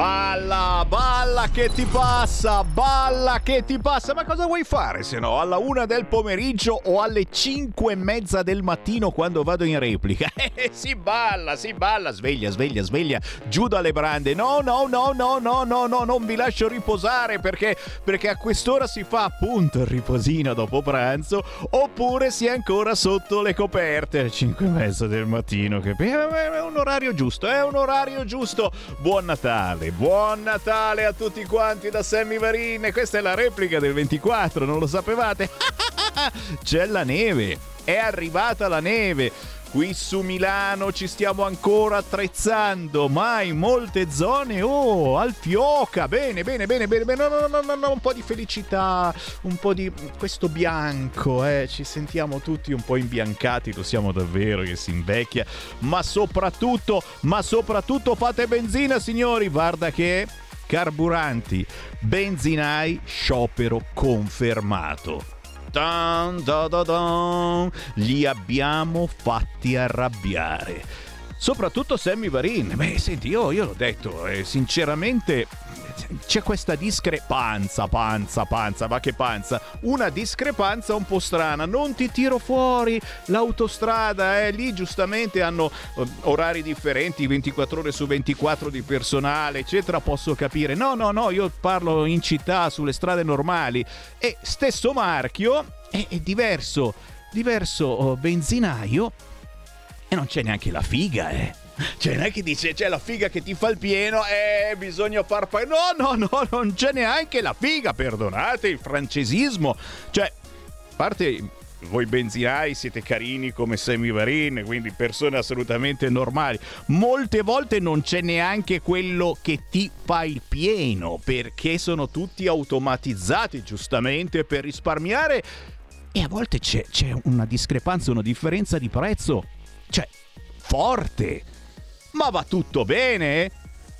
Balla, balla che ti passa, balla che ti passa. Ma cosa vuoi fare se no? Alla una del pomeriggio o alle cinque e mezza del mattino quando vado in replica? Eh, si balla, si balla. Sveglia, sveglia, sveglia. Giù dalle brande. No, no, no, no, no, no, no, non vi lascio riposare perché, perché a quest'ora si fa appunto il riposino dopo pranzo oppure si è ancora sotto le coperte alle cinque e mezza del mattino. Che è un orario giusto, è un orario giusto. Buon Natale buon Natale a tutti quanti da Sammy Varin. Questa è la replica del 24, non lo sapevate? C'è la neve, è arrivata la neve. Qui su Milano ci stiamo ancora attrezzando, ma in molte zone, oh, al fioca. Bene, bene, bene, bene, bene. No, no, no, no, un po' di felicità, un po' di questo bianco, eh. Ci sentiamo tutti un po' imbiancati, lo siamo davvero che si invecchia. Ma soprattutto, ma soprattutto fate benzina, signori. Guarda che carburanti, benzinai, sciopero confermato. Dun, dun, dun. Li abbiamo fatti arrabbiare. Soprattutto Sammy Varin. Beh, senti, io, io l'ho detto, eh, sinceramente c'è questa discrepanza, panza, panza, ma che panza? Una discrepanza un po' strana. Non ti tiro fuori l'autostrada, eh? lì giustamente hanno eh, orari differenti, 24 ore su 24 di personale, eccetera, posso capire. No, no, no, io parlo in città, sulle strade normali. E stesso marchio è, è diverso, diverso oh, benzinaio e non c'è neanche la figa, eh. Cioè, non è che dice c'è la figa che ti fa il pieno e eh, bisogna far pa- No, no, no, non c'è neanche la figa, perdonate il francesismo. Cioè, a parte voi benzinai siete carini come Sammy Varin, quindi persone assolutamente normali. Molte volte non c'è neanche quello che ti fa il pieno, perché sono tutti automatizzati giustamente per risparmiare. E a volte c'è, c'è una discrepanza, una differenza di prezzo. Cioè, forte ma va tutto bene?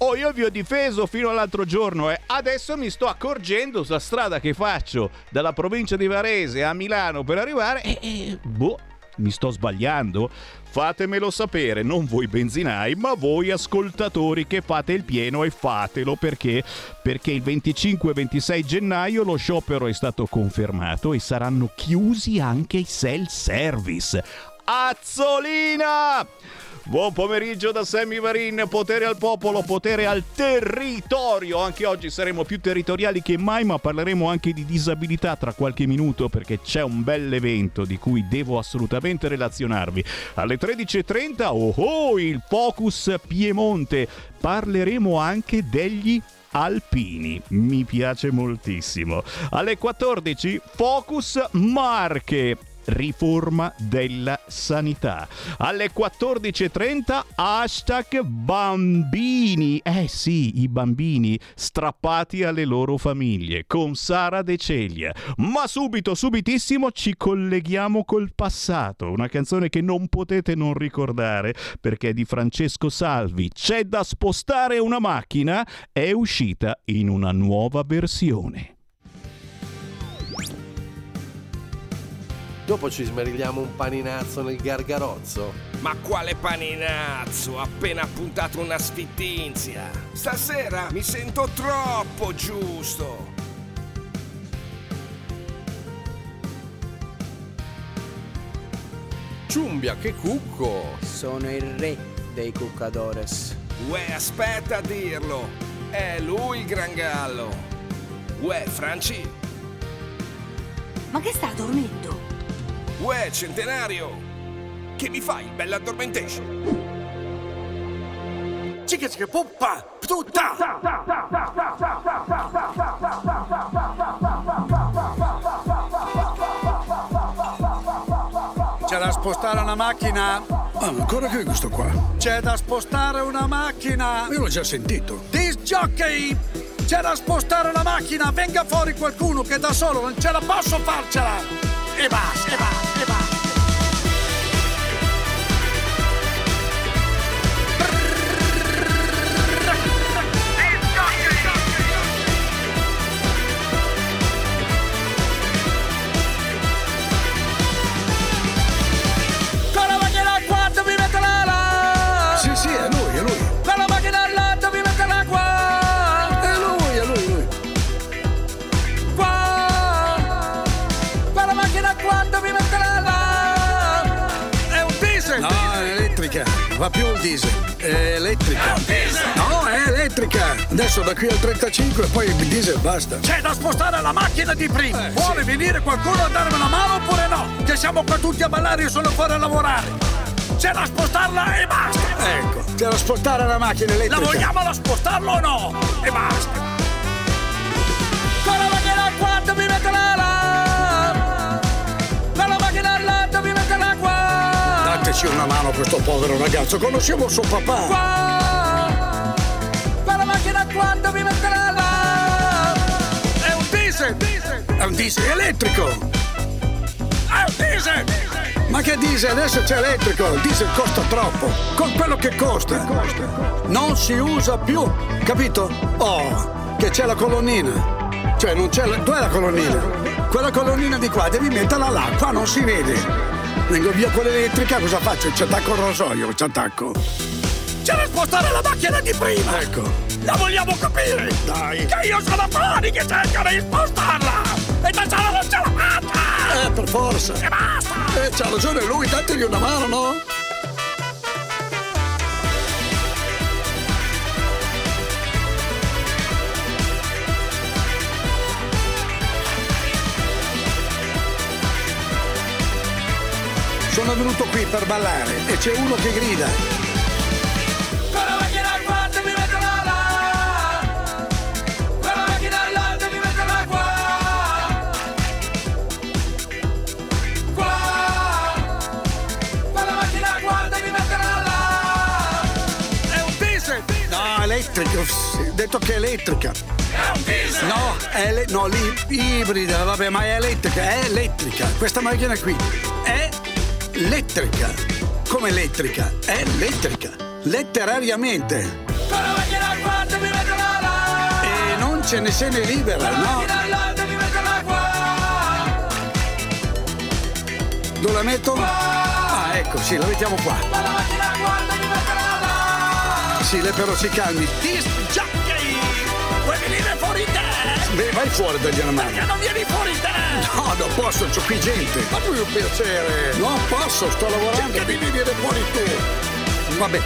Oh, io vi ho difeso fino all'altro giorno e eh. adesso mi sto accorgendo sulla strada che faccio dalla provincia di Varese a Milano per arrivare e, e boh, mi sto sbagliando? Fatemelo sapere, non voi benzinai, ma voi ascoltatori che fate il pieno e fatelo perché? Perché il 25 e 26 gennaio lo sciopero è stato confermato e saranno chiusi anche i self-service. Azzolina! Buon pomeriggio da Sammy Varin, potere al popolo, potere al territorio. Anche oggi saremo più territoriali che mai, ma parleremo anche di disabilità tra qualche minuto perché c'è un bel evento di cui devo assolutamente relazionarvi. Alle 13.30, oh oh, il Focus Piemonte. Parleremo anche degli alpini. Mi piace moltissimo. Alle 14 Focus Marche riforma della sanità. Alle 14.30 hashtag bambini. Eh sì, i bambini strappati alle loro famiglie con Sara De Ceglia. Ma subito, subitissimo ci colleghiamo col passato. Una canzone che non potete non ricordare perché è di Francesco Salvi. C'è da spostare una macchina. È uscita in una nuova versione. Dopo ci smerigliamo un paninazzo nel gargarozzo. Ma quale paninazzo? Ho appena puntato una sfittinzia. Stasera mi sento troppo giusto. Ciumbia, che cucco! Sono il re dei cuccadores. Uè, aspetta a dirlo. È lui il gran gallo. Uè, Franci. Ma che sta dormendo? Uè, centenario! Che mi fai, bella addormentation? Cica cica puppa! Tutta! C'è da spostare una macchina? Ah, ma ancora che questo qua? C'è da spostare una macchina! Io l'ho già sentito. Disc jockey! C'è da spostare una macchina! Venga fuori qualcuno che da solo non ce la posso farcela! E basta, e Va più il diesel. È elettrica. È un diesel! No, è elettrica. Adesso da qui al 35 poi il diesel basta. C'è da spostare la macchina di prima! Eh, Vuole sì. venire qualcuno a darmi una mano oppure no? Che siamo qua tutti a ballare e sono fuori a lavorare! C'è da spostarla e basta! Ecco, c'è da spostare la macchina La elettrica. vogliamo da spostarla o no? E basta! Qua! Dateci una mano a questo povero ragazzo, conoscevo suo papà. Qua! Con la macchina a quanto mi mette la là? È un diesel! È un diesel elettrico. È un diesel! Ma che diesel? Adesso c'è elettrico. Il diesel costa troppo. Con quello che costa. Non si usa più. Capito? Oh, che c'è la colonnina. Cioè, non c'è la. Dov'è la colonnina? Quella colonnina di qua, devi metterla là. Qua non si vede. Vengo via con l'elettrica, cosa faccio? Ci attacco il rasoio, ci attacco. C'è da spostare la macchina di prima! Ecco. La vogliamo capire! Dai. Che io sono fuori che cercano di spostarla! E solo non ce la faccia! Eh, per forza. E basta! Eh, c'ha ragione lui, dategli una mano, no? Sono venuto qui per ballare e c'è uno che grida. No, elettrico. Sì, detto che è elettrica. È un diesel! No, è le- no, lì, ibrida, vabbè, ma è elettrica, è elettrica. Questa macchina qui è elettrica. Come elettrica? È elettrica. Letterariamente. E non ce ne se ne libera, no? Dove la metto? Ah, ecco, sì, la mettiamo qua. Sì, lei però si calmi. Disc Beh, vai fuori dagli animali. Che non vieni fuori te? No, non posso, c'ho qui gente. Ma più un piacere. Non posso, sto lavorando. Cerca di venire fuori tu! Vabbè,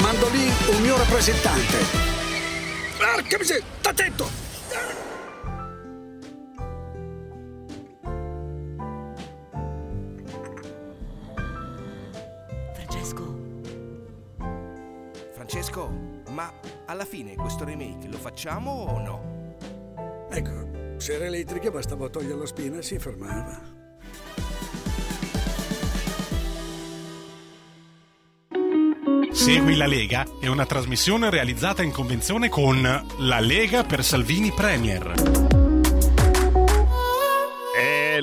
mando lì un mio rappresentante. Porca miseria, sta attento! Francesco, Francesco, ma alla fine questo remake lo facciamo o no? Ecco, se era elettrica bastava togliere la spina e si fermava. Segui la Lega è una trasmissione realizzata in convenzione con La Lega per Salvini Premier.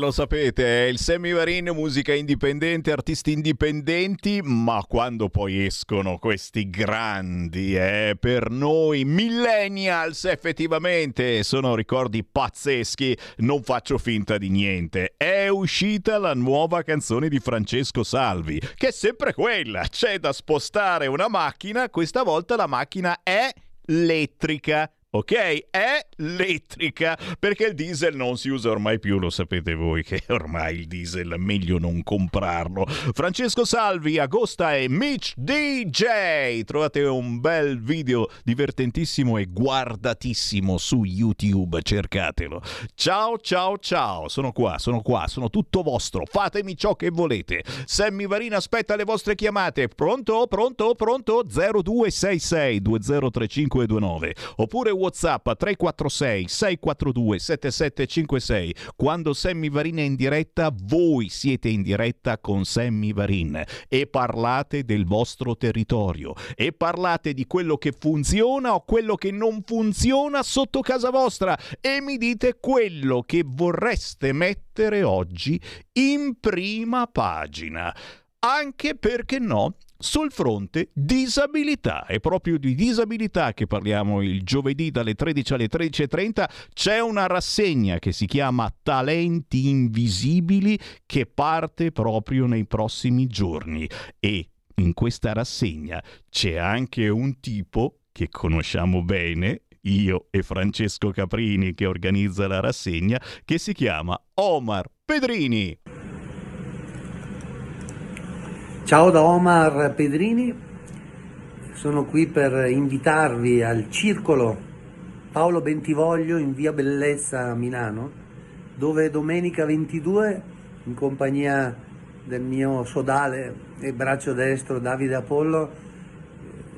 Lo sapete, è il Sammy Varin, musica indipendente, artisti indipendenti, ma quando poi escono questi grandi, eh, per noi millennials effettivamente sono ricordi pazzeschi, non faccio finta di niente. È uscita la nuova canzone di Francesco Salvi, che è sempre quella, c'è da spostare una macchina, questa volta la macchina è elettrica. Ok? È elettrica perché il diesel non si usa ormai più, lo sapete voi che ormai il diesel è meglio non comprarlo. Francesco Salvi, Agosta e Mitch DJ. Trovate un bel video divertentissimo e guardatissimo su YouTube, cercatelo. Ciao ciao ciao, sono qua, sono qua, sono tutto vostro. Fatemi ciò che volete. Sammy Varina aspetta le vostre chiamate. Pronto? Pronto? Pronto? 0266 203529 oppure WhatsApp a 346 642 7756. Quando Sammy Varin è in diretta, voi siete in diretta con Sammy Varin e parlate del vostro territorio e parlate di quello che funziona o quello che non funziona sotto casa vostra e mi dite quello che vorreste mettere oggi in prima pagina. Anche perché no? Sul fronte disabilità, è proprio di disabilità che parliamo il giovedì dalle 13 alle 13.30, c'è una rassegna che si chiama Talenti Invisibili che parte proprio nei prossimi giorni. E in questa rassegna c'è anche un tipo che conosciamo bene, io e Francesco Caprini che organizza la rassegna, che si chiama Omar Pedrini. Ciao da Omar Pedrini, sono qui per invitarvi al circolo Paolo Bentivoglio in via Bellezza a Milano, dove domenica 22 in compagnia del mio sodale e braccio destro Davide Apollo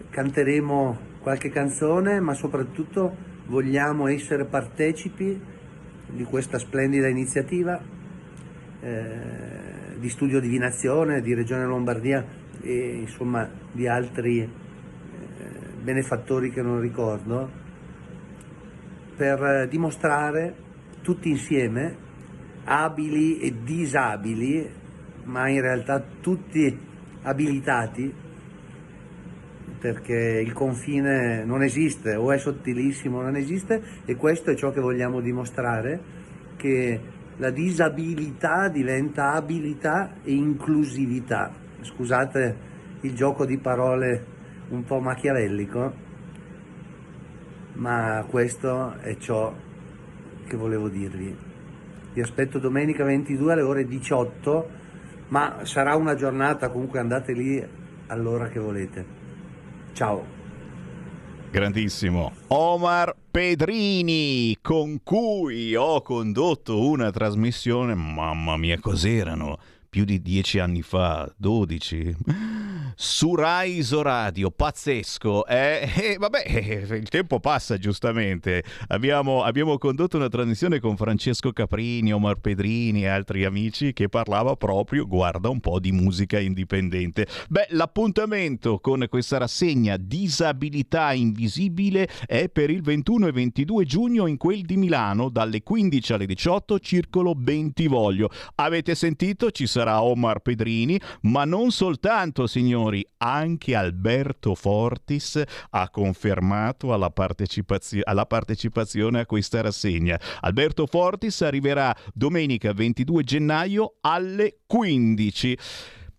canteremo qualche canzone, ma soprattutto vogliamo essere partecipi di questa splendida iniziativa. Eh, di studio divinazione di Regione Lombardia e insomma di altri eh, benefattori che non ricordo, per dimostrare tutti insieme, abili e disabili, ma in realtà tutti abilitati, perché il confine non esiste o è sottilissimo, non esiste e questo è ciò che vogliamo dimostrare, che la disabilità diventa abilità e inclusività. Scusate il gioco di parole un po' machiavellico, ma questo è ciò che volevo dirvi. Vi aspetto domenica 22 alle ore 18, ma sarà una giornata, comunque andate lì all'ora che volete. Ciao. Grandissimo. Omar Pedrini, con cui ho condotto una trasmissione, mamma mia, cos'erano? Più di dieci anni fa, dodici su Rai Radio, pazzesco. Eh, eh, vabbè, eh, il tempo passa giustamente. Abbiamo, abbiamo, condotto una trasmissione con Francesco Caprini, Omar Pedrini e altri amici che parlava proprio, guarda un po', di musica indipendente. Beh, l'appuntamento con questa rassegna Disabilità Invisibile è per il 21 e 22 giugno in quel di Milano, dalle 15 alle 18, circolo Bentivoglio. Avete sentito? Ci sarà Omar Pedrini, ma non soltanto, signori signori, anche Alberto Fortis ha confermato alla, partecipazio- alla partecipazione a questa rassegna. Alberto Fortis arriverà domenica 22 gennaio alle 15.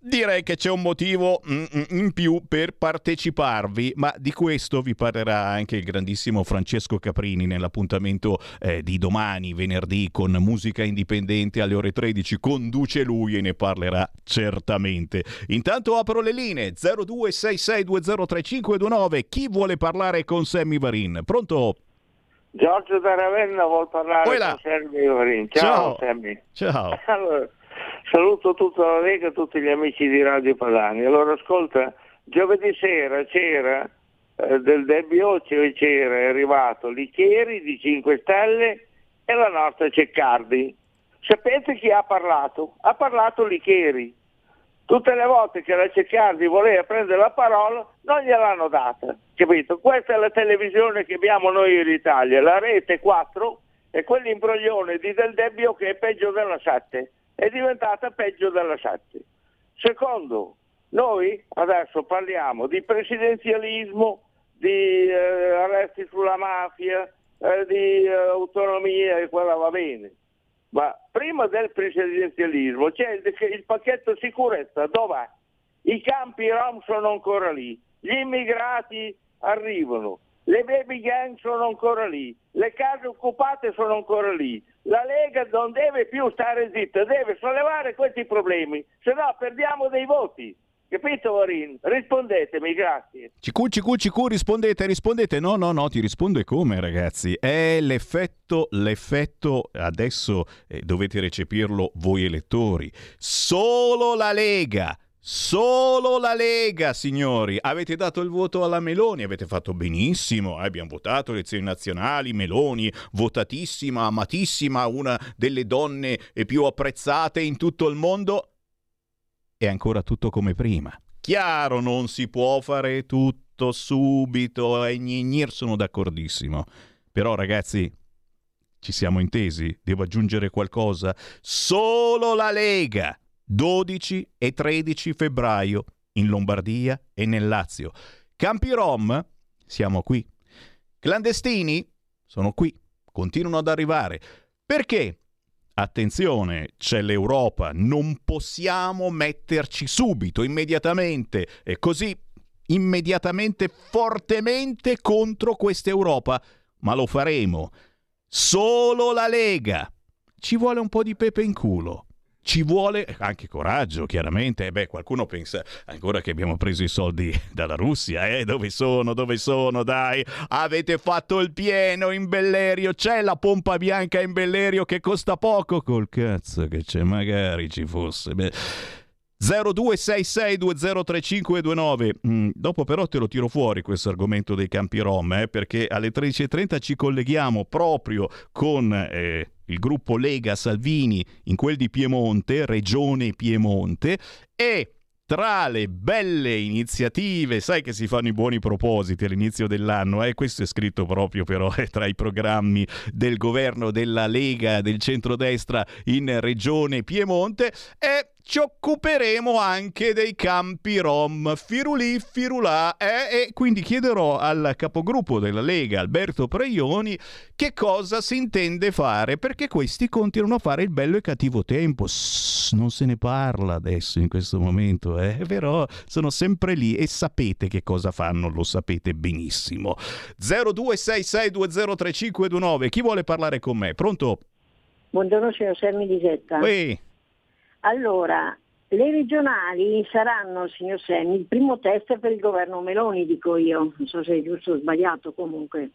Direi che c'è un motivo mm, mm, in più per parteciparvi, ma di questo vi parlerà anche il grandissimo Francesco Caprini nell'appuntamento eh, di domani, venerdì, con musica indipendente alle ore 13. Conduce lui e ne parlerà certamente. Intanto apro le linee 0266203529. Chi vuole parlare con Sammy Varin? Pronto? Giorgio da Ravenna vuol parlare con Sammy Varin. Ciao, Ciao. Sammy. Ciao. Allora, Saluto tutta la Lega e tutti gli amici di Radio Padani. Allora ascolta, giovedì sera c'era eh, del Derby Ocio c'era è arrivato Lichieri di 5 Stelle e la nostra Ceccardi. Sapete chi ha parlato? Ha parlato Lichieri. Tutte le volte che la Ceccardi voleva prendere la parola non gliel'hanno data, capito? Questa è la televisione che abbiamo noi in Italia, la rete 4 e quell'imbroglione di Del Debbio che è peggio della 7 è diventata peggio della 7. Secondo, noi adesso parliamo di presidenzialismo, di eh, arresti sulla mafia, eh, di eh, autonomia e quella va bene. Ma prima del presidenzialismo c'è il, il pacchetto sicurezza, dov'è? I campi rom sono ancora lì, gli immigrati arrivano, le baby gang sono ancora lì, le case occupate sono ancora lì, la Lega non deve più stare zitta, deve sollevare questi problemi, se no perdiamo dei voti. Capito Varin? Rispondetemi, grazie. Cicu, cicu, cicu, rispondete, rispondete. No, no, no, ti risponde come ragazzi? È l'effetto, l'effetto, adesso eh, dovete recepirlo voi elettori. Solo la Lega Solo la Lega, signori. Avete dato il voto alla Meloni, avete fatto benissimo. Eh, abbiamo votato elezioni nazionali, Meloni, votatissima, amatissima, una delle donne più apprezzate in tutto il mondo. È ancora tutto come prima. Chiaro, non si può fare tutto subito. E gnignir, sono d'accordissimo. Però, ragazzi, ci siamo intesi? Devo aggiungere qualcosa? Solo la Lega 12 e 13 febbraio in Lombardia e nel Lazio. Campi Rom, siamo qui. Clandestini sono qui, continuano ad arrivare. Perché? Attenzione, c'è l'Europa, non possiamo metterci subito, immediatamente, e così immediatamente, fortemente contro questa Europa, ma lo faremo. Solo la Lega. Ci vuole un po' di pepe in culo ci vuole anche coraggio, chiaramente. Eh beh, qualcuno pensa ancora che abbiamo preso i soldi dalla Russia, eh? Dove sono? Dove sono? Dai, avete fatto il pieno in Bellerio, c'è la pompa bianca in Bellerio che costa poco. Col cazzo che c'è, magari ci fosse. Beh. 0266203529. Mm, dopo però te lo tiro fuori questo argomento dei campi rom, eh, perché alle 13.30 ci colleghiamo proprio con eh, il gruppo Lega Salvini in quel di Piemonte, Regione Piemonte, e tra le belle iniziative, sai che si fanno i buoni propositi all'inizio dell'anno, eh? questo è scritto proprio però eh, tra i programmi del governo della Lega del centrodestra in regione Piemonte, e ci occuperemo anche dei campi rom, firulì, firulà, eh? e quindi chiederò al capogruppo della Lega, Alberto Preioni, che cosa si intende fare, perché questi continuano a fare il bello e cattivo tempo. Sss, non se ne parla adesso in questo momento, eh? però sono sempre lì e sapete che cosa fanno, lo sapete benissimo. 0266203529, chi vuole parlare con me? Pronto? Buongiorno signor Sermi di Setta. Allora, le regionali saranno, signor Senni, il primo test per il governo Meloni, dico io, non so se è giusto o sbagliato comunque.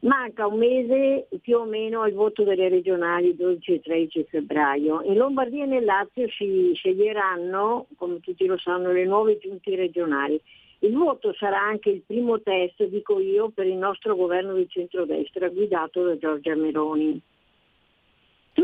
Manca un mese più o meno al voto delle regionali 12 e 13 febbraio. In Lombardia e nel Lazio si sceglieranno, come tutti lo sanno, le nuove giunte regionali. Il voto sarà anche il primo test, dico io, per il nostro governo di centrodestra guidato da Giorgia Meloni.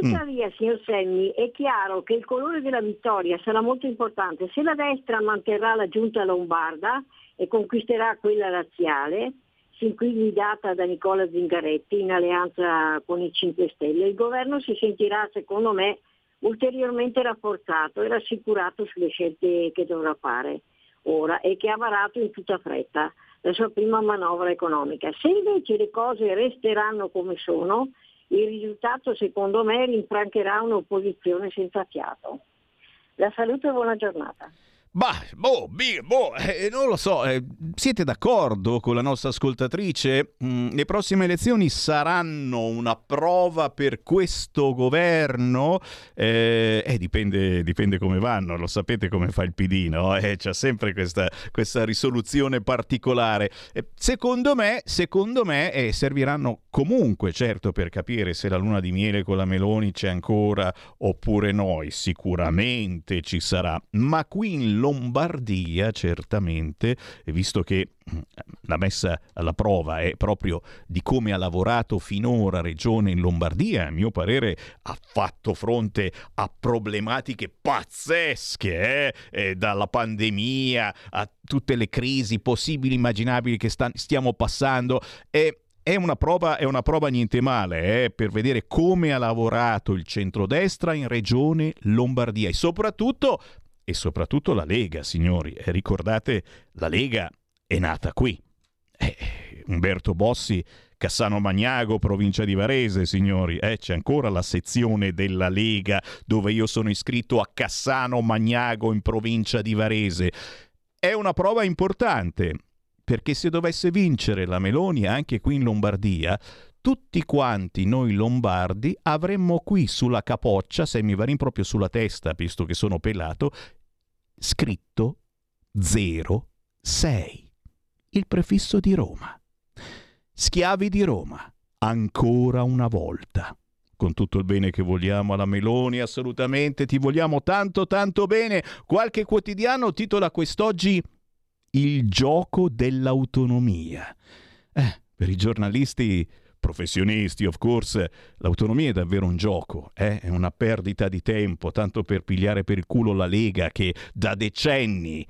Tuttavia, signor Semmi, è chiaro che il colore della vittoria sarà molto importante. Se la destra manterrà la giunta lombarda e conquisterà quella razziale, sin qui guidata da Nicola Zingaretti in alleanza con i 5 Stelle, il governo si sentirà, secondo me, ulteriormente rafforzato e rassicurato sulle scelte che dovrà fare ora e che ha varato in tutta fretta la sua prima manovra economica. Se invece le cose resteranno come sono, il risultato secondo me rinfrancherà un'opposizione senza fiato. La saluto e buona giornata. Bah, boh, boh eh, non lo so, eh, siete d'accordo con la nostra ascoltatrice? Mm, le prossime elezioni saranno una prova per questo governo? Eh, eh dipende, dipende, come vanno, lo sapete come fa il PD, no? Eh, c'è sempre questa, questa, risoluzione particolare. Eh, secondo me, secondo me eh, serviranno comunque, certo, per capire se la luna di miele con la Meloni c'è ancora oppure no, sicuramente ci sarà, ma qui in Lombardia certamente, visto che mm, la messa alla prova è proprio di come ha lavorato finora Regione in Lombardia, a mio parere ha fatto fronte a problematiche pazzesche, eh? Eh, dalla pandemia a tutte le crisi possibili, immaginabili che sta- stiamo passando. E è una prova, è una prova niente male eh, per vedere come ha lavorato il centrodestra in regione Lombardia e soprattutto e soprattutto la Lega, signori. E ricordate, la Lega è nata qui. Eh, Umberto Bossi, Cassano Magnago, provincia di Varese, signori. Eh, c'è ancora la sezione della Lega dove io sono iscritto a Cassano Magnago in provincia di Varese. È una prova importante perché se dovesse vincere la Meloni anche qui in Lombardia, tutti quanti noi lombardi avremmo qui sulla capoccia, se mi va proprio sulla testa, visto che sono pelato, scritto 06, il prefisso di Roma. Schiavi di Roma, ancora una volta. Con tutto il bene che vogliamo alla Meloni, assolutamente, ti vogliamo tanto tanto bene. Qualche quotidiano titola quest'oggi Il gioco dell'autonomia. Eh, per i giornalisti professionisti, of course, l'autonomia è davvero un gioco, eh? è una perdita di tempo, tanto per pigliare per il culo la Lega che da decenni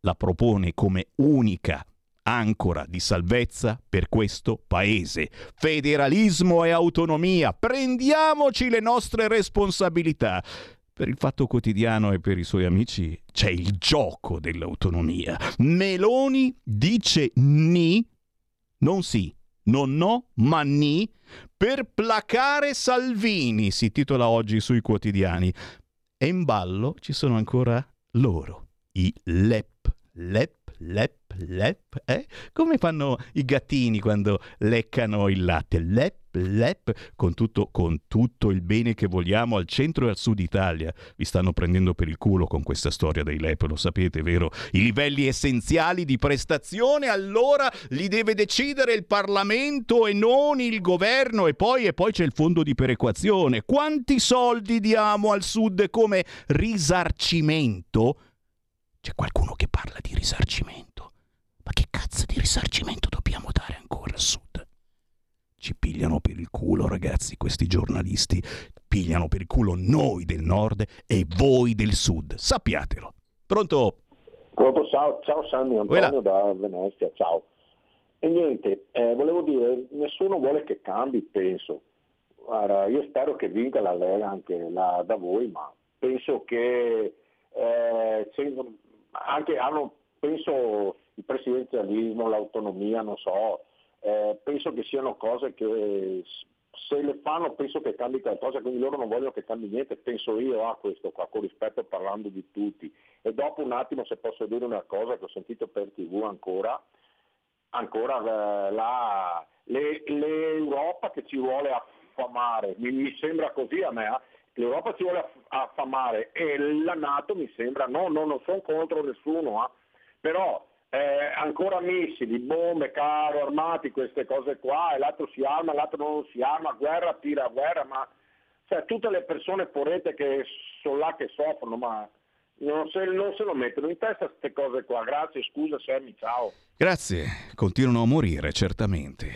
la propone come unica ancora di salvezza per questo paese. Federalismo e autonomia, prendiamoci le nostre responsabilità. Per il fatto quotidiano e per i suoi amici c'è il gioco dell'autonomia. Meloni dice ni, non sì, non no, ma ni, per placare Salvini, si titola oggi sui quotidiani. E in ballo ci sono ancora loro, i LEP, LEP, LEP, lep, eh? Come fanno i gattini quando leccano il latte? Lep, lep, con tutto, con tutto il bene che vogliamo al centro e al sud Italia. Vi stanno prendendo per il culo con questa storia dei lep, lo sapete, vero? I livelli essenziali di prestazione allora li deve decidere il Parlamento e non il governo e poi, e poi c'è il fondo di perequazione. Quanti soldi diamo al sud come risarcimento? C'è qualcuno che parla di risarcimento. Ma che cazzo di risarcimento dobbiamo dare ancora al sud? Ci pigliano per il culo, ragazzi, questi giornalisti. Pigliano per il culo noi del nord e voi del sud. Sappiatelo. Pronto? Pronto, ciao, ciao Sammy, Antonio da Venezia, ciao. E niente, eh, volevo dire, nessuno vuole che cambi, penso. Guarda, io spero che vinca la Lega anche la, da voi, ma penso che eh, anche hanno, penso, il presidenzialismo, l'autonomia, non so, eh, penso che siano cose che se le fanno penso che cambi qualcosa, quindi loro non vogliono che cambi niente, penso io a questo qua, con rispetto parlando di tutti. E dopo un attimo se posso dire una cosa che ho sentito per tv ancora, ancora eh, la, le, l'Europa che ci vuole affamare, mi, mi sembra così a me, eh? l'Europa ci vuole affamare e la Nato mi sembra, no, no non sono contro nessuno, eh? però eh, ancora missili, bombe, carro armati, queste cose qua, e l'altro si arma, l'altro non si arma, guerra tira guerra, ma cioè, tutte le persone porrete che sono là che soffrono, ma non se, non se lo mettono in testa queste cose qua. Grazie, scusa Sammy, ciao. Grazie, continuano a morire, certamente.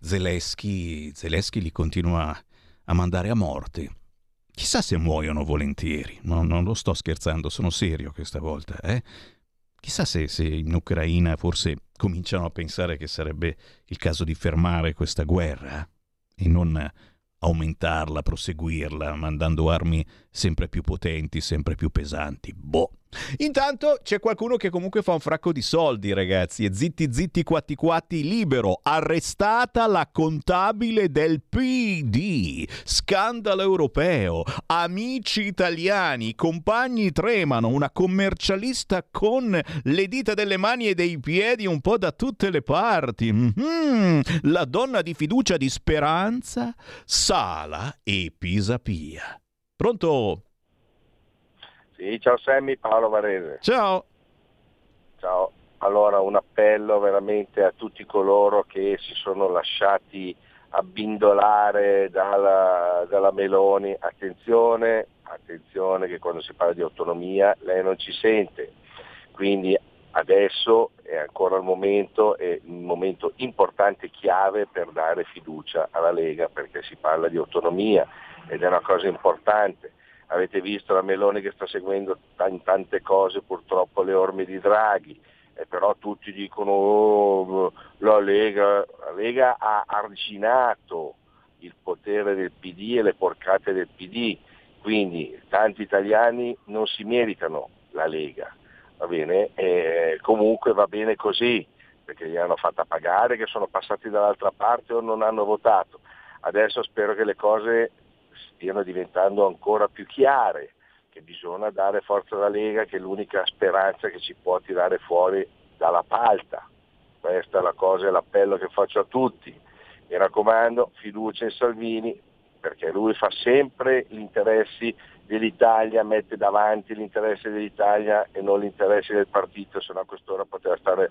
Zelensky, Zelensky li continua a mandare a morte. Chissà se muoiono volentieri, no, non lo sto scherzando, sono serio questa volta, eh? Chissà se, se, in Ucraina forse cominciano a pensare che sarebbe il caso di fermare questa guerra e non aumentarla, proseguirla, mandando armi sempre più potenti, sempre più pesanti. Boh. Intanto c'è qualcuno che comunque fa un fracco di soldi, ragazzi. E zitti zitti quatti quatti libero. Arrestata la contabile del PD. Scandalo europeo. Amici italiani, compagni tremano. Una commercialista con le dita delle mani e dei piedi un po' da tutte le parti. Mm-hmm. La donna di fiducia di speranza, Sala e Pisapia. Pronto? Sì, ciao Sammy, Paolo Varese. Ciao. Ciao. Allora un appello veramente a tutti coloro che si sono lasciati abbindolare dalla, dalla Meloni. Attenzione, attenzione che quando si parla di autonomia lei non ci sente. Quindi adesso è ancora il momento, è un momento importante chiave per dare fiducia alla Lega perché si parla di autonomia ed è una cosa importante avete visto la Meloni che sta seguendo t- tante cose, purtroppo le orme di Draghi, eh, però tutti dicono oh, la, Lega, la Lega ha arginato il potere del PD e le porcate del PD, quindi tanti italiani non si meritano la Lega, va bene? E comunque va bene così, perché gli hanno fatta pagare che sono passati dall'altra parte o non hanno votato. Adesso spero che le cose stiano diventando ancora più chiare, che bisogna dare forza alla Lega, che è l'unica speranza che ci può tirare fuori dalla palta. Questa è la cosa e l'appello che faccio a tutti. Mi raccomando, fiducia in Salvini, perché lui fa sempre gli interessi dell'Italia, mette davanti l'interesse dell'Italia e non l'interesse del partito, se no a quest'ora poteva stare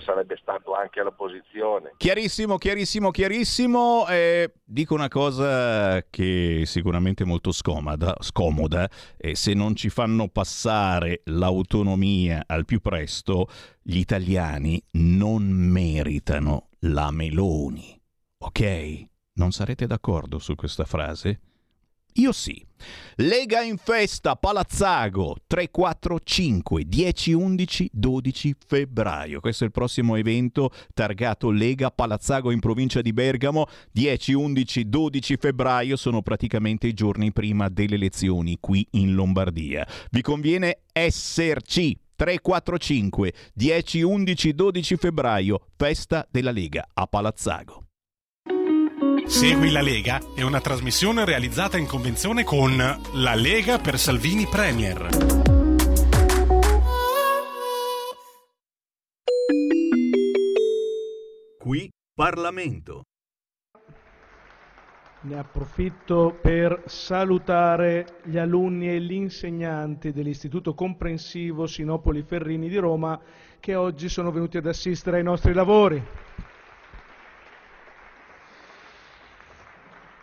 sarebbe stato anche all'opposizione. Chiarissimo, chiarissimo, chiarissimo. Eh, dico una cosa che sicuramente è molto scomoda, scomoda eh, se non ci fanno passare l'autonomia al più presto, gli italiani non meritano la Meloni. Ok? Non sarete d'accordo su questa frase? Io sì. Lega in festa Palazzago 345 10 11 12 febbraio. Questo è il prossimo evento targato Lega Palazzago in provincia di Bergamo 10 11 12 febbraio sono praticamente i giorni prima delle elezioni qui in Lombardia. Vi conviene esserci 345 10 11 12 febbraio festa della Lega a Palazzago. Segui la Lega è una trasmissione realizzata in convenzione con La Lega per Salvini Premier. Qui Parlamento. Ne approfitto per salutare gli alunni e gli insegnanti dell'Istituto Comprensivo Sinopoli Ferrini di Roma che oggi sono venuti ad assistere ai nostri lavori.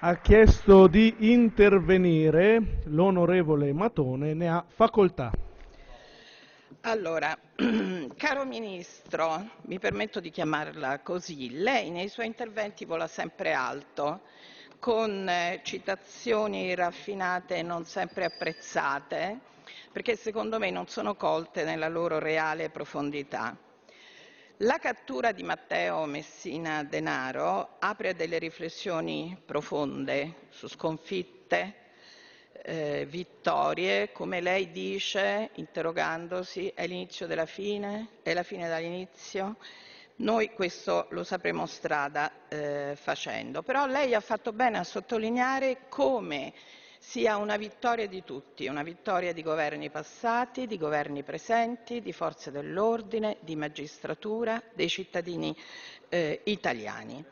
Ha chiesto di intervenire l'onorevole Matone, ne ha facoltà. Allora, caro Ministro, mi permetto di chiamarla così, lei nei suoi interventi vola sempre alto, con eh, citazioni raffinate e non sempre apprezzate, perché secondo me non sono colte nella loro reale profondità. La cattura di Matteo Messina Denaro apre delle riflessioni profonde su sconfitte, eh, vittorie, come lei dice, interrogandosi, è l'inizio della fine? È la fine dall'inizio? Noi questo lo sapremo strada eh, facendo, però lei ha fatto bene a sottolineare come sia una vittoria di tutti, una vittoria di governi passati, di governi presenti, di forze dell'ordine, di magistratura, dei cittadini eh, italiani.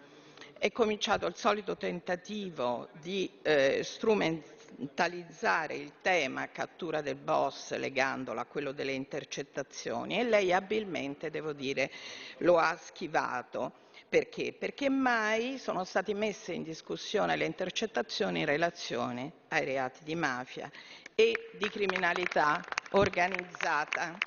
È cominciato il solito tentativo di eh, strumentalizzare il tema cattura del boss legandolo a quello delle intercettazioni e lei abilmente, devo dire, lo ha schivato. Perché? Perché mai sono state messe in discussione le intercettazioni in relazione ai reati di mafia e di criminalità organizzata.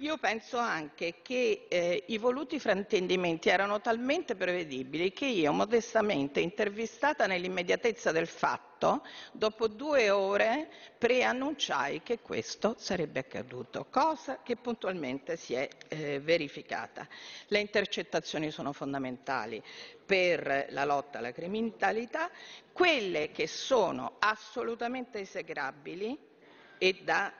Io penso anche che eh, i voluti fraintendimenti erano talmente prevedibili che io modestamente intervistata nell'immediatezza del fatto, dopo due ore preannunciai che questo sarebbe accaduto, cosa che puntualmente si è eh, verificata. Le intercettazioni sono fondamentali per la lotta alla criminalità, quelle che sono assolutamente esecrabili e da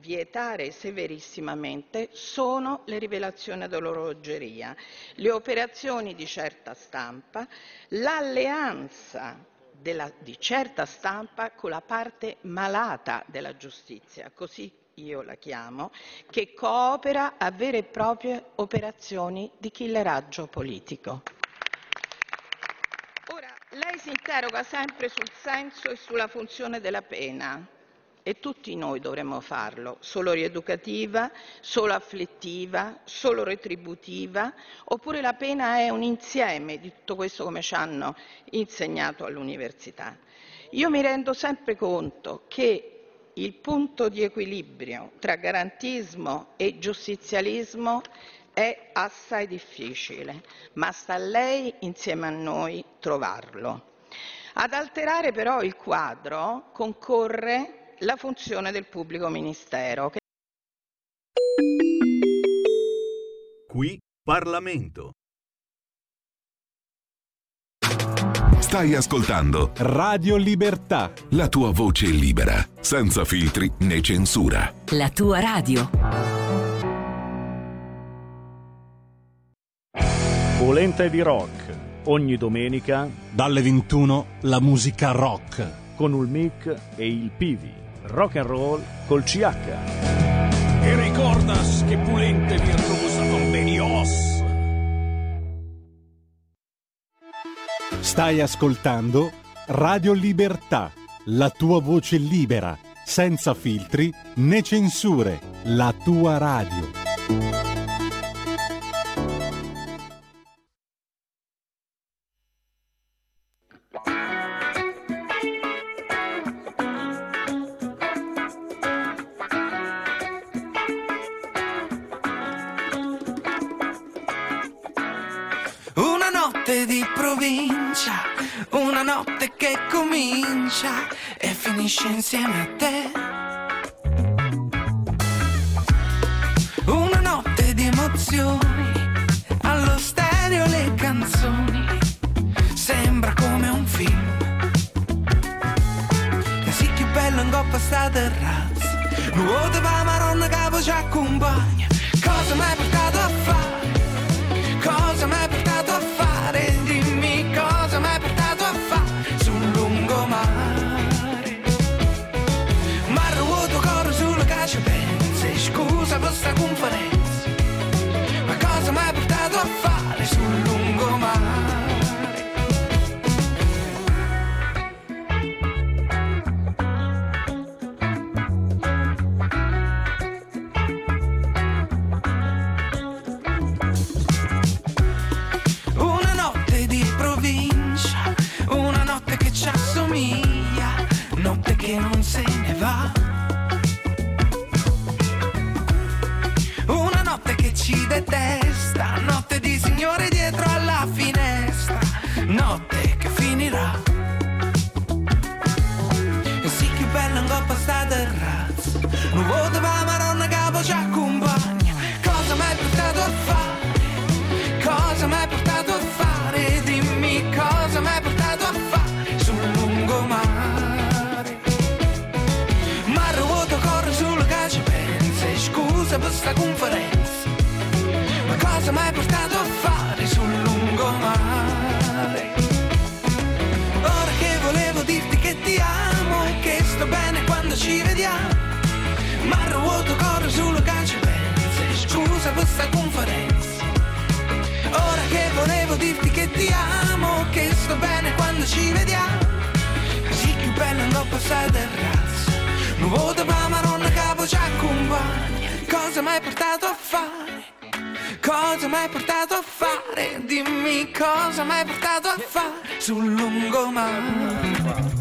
vietare severissimamente sono le rivelazioni dell'orologeria, le operazioni di certa stampa, l'alleanza della, di certa stampa con la parte malata della giustizia, così io la chiamo, che coopera a vere e proprie operazioni di killeraggio politico. Ora, lei si interroga sempre sul senso e sulla funzione della pena e tutti noi dovremmo farlo, solo rieducativa, solo afflittiva, solo retributiva, oppure la pena è un insieme di tutto questo come ci hanno insegnato all'università. Io mi rendo sempre conto che il punto di equilibrio tra garantismo e giustizialismo è assai difficile, ma sta a lei insieme a noi trovarlo. Ad alterare però il quadro concorre la funzione del pubblico ministero. Qui Parlamento. Stai ascoltando Radio Libertà. La tua voce libera, senza filtri né censura. La tua radio. Volente di rock. Ogni domenica dalle 21 la musica rock con il mic e il Pivi rock and roll col CH. E ricordas che pulente virtuosa convenios. Stai ascoltando Radio Libertà, la tua voce libera, senza filtri né censure, la tua radio. Comincia e finisce insieme a te. Una notte di emozioni, allo stereo le canzoni, sembra come un film. Sì che bello in coppa sta terrazza, nuovo va maronna capo ci accompagna, cosa mi hai portato a fare? Cosa terrazza, non vuoto dirti che che sto bene quando ci vediamo. Così più bella non passare terrazza. Non vuoto ma maronna capo ci accompagna. Cosa mi hai portato a fare? Cosa mi hai portato a fare? Dimmi cosa mi hai portato a fare sul lungomare.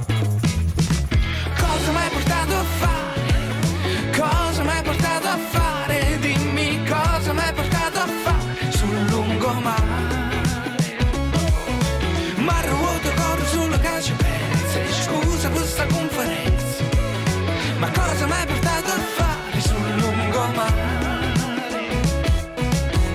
Questa conferenza. Ma cosa mi hai portato a fare sul lungomare?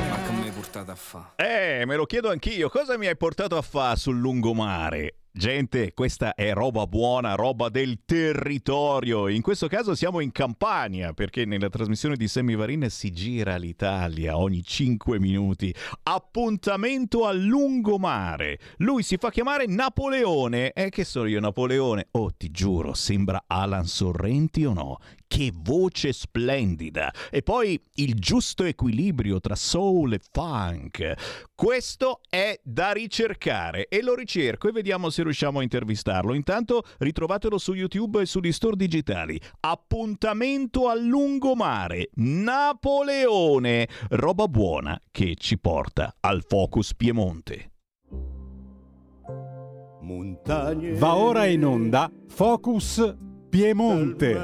Ma che mi hai portato a fare? Eh, me lo chiedo anch'io. Cosa mi hai portato a fare sul lungomare? Gente, questa è roba buona, roba del territorio. In questo caso siamo in Campania, perché nella trasmissione di Sammy Varin si gira l'Italia ogni 5 minuti. Appuntamento al lungomare. Lui si fa chiamare Napoleone. E che sono io, Napoleone? Oh, ti giuro, sembra Alan Sorrenti o no? Che voce splendida! E poi il giusto equilibrio tra soul e funk. Questo è da ricercare e lo ricerco e vediamo se riusciamo a intervistarlo. Intanto ritrovatelo su YouTube e sugli store digitali. Appuntamento al lungomare. Napoleone. Roba buona che ci porta al Focus Piemonte. Va ora in onda Focus Piemonte.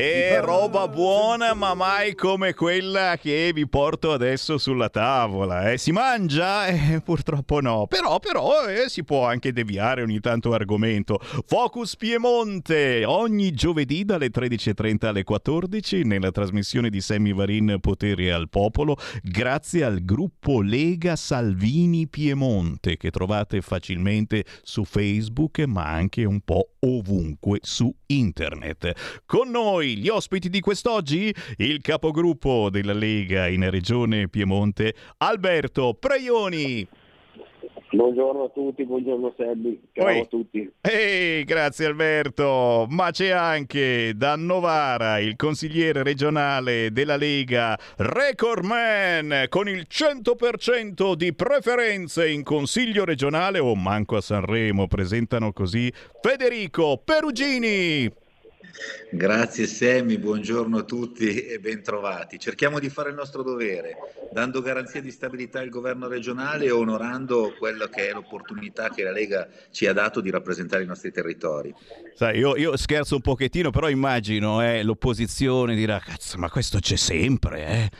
E roba buona, ma mai come quella che vi porto adesso sulla tavola. Eh? Si mangia? Eh, purtroppo no. Però, però eh, si può anche deviare ogni tanto argomento. Focus Piemonte, ogni giovedì dalle 13.30 alle 14 nella trasmissione di Sammy Varin Potere al Popolo, grazie al gruppo Lega Salvini Piemonte che trovate facilmente su Facebook ma anche un po' ovunque su internet. Con noi gli ospiti di quest'oggi, il capogruppo della Lega in Regione Piemonte, Alberto Preioni. Buongiorno a tutti, buongiorno Sebbi, ciao Oi. a tutti. Ehi, grazie Alberto. Ma c'è anche da Novara il consigliere regionale della Lega, Record Man, con il 100% di preferenze in consiglio regionale o manco a Sanremo, presentano così Federico Perugini. Grazie Semmi, buongiorno a tutti e bentrovati. Cerchiamo di fare il nostro dovere, dando garanzia di stabilità al governo regionale e onorando quella che è l'opportunità che la Lega ci ha dato di rappresentare i nostri territori. Sai, io, io scherzo un pochettino, però immagino eh, l'opposizione dirà, cazzo, ma questo c'è sempre,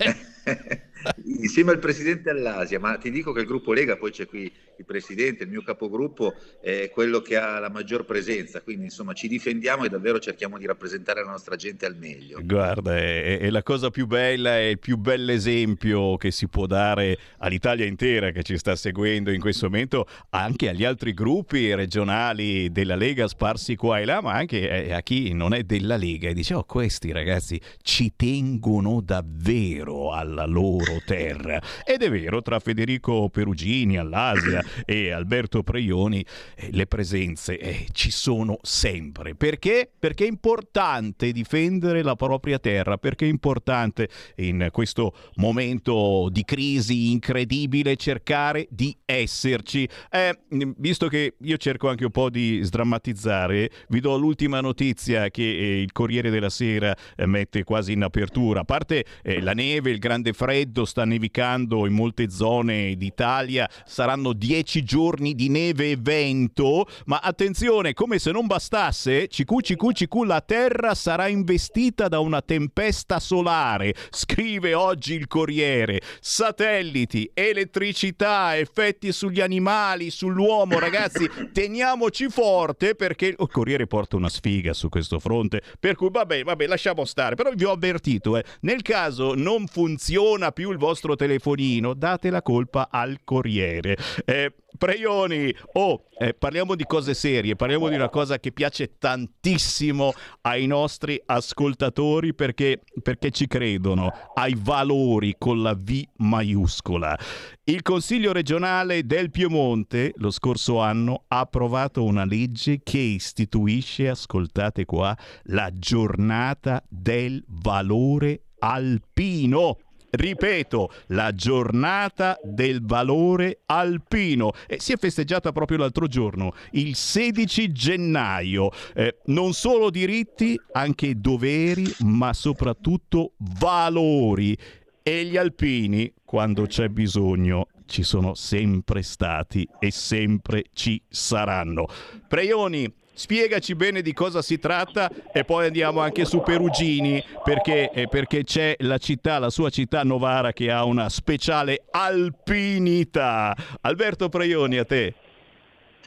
eh? Insieme al presidente all'Asia, ma ti dico che il gruppo Lega, poi c'è qui il presidente, il mio capogruppo, è quello che ha la maggior presenza, quindi insomma ci difendiamo e davvero cerchiamo di rappresentare la nostra gente al meglio. Guarda, è, è la cosa più bella e il più bell'esempio che si può dare all'Italia intera che ci sta seguendo in questo momento, anche agli altri gruppi regionali della Lega sparsi qua e là, ma anche eh, a chi non è della Lega e dice, oh, questi ragazzi ci tengono davvero alla loro terra. Ed è vero, tra Federico Perugini all'Asia e Alberto Preioni, eh, le presenze eh, ci sono sempre. Perché? Perché è importante difendere la propria terra, perché è importante in questo momento di crisi incredibile cercare di esserci. Eh, visto che io cerco anche un po' di sdrammatizzare, vi do l'ultima notizia che eh, il Corriere della Sera eh, mette quasi in apertura. A parte la neve, il grande freddo, sentito sta nevicando in molte zone d'Italia, saranno dieci giorni di neve e vento, ma attenzione, come se non bastasse, cicu cicu cicu, la Terra sarà investita da una tempesta solare, scrive oggi il Corriere. Satelliti, elettricità, effetti sugli animali, sull'uomo, ragazzi, teniamoci forte perché il Corriere porta una sfiga su questo fronte, per cui vabbè, vabbè, lasciamo stare, però vi ho avvertito, eh, nel caso non funziona più il vostro telefonino, date la colpa al Corriere. Eh, Preioni, oh, eh, parliamo di cose serie, parliamo di una cosa che piace tantissimo ai nostri ascoltatori perché, perché ci credono, ai valori con la V maiuscola. Il Consiglio regionale del Piemonte lo scorso anno ha approvato una legge che istituisce, ascoltate qua, la giornata del valore alpino. Ripeto, la giornata del valore alpino. E si è festeggiata proprio l'altro giorno, il 16 gennaio. Eh, non solo diritti, anche doveri, ma soprattutto valori. E gli alpini, quando c'è bisogno, ci sono sempre stati e sempre ci saranno. Preioni, spiegaci bene di cosa si tratta e poi andiamo anche su Perugini perché, eh, perché c'è la città, la sua città Novara che ha una speciale alpinità. Alberto Preioni, a te.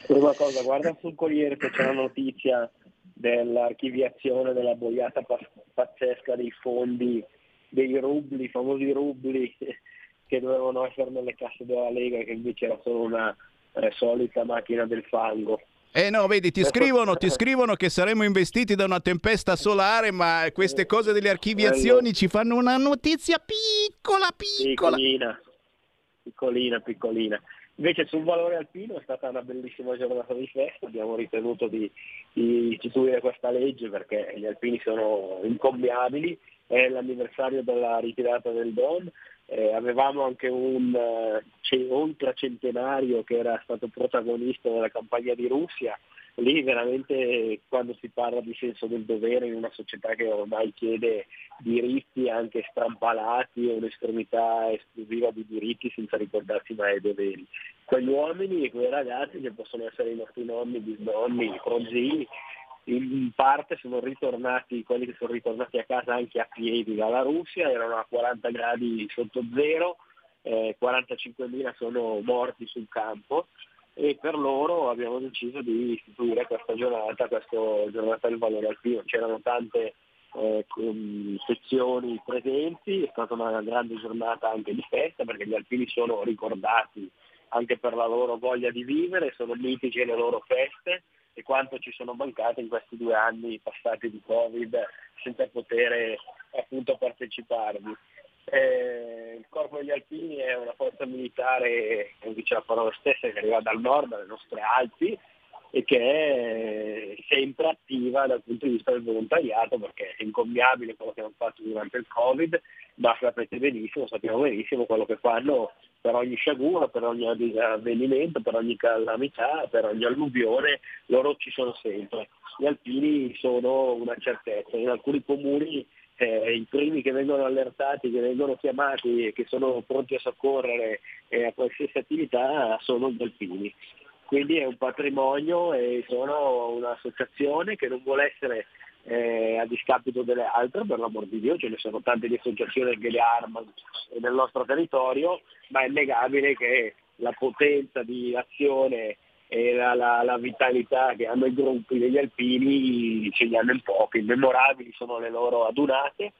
Prima cosa, guarda sul Corriere che c'è la notizia dell'archiviazione della boiata pazzesca dei fondi, dei rubli, famosi rubli che dovevano essere nelle casse della Lega che invece era solo una eh, solita macchina del fango. Eh no, vedi, ti scrivono, ti scrivono che saremo investiti da una tempesta solare, ma queste cose delle archiviazioni ci fanno una notizia piccola, piccola. Piccolina, piccolina, piccolina. Invece sul valore alpino è stata una bellissima giornata di festa, abbiamo ritenuto di, di istituire questa legge perché gli alpini sono incombiabili, è l'anniversario della ritirata del Don, eh, avevamo anche un eh, ultracentenario che era stato protagonista della campagna di Russia, lì veramente quando si parla di senso del dovere in una società che ormai chiede diritti anche strampalati e un'estremità esclusiva di diritti senza ricordarsi mai i doveri. Quegli uomini e quei ragazzi che possono essere i nostri nonni, bisnonni, prozii, in parte sono ritornati, quelli che sono ritornati a casa anche a piedi dalla Russia, erano a 40 gradi sotto zero, eh, 45.000 sono morti sul campo e per loro abbiamo deciso di istituire questa giornata, questa giornata del valore alpino. C'erano tante eh, sezioni presenti, è stata una grande giornata anche di festa perché gli alpini sono ricordati anche per la loro voglia di vivere, sono mitici le loro feste e quanto ci sono mancate in questi due anni passati di Covid senza poter appunto parteciparvi. Eh, il Corpo degli Alpini è una forza militare, come dice la parola stessa, che arriva dal nord, dalle nostre Alpi, e che è sempre attiva dal punto di vista del volontariato perché è incombiabile quello che hanno fatto durante il Covid, ma sapete benissimo, sappiamo benissimo quello che fanno per ogni sciagura, per ogni avvenimento, per ogni calamità, per ogni alluvione, loro ci sono sempre. Gli alpini sono una certezza, in alcuni comuni eh, i primi che vengono allertati, che vengono chiamati e che sono pronti a soccorrere eh, a qualsiasi attività sono gli alpini quindi è un patrimonio e sono un'associazione che non vuole essere eh, a discapito delle altre, per l'amor di Dio, ce ne sono tante di associazioni che le armano nel nostro territorio, ma è innegabile che la potenza di azione e la, la, la, vitalità che hanno i gruppi degli alpini ce li hanno in pochi, memorabili sono le loro adunate,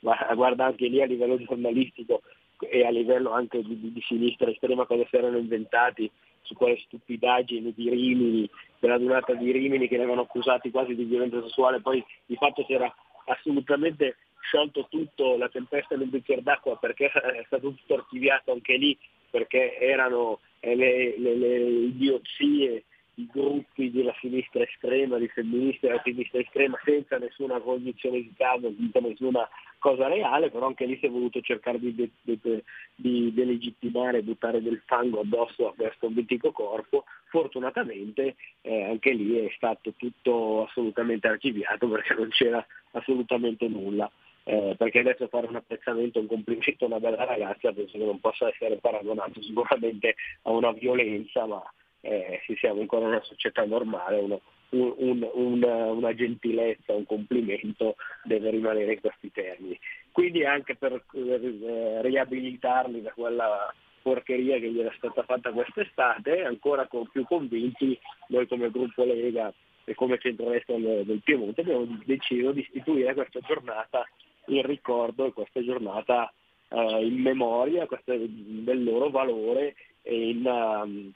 ma guarda anche lì a livello giornalistico e a livello anche di, di, di sinistra estrema cosa si erano inventati su quelle stupidaggini di Rimini, della durata di Rimini che ne avevano accusati quasi di violenza sessuale, poi di fatto si era assolutamente sciolto tutto, la tempesta nel bicchiere d'acqua perché è stato tutto archiviato anche lì, perché erano eh, le, le, le idiozie i gruppi della sinistra estrema, di femministe della sinistra estrema, senza nessuna cognizione di caso, senza nessuna cosa reale, però anche lì si è voluto cercare di, de- de- di delegittimare, buttare del fango addosso a questo mitico corpo. Fortunatamente eh, anche lì è stato tutto assolutamente archiviato perché non c'era assolutamente nulla. eh, perché adesso fare un apprezzamento, un complimento a una bella ragazza penso che non possa essere paragonato sicuramente a una violenza, ma eh, siamo ancora una società normale, uno, un, un, un, una gentilezza, un complimento deve rimanere in questi termini. Quindi anche per eh, riabilitarli da quella porcheria che gli era stata fatta quest'estate, ancora con più convinti, noi come gruppo Lega e come centrodestra del Piemonte abbiamo deciso di istituire questa giornata in ricordo e questa giornata uh, in memoria questa, del loro valore e in, uh,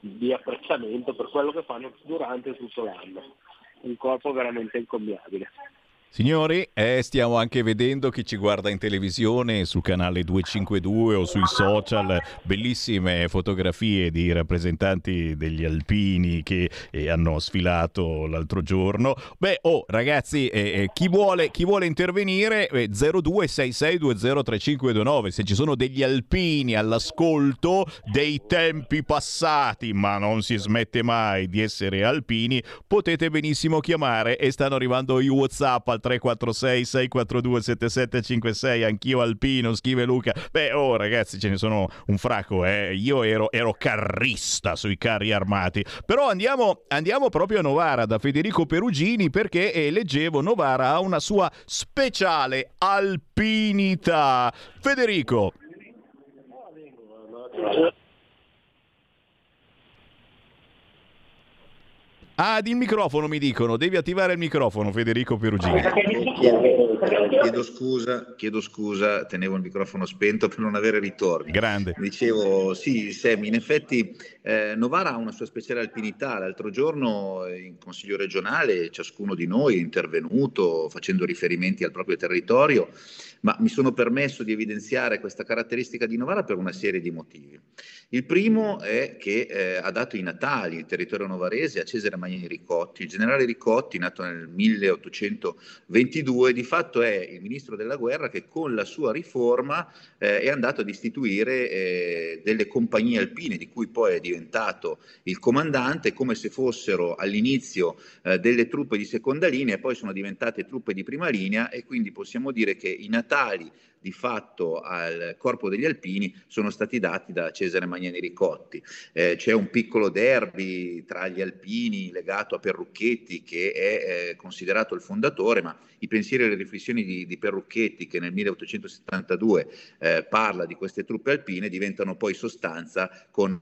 di apprezzamento per quello che fanno durante tutto l'anno. Un corpo veramente incommiabile. Signori, eh, stiamo anche vedendo chi ci guarda in televisione sul canale 252 o sui social, bellissime fotografie di rappresentanti degli alpini che eh, hanno sfilato l'altro giorno. Beh, oh ragazzi, eh, eh chi, vuole, chi, vuole, intervenire, eh, 0266203529, se ci sono degli alpini all'ascolto dei tempi passati, ma non si smette mai di essere alpini, potete benissimo chiamare e stanno arrivando i WhatsApp al 346 642 7756 anch'io alpino scrive Luca. Beh oh ragazzi ce ne sono un fracco eh. io ero, ero carrista sui carri armati. Però andiamo, andiamo proprio a Novara da Federico Perugini perché eh, leggevo Novara ha una sua speciale alpinità. Federico Ah, il microfono mi dicono, devi attivare il microfono Federico Perugini. Chiedo scusa, chiedo scusa, tenevo il microfono spento per non avere ritorni. Grande. Dicevo, sì, Sammy, in effetti eh, Novara ha una sua speciale alpinità. L'altro giorno eh, in Consiglio regionale ciascuno di noi è intervenuto facendo riferimenti al proprio territorio, ma mi sono permesso di evidenziare questa caratteristica di Novara per una serie di motivi. Il primo è che eh, ha dato i natali il territorio novarese a Cesare Magnani Ricotti. Il generale Ricotti, nato nel 1822, di fatto è il ministro della guerra che con la sua riforma eh, è andato ad istituire eh, delle compagnie alpine di cui poi è diventato il comandante come se fossero all'inizio eh, delle truppe di seconda linea e poi sono diventate truppe di prima linea e quindi possiamo dire che i natali di fatto al corpo degli alpini sono stati dati da Cesare Magnani Ricotti. Eh, c'è un piccolo derby tra gli alpini legato a Perrucchetti che è eh, considerato il fondatore, ma i pensieri e le riflessioni di, di Perrucchetti che nel 1872 eh, parla di queste truppe alpine diventano poi sostanza con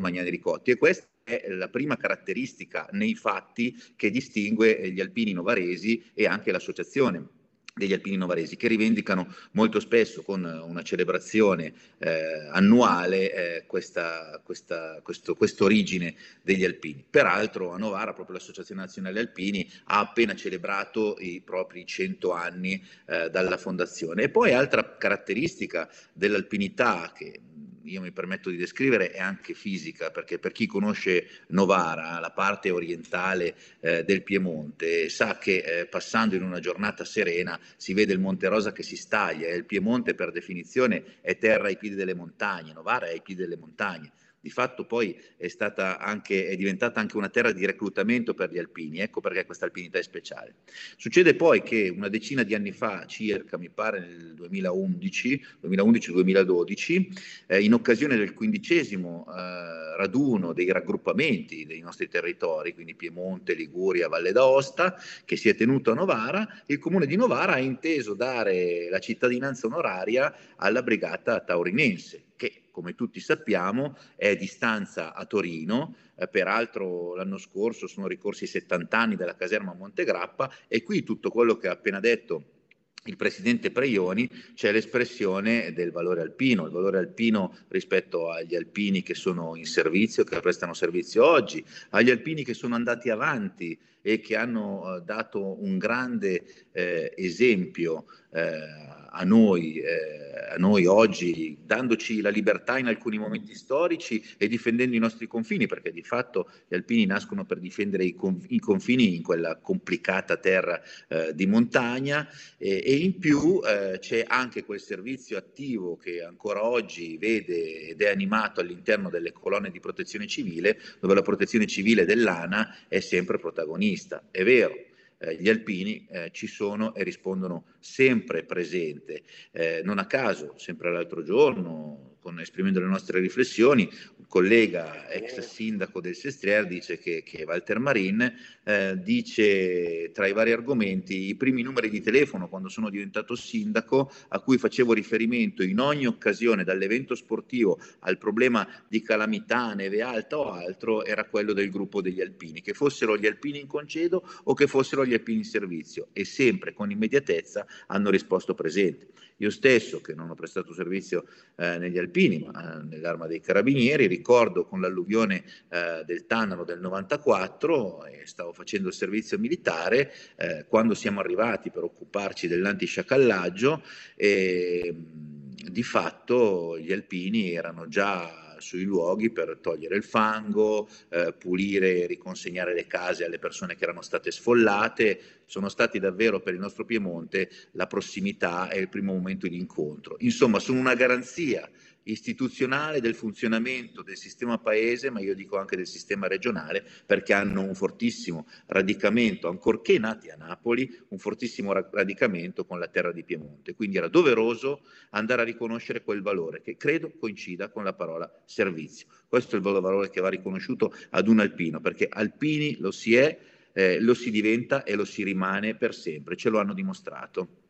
Magnani Ricotti e questa è la prima caratteristica nei fatti che distingue gli alpini novaresi e anche l'associazione degli alpini novaresi che rivendicano molto spesso con una celebrazione eh, annuale eh, questa, questa, questo, quest'origine degli alpini. Peraltro a Novara proprio l'Associazione Nazionale Alpini ha appena celebrato i propri 100 anni eh, dalla fondazione. E poi altra caratteristica dell'alpinità che io mi permetto di descrivere è anche fisica, perché per chi conosce Novara, la parte orientale eh, del Piemonte, sa che eh, passando in una giornata serena si vede il Monte Rosa che si staglia e il Piemonte per definizione è terra ai piedi delle montagne, Novara è ai piedi delle montagne di fatto poi è, anche, è, diventata anche una terra di reclutamento per gli alpini, ecco perché questa alpinità è speciale. Succede poi che una decina di anni fa, circa mi pare nel 2011, 2011-2012, eh, in occasione del quindicesimo eh, raduno dei raggruppamenti dei nostri territori, quindi Piemonte, Liguria, Valle d'Aosta, che si è tenuto a Novara, il comune di Novara ha inteso dare la cittadinanza onoraria alla brigata taurinense come tutti sappiamo è di stanza a Torino, eh, peraltro l'anno scorso sono ricorsi i 70 anni della caserma Montegrappa e qui tutto quello che ha appena detto il presidente Preioni c'è l'espressione del valore alpino, il valore alpino rispetto agli alpini che sono in servizio, che prestano servizio oggi, agli alpini che sono andati avanti e che hanno eh, dato un grande eh, esempio eh, a noi, eh, a noi oggi, dandoci la libertà in alcuni momenti storici e difendendo i nostri confini, perché di fatto gli alpini nascono per difendere i, i confini in quella complicata terra eh, di montagna e, e in più eh, c'è anche quel servizio attivo che ancora oggi vede ed è animato all'interno delle colonne di protezione civile, dove la protezione civile dell'ANA è sempre protagonista. È vero, eh, gli alpini eh, ci sono e rispondono sempre presente. Eh, non a caso, sempre l'altro giorno, con, esprimendo le nostre riflessioni, un collega ex sindaco del Sestriere dice che, che Walter Marin eh, dice tra i vari argomenti i primi numeri di telefono quando sono diventato sindaco a cui facevo riferimento in ogni occasione dall'evento sportivo al problema di calamità, neve alta o altro era quello del gruppo degli alpini, che fossero gli alpini in concedo o che fossero gli alpini in servizio e sempre con immediatezza hanno risposto presente. Io stesso, che non ho prestato servizio eh, negli alpini, ma eh, nell'arma dei carabinieri, ricordo con l'alluvione eh, del Tannaro del 94 e stavo facendo il servizio militare eh, quando siamo arrivati per occuparci dell'antisciacallaggio e di fatto gli alpini erano già sui luoghi per togliere il fango, eh, pulire e riconsegnare le case alle persone che erano state sfollate. Sono stati davvero per il nostro Piemonte la prossimità e il primo momento di incontro. Insomma, sono una garanzia istituzionale del funzionamento del sistema paese, ma io dico anche del sistema regionale, perché hanno un fortissimo radicamento, ancorché nati a Napoli, un fortissimo radicamento con la terra di Piemonte. Quindi era doveroso andare a riconoscere quel valore che credo coincida con la parola servizio. Questo è il valore che va riconosciuto ad un alpino, perché alpini lo si è, eh, lo si diventa e lo si rimane per sempre, ce lo hanno dimostrato.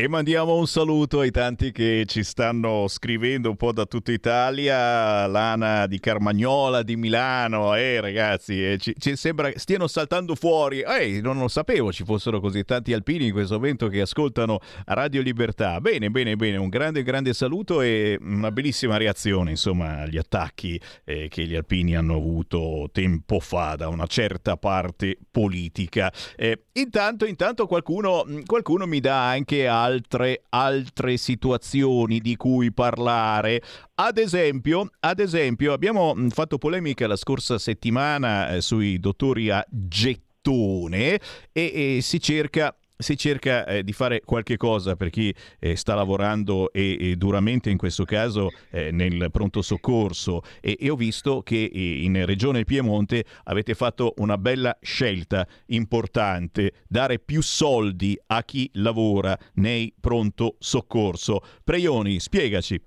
E mandiamo un saluto ai tanti che ci stanno scrivendo un po' da tutta Italia, Lana di Carmagnola, di Milano, eh ragazzi, eh, ci, ci, sembra stiano saltando fuori, eh, non lo sapevo ci fossero così tanti alpini in questo momento che ascoltano Radio Libertà. Bene, bene, bene, un grande, grande saluto e una bellissima reazione, insomma, agli attacchi eh, che gli alpini hanno avuto tempo fa da una certa parte politica. Eh, intanto, intanto qualcuno, qualcuno mi dà anche a altre, altre situazioni di cui parlare. Ad esempio, ad esempio, abbiamo fatto polemica la scorsa settimana eh, sui dottori a gettone e, e si cerca si cerca eh, di fare qualche cosa per chi eh, sta lavorando e, e, duramente in questo caso eh, nel pronto soccorso e, e ho visto che eh, in Regione Piemonte avete fatto una bella scelta importante, dare più soldi a chi lavora nei pronto soccorso. Preioni, spiegaci.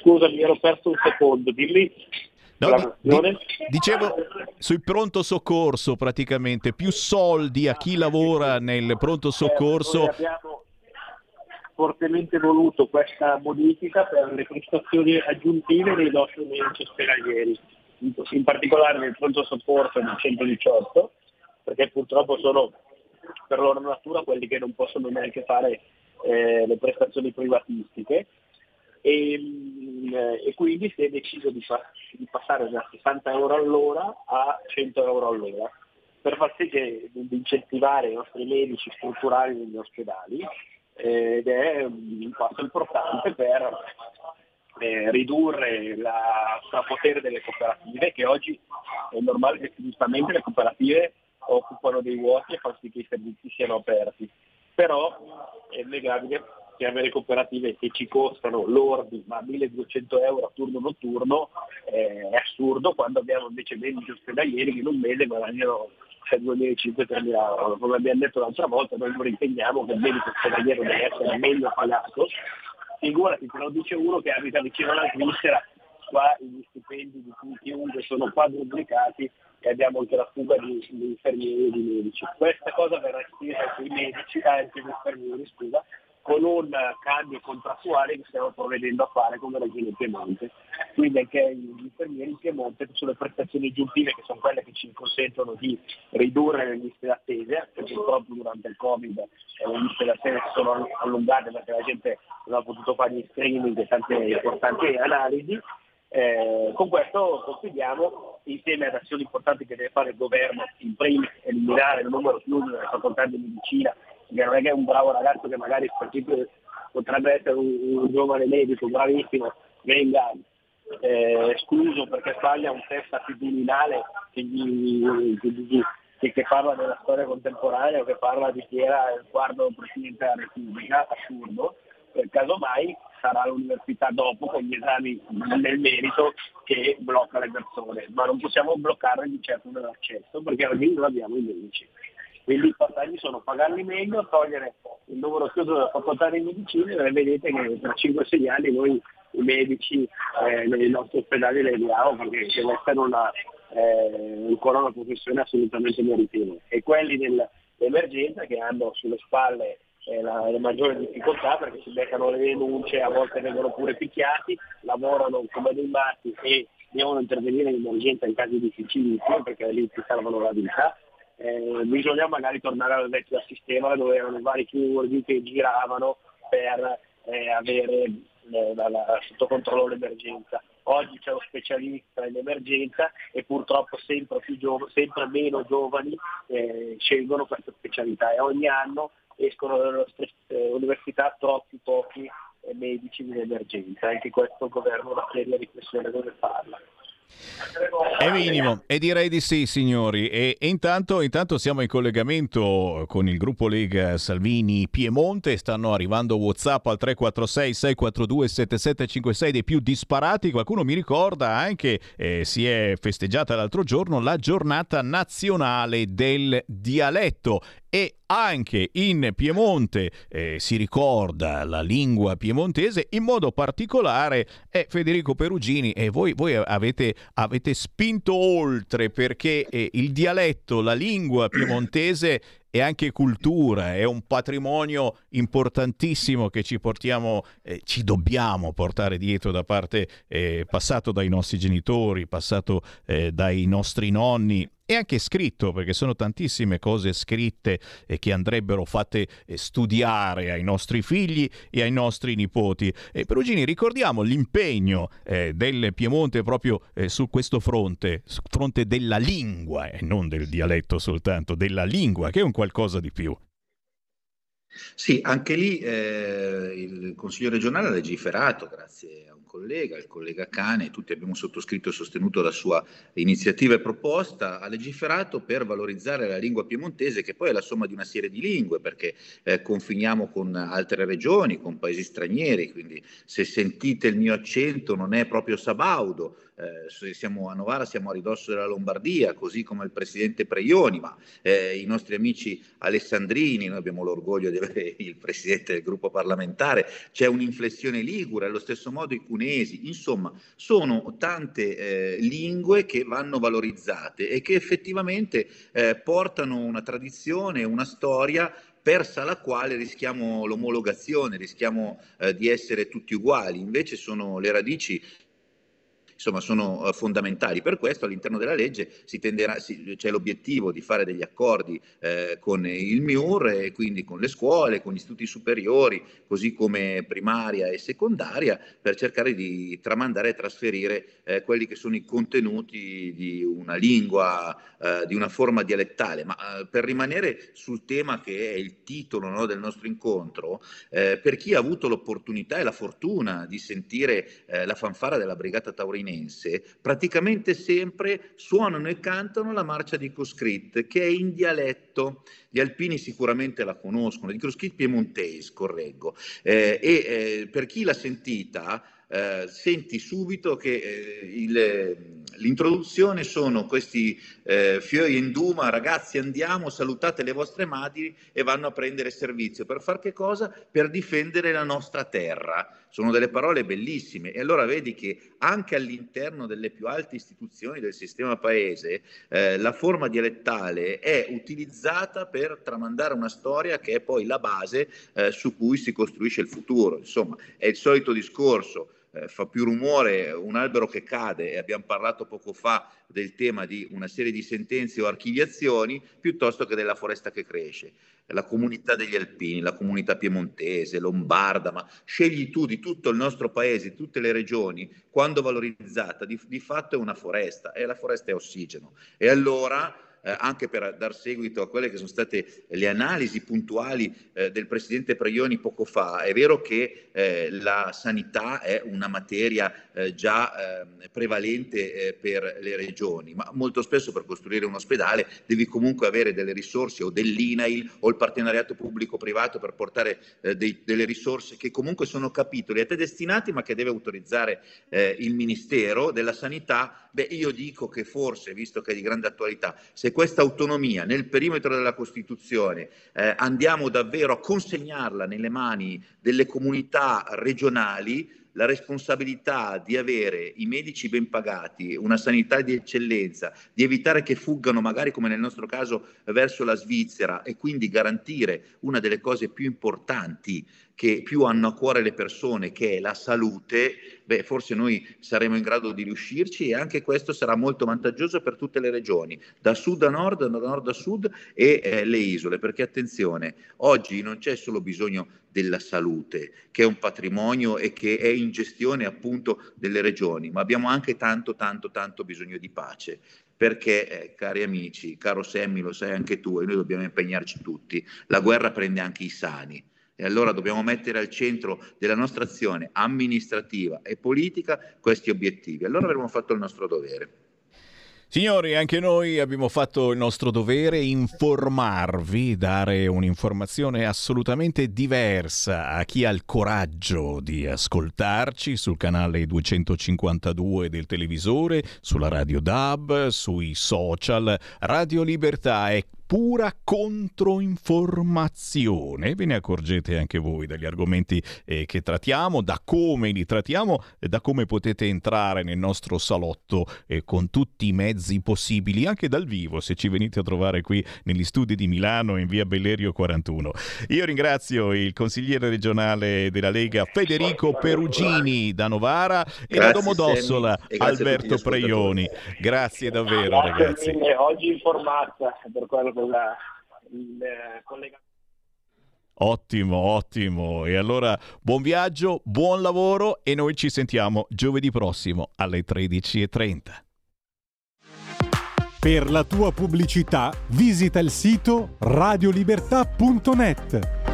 Scusami, ero perso un secondo, dimmi. No, di, di, dicevo sul pronto soccorso praticamente, più soldi a chi lavora nel pronto soccorso. Eh, abbiamo fortemente voluto questa modifica per le prestazioni aggiuntive dei nostri medici ospedalieri, in, in particolare nel pronto soccorso del 118, perché purtroppo sono per loro natura quelli che non possono neanche fare eh, le prestazioni privatistiche e, mm, e, quindi si è deciso di, fa, di, passare da 60 euro all'ora a 100 euro all'ora per far sì che di incentivare i nostri medici strutturali negli ospedali ed è un passo importante per eh, ridurre il potere delle cooperative che oggi è normale che giustamente le cooperative occupano dei vuoti e fanno sì che i servizi siano aperti. Però è innegabile che avere cooperative che ci costano lordi ma 1200 euro a turno notturno eh, è assurdo quando abbiamo invece medici ospedalieri che in un mese guadagnano 2.500-3.000 euro. Come abbiamo detto l'altra volta, noi non riteniamo che il medico ospedaliero deve essere meglio pagato. Figurati, te lo dice uno che abita vicino alla Svizzera, qua gli stipendi di chiunque sono quadruplicati e abbiamo anche la fuga di, di infermieri e di medici. Questa cosa verrà estesa sui medici, anche gli infermieri, scusa, con un cambio contrattuale che stiamo provvedendo a fare come Regione Piemonte. Quindi anche gli infermieri in Piemonte sulle prestazioni aggiuntive che sono quelle che ci consentono di ridurre le liste d'attesa, perché purtroppo durante il Covid eh, le liste d'attesa si sono allungate perché la gente non ha potuto fare gli streaming e tante importanti analisi. Eh, con questo confidiamo, insieme ad azioni importanti che deve fare il governo, in primis eliminare il numero chiuso delle facoltà di medicina che non è che è un bravo ragazzo che magari potrebbe essere un, un giovane medico bravissimo, venga eh, escluso perché sbaglia un test attitudinale che, che, che, che, parla della storia contemporanea o che parla di chi era il quarto Presidente della Repubblica, assurdo, eh, casomai sarà l'università dopo con gli esami nel merito che blocca le persone, ma non possiamo bloccare di certo l'accesso perché oggi non abbiamo i medici. Quindi i passaggi sono pagarli meglio, togliere il numero chiuso della facoltà di medicina e vedete che tra 5-6 anni noi i medici eh, nei nostri ospedali li abbiamo perché deve essere una, eh, ancora una professione assolutamente meritevole. E quelli dell'emergenza che hanno sulle spalle eh, la, le maggiori difficoltà perché si beccano le denunce, a volte vengono pure picchiati, lavorano come dei matti e devono intervenire in emergenza in casi difficilissimi perché lì si salvano la vita eh, bisogna magari tornare al vecchio sistema dove erano vari chirurghi che giravano per eh, avere eh, la, la, sotto controllo l'emergenza. Oggi c'è lo specialista in emergenza e purtroppo sempre, giov- sempre meno giovani eh, scelgono questa specialità e ogni anno escono dalle eh, università troppi pochi eh, medici in emergenza. Anche questo governo una seria riflessione dove farla. È minimo, e direi di sì, signori. E, e intanto, intanto, siamo in collegamento con il gruppo Lega Salvini Piemonte. Stanno arrivando WhatsApp al 346-642-7756 dei più disparati. Qualcuno mi ricorda anche, eh, si è festeggiata l'altro giorno, la giornata nazionale del dialetto e anche in Piemonte eh, si ricorda la lingua piemontese, in modo particolare è Federico Perugini e voi, voi avete, avete, spinto oltre perché eh, il dialetto, la lingua piemontese è anche cultura, è un patrimonio importantissimo che ci portiamo, eh, ci dobbiamo portare dietro da parte eh, passato dai nostri genitori, passato eh, dai nostri nonni e anche scritto, perché sono tantissime cose scritte eh, che andrebbero fatte eh, studiare ai nostri figli e ai nostri nipoti. E Perugini, ricordiamo l'impegno eh, del Piemonte proprio eh, su questo fronte, sul fronte della lingua, e non del dialetto soltanto, della lingua, che è un qualcosa di più. Sì, anche lì eh, il Consiglio regionale ha legiferato, grazie a collega, il collega Cane, tutti abbiamo sottoscritto e sostenuto la sua iniziativa e proposta, ha legiferato per valorizzare la lingua piemontese, che poi è la somma di una serie di lingue, perché eh, confiniamo con altre regioni, con paesi stranieri, quindi se sentite il mio accento non è proprio sabaudo, eh, siamo a Novara, siamo a ridosso della Lombardia, così come il presidente Preioni, ma eh, i nostri amici alessandrini, noi abbiamo l'orgoglio di avere il presidente del gruppo parlamentare, c'è un'inflessione ligure, allo stesso modo i cunesi, insomma sono tante eh, lingue che vanno valorizzate e che effettivamente eh, portano una tradizione, una storia persa la quale rischiamo l'omologazione, rischiamo eh, di essere tutti uguali, invece sono le radici insomma sono eh, fondamentali. Per questo all'interno della legge tenderà, si, c'è l'obiettivo di fare degli accordi eh, con il MIUR e quindi con le scuole, con gli istituti superiori, così come primaria e secondaria, per cercare di tramandare e trasferire eh, quelli che sono i contenuti di una lingua, eh, di una forma dialettale. Ma eh, per rimanere sul tema che è il titolo no, del nostro incontro, eh, per chi ha avuto l'opportunità e la fortuna di sentire la fanfara della Brigata Taurina torinense praticamente sempre suonano e cantano la marcia di Coscrit, che è in dialetto. Gli alpini sicuramente la conoscono, di Coscrit piemontese, correggo. Eh, e eh, per chi l'ha sentita, eh, senti subito che eh, il, l'introduzione sono questi eh, fioi in duma, ragazzi andiamo, salutate le vostre madri e vanno a prendere servizio. Per far che cosa? Per difendere la nostra terra. Sono delle parole bellissime e allora vedi che anche all'interno delle più alte istituzioni del sistema paese eh, la forma dialettale è utilizzata per tramandare una storia che è poi la base eh, su cui si costruisce il futuro. Insomma, è il solito discorso eh, fa più rumore un albero che cade, e abbiamo parlato poco fa del tema di una serie di sentenze o archiviazioni, piuttosto che della foresta che cresce. La comunità degli alpini, la comunità piemontese, lombarda, ma scegli tu di tutto il nostro paese, di tutte le regioni, quando valorizzata, di, di fatto è una foresta e la foresta è ossigeno. E allora eh, anche per dar seguito a quelle che sono state le analisi puntuali eh, del Presidente Praioni poco fa. È vero che eh, la sanità è una materia eh, già ehm, prevalente eh, per le regioni, ma molto spesso per costruire un ospedale devi comunque avere delle risorse o dell'INAIL o il partenariato pubblico-privato per portare dei, delle risorse che comunque sono capitoli a te destinati ma che deve autorizzare il Ministero della Sanità. Beh, io dico che forse, visto che è di grande attualità, se questa autonomia nel perimetro della Costituzione eh, andiamo davvero a consegnarla nelle mani delle comunità regionali, la responsabilità di avere i medici ben pagati, una sanità di eccellenza, di evitare che fuggano magari come nel nostro caso verso la Svizzera e quindi garantire una delle cose più importanti che più hanno a cuore le persone, che è la salute, beh, forse noi saremo in grado di riuscirci e anche questo sarà molto vantaggioso per tutte le regioni, da sud a nord, da nord a sud e eh, le isole, perché attenzione, oggi non c'è solo bisogno della salute, che è un patrimonio e che è in gestione appunto delle regioni, ma abbiamo anche tanto, tanto, tanto bisogno di pace perché, eh, cari amici, caro Semmi, lo sai anche tu, e noi dobbiamo impegnarci tutti, la guerra prende anche i sani. E allora dobbiamo mettere al centro della nostra azione amministrativa e politica questi obiettivi. Allora avremo fatto il nostro dovere. Signori, anche noi abbiamo fatto il nostro dovere informarvi, dare un'informazione assolutamente diversa a chi ha il coraggio di ascoltarci sul canale 252 del televisore, sulla radio DAB, sui social. Radio Libertà è pura controinformazione. Ve ne accorgete anche voi dagli argomenti eh, che trattiamo, da come li trattiamo e da come potete entrare nel nostro salotto eh, con tutti i mezzi possibili, anche dal vivo, se ci venite a trovare qui negli studi di Milano in via Bellerio 41. Io ringrazio il consigliere regionale della Lega Federico Perugini da Novara grazie, e da Domodossola Alberto Preioni. Grazie davvero grazie ragazzi. Mille. Oggi informata per quello con la, il collega. Ottimo, ottimo. E allora buon viaggio, buon lavoro e noi ci sentiamo giovedì prossimo alle 13.30. Per la tua pubblicità visita il sito radiolibertà.net.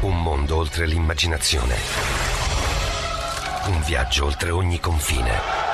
Un mondo oltre l'immaginazione. Un viaggio oltre ogni confine.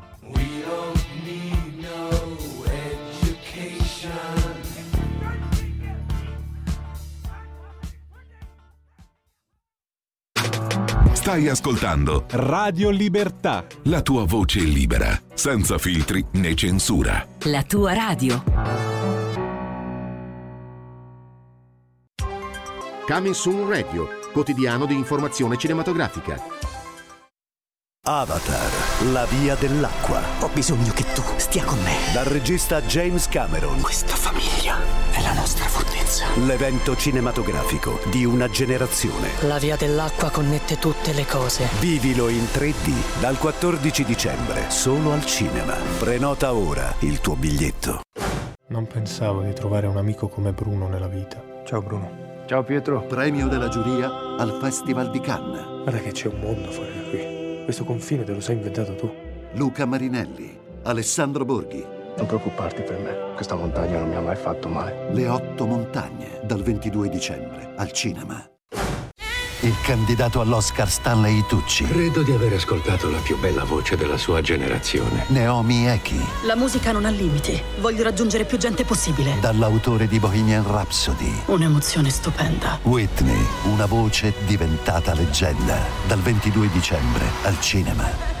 Stai ascoltando Radio Libertà. La tua voce libera, senza filtri né censura. La tua radio. Coming Soon Radio, quotidiano di informazione cinematografica. Avatar, la via dell'acqua. Ho bisogno che tu stia con me. Dal regista James Cameron. Questa famiglia è la nostra fortezza. L'evento cinematografico di una generazione. La via dell'acqua connette tutte le cose. Vivilo in 3D dal 14 dicembre, solo al cinema. Prenota ora il tuo biglietto. Non pensavo di trovare un amico come Bruno nella vita. Ciao Bruno. Ciao Pietro. Premio della giuria al Festival di Cannes. Guarda che c'è un mondo fuori da qui. Questo confine te lo sei inventato tu. Luca Marinelli, Alessandro Borghi. Non preoccuparti per me, questa montagna non mi ha mai fatto male. Le otto montagne, dal 22 dicembre, al cinema. Il candidato all'Oscar Stanley Tucci. Credo di aver ascoltato la più bella voce della sua generazione. Naomi Eki. La musica non ha limiti. Voglio raggiungere più gente possibile. Dall'autore di Bohemian Rhapsody. Un'emozione stupenda. Whitney, una voce diventata leggenda. Dal 22 dicembre al cinema.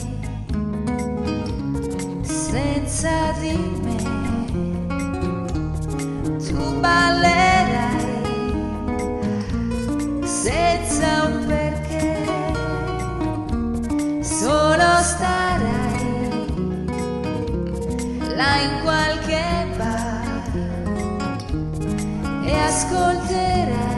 senza di me? Tu ballerai senza un perché, solo starai là in qualche bar e ascolterai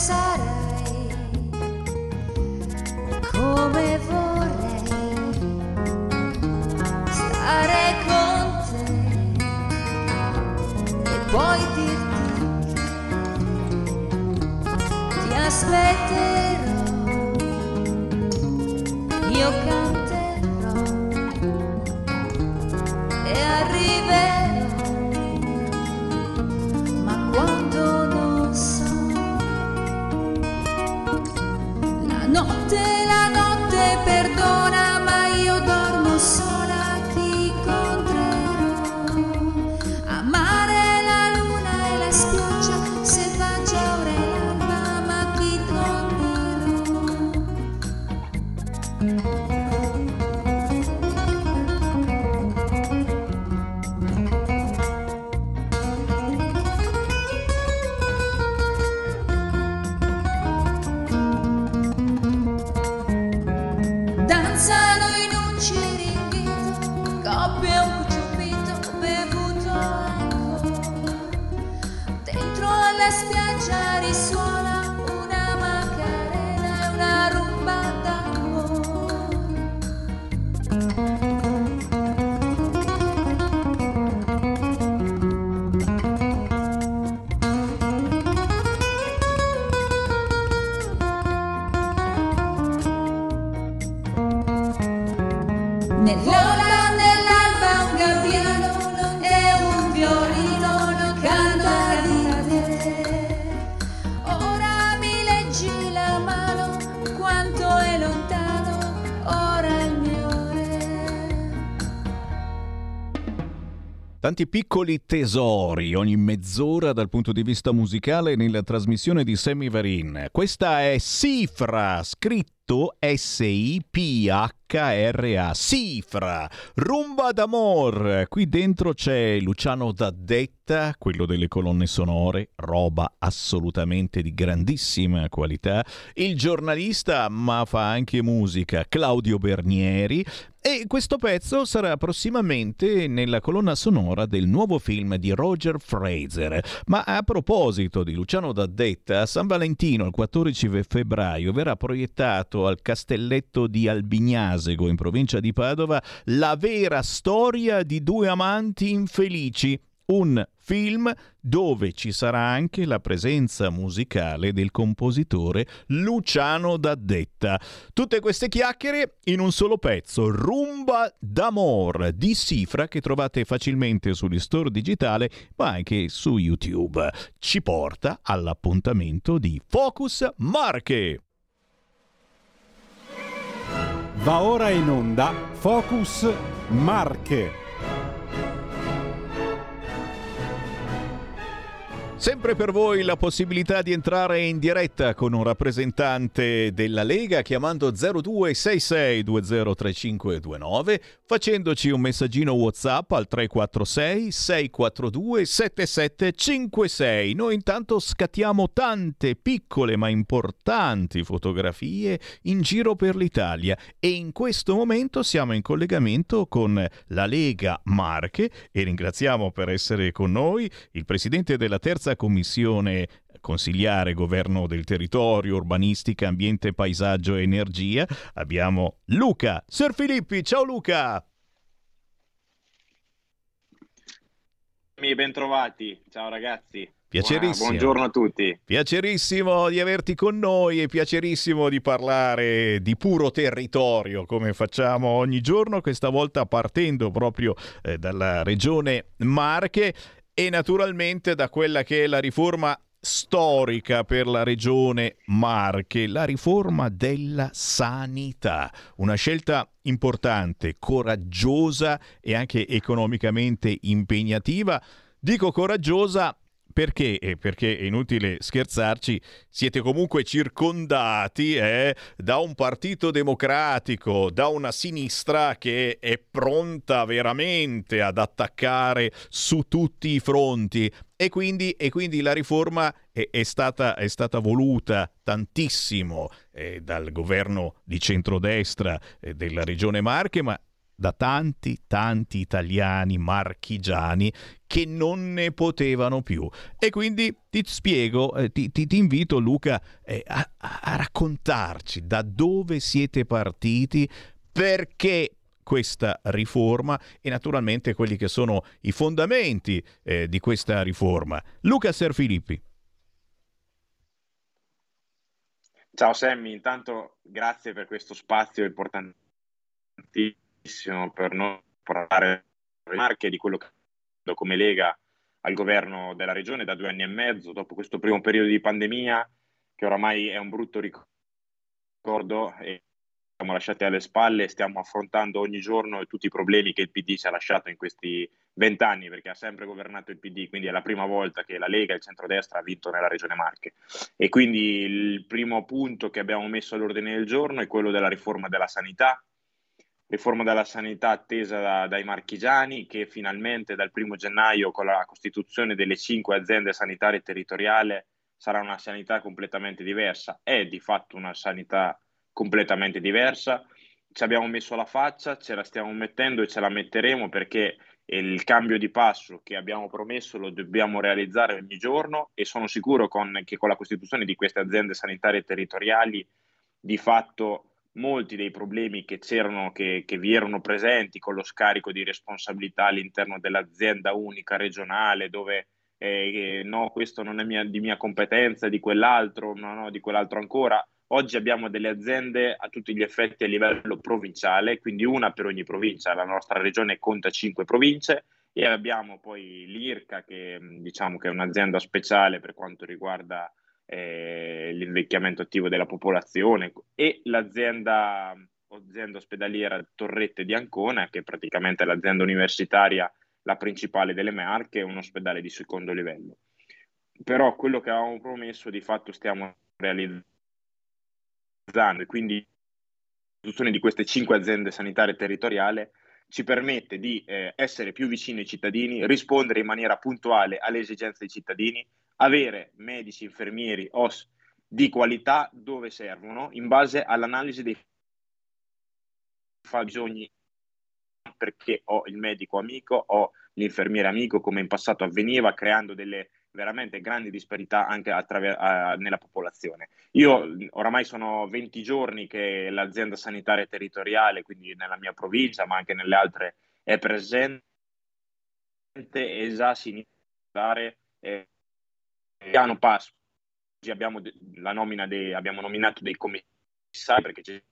sarai? Come vorrei stare con te e poi dirti ti aspetterò, io canterò Tanti piccoli tesori ogni mezz'ora dal punto di vista musicale nella trasmissione di Sammy Varin. Questa è Cifra, scritto S-I-P-H-R-A. Cifra, rumba d'amor. Qui dentro c'è Luciano Daddetta, quello delle colonne sonore, roba assolutamente di grandissima qualità. Il giornalista, ma fa anche musica, Claudio Bernieri. E questo pezzo sarà prossimamente nella colonna sonora del nuovo film di Roger Fraser. Ma a proposito di Luciano Daddetta, a San Valentino il 14 febbraio verrà proiettato al Castelletto di Albignasego in provincia di Padova la vera storia di due amanti infelici. Un film dove ci sarà anche la presenza musicale del compositore Luciano Daddetta. Tutte queste chiacchiere in un solo pezzo, Rumba d'Amor di Cifra che trovate facilmente sugli store digitale ma anche su YouTube. Ci porta all'appuntamento di Focus Marche. Va ora in onda Focus Marche. Sempre per voi la possibilità di entrare in diretta con un rappresentante della Lega chiamando 0266203529, facendoci un messaggino WhatsApp al 346 642 7756. Noi intanto scattiamo tante piccole ma importanti fotografie in giro per l'Italia e in questo momento siamo in collegamento con la Lega Marche e ringraziamo per essere con noi il presidente della terza commissione consigliare governo del territorio, urbanistica, ambiente, paesaggio e energia. Abbiamo Luca Sir Filippi. Ciao Luca! Bentrovati, ciao ragazzi. Piacerissimo. Buongiorno a tutti. Piacerissimo di averti con noi e piacerissimo di parlare di puro territorio come facciamo ogni giorno, questa volta partendo proprio eh, dalla regione Marche e naturalmente da quella che è la riforma storica per la regione Marche, la riforma della sanità, una scelta importante, coraggiosa e anche economicamente impegnativa. Dico coraggiosa perché? Eh, perché è inutile scherzarci, siete comunque circondati eh, da un partito democratico, da una sinistra che è pronta veramente ad attaccare su tutti i fronti. E quindi, e quindi la riforma è, è, stata, è, stata, voluta tantissimo eh, dal governo di centrodestra eh, della regione Marche, ma da tanti, tanti italiani marchigiani che non ne potevano più. E quindi ti spiego, eh, ti, ti, ti, invito Luca eh, a, a raccontarci da dove siete partiti, perché questa riforma e naturalmente quelli che sono i fondamenti eh, di questa riforma. Luca Serfilippi. Ciao Sammy, intanto grazie per questo spazio importantissimo per non parlare marche di quello che come Lega al governo della regione da due anni e mezzo, dopo questo primo periodo di pandemia, che oramai è un brutto ricordo e siamo lasciati alle spalle, stiamo affrontando ogni giorno tutti i problemi che il PD ci ha lasciato in questi vent'anni, perché ha sempre governato il PD, quindi è la prima volta che la Lega e il centrodestra ha vinto nella regione Marche. E quindi il primo punto che abbiamo messo all'ordine del giorno è quello della riforma della sanità, riforma della sanità attesa da, dai marchigiani che finalmente dal primo gennaio con la costituzione delle cinque aziende sanitarie territoriali sarà una sanità completamente diversa, è di fatto una sanità completamente diversa, ci abbiamo messo la faccia, ce la stiamo mettendo e ce la metteremo perché il cambio di passo che abbiamo promesso lo dobbiamo realizzare ogni giorno e sono sicuro con, che con la costituzione di queste aziende sanitarie territoriali di fatto molti dei problemi che c'erano, che, che, vi erano presenti con lo scarico di responsabilità all'interno dell'azienda unica regionale, dove eh, no, questo non è mia, di mia competenza, di quell'altro, no, no, di quell'altro ancora. Oggi abbiamo delle aziende a tutti gli effetti a livello provinciale, quindi una per ogni provincia. La nostra regione conta cinque province e abbiamo poi l'IRCA, che diciamo che è un'azienda speciale per quanto riguarda eh, l'invecchiamento attivo della popolazione e l'azienda, azienda ospedaliera Torrette di Ancona, che è praticamente l'azienda universitaria, la principale delle Marche, un ospedale di secondo livello. Però quello che avevamo promesso di fatto stiamo realizzando e quindi l'istituzione di queste cinque aziende sanitarie territoriali ci permette di eh, essere più vicini ai cittadini, rispondere in maniera puntuale alle esigenze dei cittadini, avere medici, infermieri, OS di qualità dove servono in base all'analisi dei fabbisogni perché ho il medico amico, ho l'infermiere amico come in passato avveniva creando delle veramente grandi disparità anche attraver- a, nella popolazione. Io oramai sono 20 giorni che l'azienda sanitaria territoriale, quindi nella mia provincia ma anche nelle altre, è presente e già si inizia a dare eh, piano passo. Oggi abbiamo, la nomina dei, abbiamo nominato dei commissari perché c'è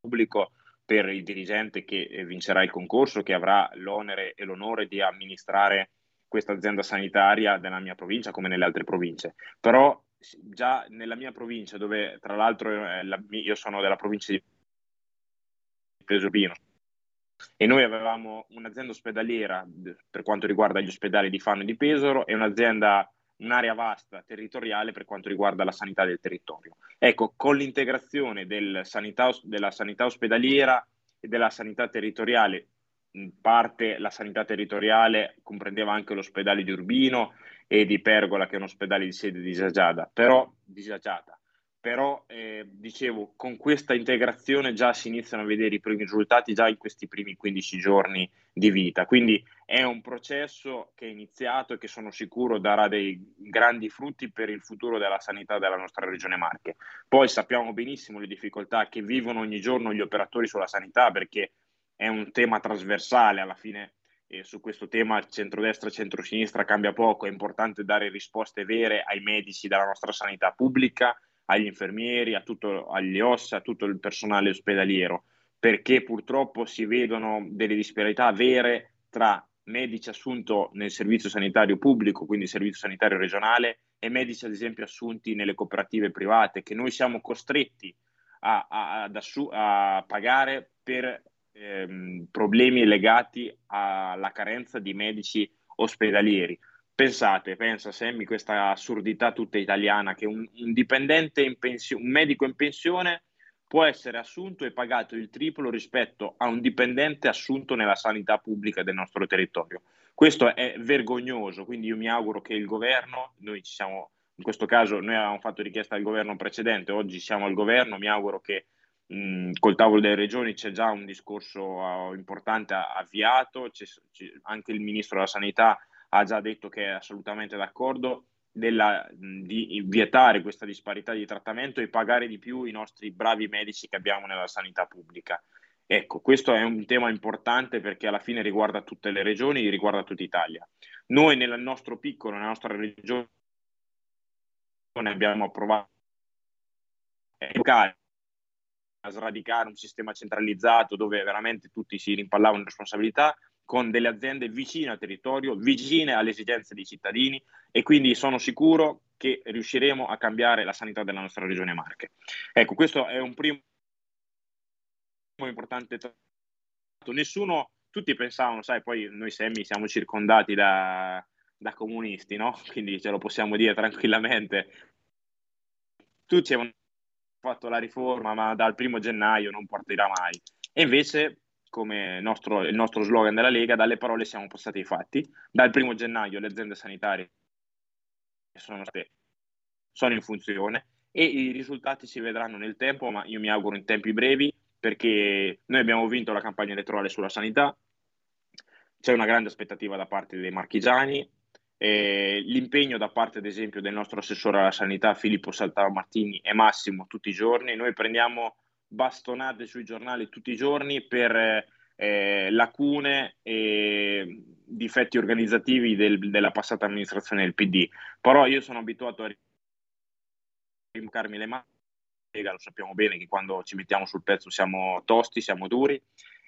pubblico per il dirigente che eh, vincerà il concorso, che avrà l'onere e l'onore di amministrare questa azienda sanitaria della mia provincia come nelle altre province. Però già nella mia provincia, dove tra l'altro eh, io sono della provincia di Pesopino, e noi avevamo un'azienda ospedaliera per quanto riguarda gli ospedali di Fano e di Pesaro e un'azienda un'area vasta territoriale per quanto riguarda la sanità del territorio. Ecco, con l'integrazione del sanità, della sanità ospedaliera e della sanità territoriale, in parte la sanità territoriale comprendeva anche l'ospedale di Urbino e di Pergola, che è un ospedale di sede disagiata, però, disagiata. Però eh, dicevo, con questa integrazione già si iniziano a vedere i primi risultati già in questi primi 15 giorni di vita, quindi è un processo che è iniziato e che sono sicuro darà dei grandi frutti per il futuro della sanità della nostra regione Marche. Poi sappiamo benissimo le difficoltà che vivono ogni giorno gli operatori sulla sanità perché è un tema trasversale. Alla fine e su questo tema centrodestra e centrosinistra cambia poco, è importante dare risposte vere ai medici della nostra sanità pubblica agli infermieri, a tutto, agli OS, a tutto il personale ospedaliero, perché purtroppo si vedono delle disparità vere tra medici assunti nel servizio sanitario pubblico, quindi servizio sanitario regionale, e medici ad esempio assunti nelle cooperative private, che noi siamo costretti a, a, assu- a pagare per ehm, problemi legati alla carenza di medici ospedalieri. Pensate, pensa Sammy, questa assurdità tutta italiana che un, un dipendente in pensione, un medico in pensione può essere assunto e pagato il triplo rispetto a un dipendente assunto nella sanità pubblica del nostro territorio. Questo è vergognoso, quindi io mi auguro che il governo, noi ci siamo, in questo caso noi avevamo fatto richiesta al governo precedente, oggi siamo al governo, mi auguro che mh, col tavolo delle regioni c'è già un discorso uh, importante avviato, c'è, c'è anche il ministro della sanità ha già detto che è assolutamente d'accordo della, di vietare questa disparità di trattamento e pagare di più i nostri bravi medici che abbiamo nella sanità pubblica. Ecco, questo è un tema importante perché alla fine riguarda tutte le regioni, riguarda tutta Italia. Noi nel nostro piccolo, nella nostra regione, abbiamo approvato a sradicare un sistema centralizzato dove veramente tutti si rimpallavano responsabilità con delle aziende vicine al territorio, vicine alle esigenze dei cittadini e quindi sono sicuro che riusciremo a cambiare la sanità della nostra regione Marche. Ecco, questo è un primo importante tratto. Nessuno, tutti pensavano, sai, poi noi semi siamo circondati da, da comunisti, no? Quindi ce lo possiamo dire tranquillamente. Tutti avevano fatto la riforma, ma dal primo gennaio non partirà mai. E invece come nostro, il nostro slogan della Lega, dalle parole siamo passati ai fatti. Dal primo gennaio le aziende sanitarie sono, state, sono in funzione e i risultati si vedranno nel tempo, ma io mi auguro in tempi brevi, perché noi abbiamo vinto la campagna elettorale sulla sanità, c'è una grande aspettativa da parte dei marchigiani, eh, l'impegno da parte, ad esempio, del nostro assessore alla sanità Filippo Saltava Martini è massimo tutti i giorni. Noi prendiamo bastonate sui giornali tutti i giorni per eh, lacune e difetti organizzativi del, della passata amministrazione del PD. Però io sono abituato a rimcarmi le mani, lo sappiamo bene che quando ci mettiamo sul pezzo siamo tosti, siamo duri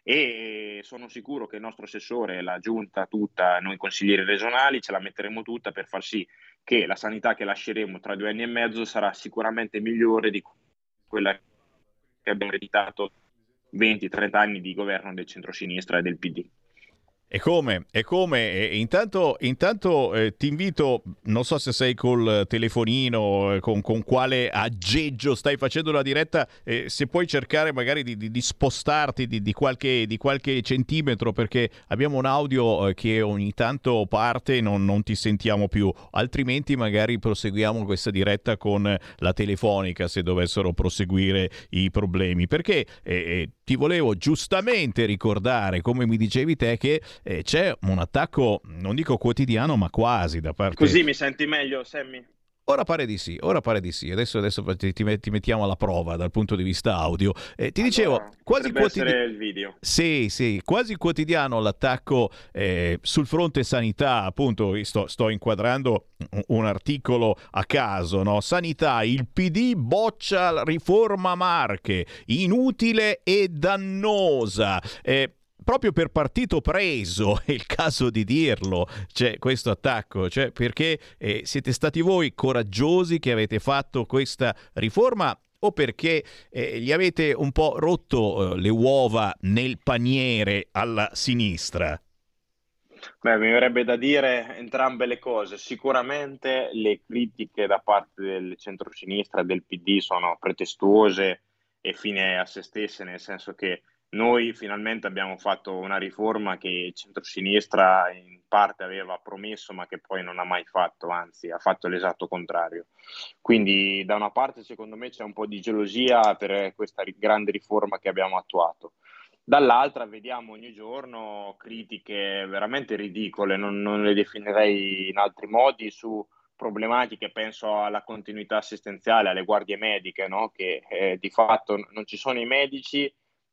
e sono sicuro che il nostro assessore, la giunta tutta, noi consiglieri regionali, ce la metteremo tutta per far sì che la sanità che lasceremo tra due anni e mezzo sarà sicuramente migliore di quella che abbiamo ereditato 20-30 anni di governo del centro-sinistra e del PD. E come? E come? E intanto, intanto eh, ti invito, non so se sei col telefonino, eh, con, con, quale aggeggio stai facendo la diretta, eh, se puoi cercare magari di, di, di spostarti di, qualche, di qualche centimetro perché abbiamo un audio eh, che ogni tanto parte e non, non, ti sentiamo più, altrimenti magari proseguiamo questa diretta con la telefonica se dovessero proseguire i problemi. Perché eh, ti volevo giustamente ricordare, come mi dicevi te, che eh, c'è un attacco, non dico quotidiano, ma quasi da parte... Così mi senti meglio, Sammy? Ora pare di sì, ora pare di sì. Adesso, adesso ti, ti, mettiamo alla prova dal punto di vista audio. Eh, ti allora, dicevo, quasi quotidiano. Sì, sì, quasi quotidiano l'attacco eh, sul fronte sanità. Appunto, sto, sto, inquadrando un articolo a caso. No? Sanità, il PD boccia la riforma Marche, inutile e dannosa. Eh, proprio per partito preso, è il caso di dirlo, c'è questo attacco, cioè perché eh, siete stati voi coraggiosi che avete fatto questa riforma o perché eh, gli avete un po' rotto eh, le uova nel paniere alla sinistra? Beh, mi verrebbe da dire entrambe le cose. Sicuramente le critiche da parte del centro-sinistra e del PD sono pretestuose e fine a se stesse, nel senso che Noi finalmente abbiamo fatto una riforma che il centrosinistra in parte aveva promesso ma che poi non ha mai fatto, anzi ha fatto l'esatto contrario. Quindi da una parte secondo me c'è un po' di gelosia per questa grande riforma che abbiamo attuato. Dall'altra vediamo ogni giorno critiche veramente ridicole, non, non le definirei in altri modi, su problematiche, penso alla continuità assistenziale, alle guardie mediche, no? che eh, di fatto non ci sono i medici,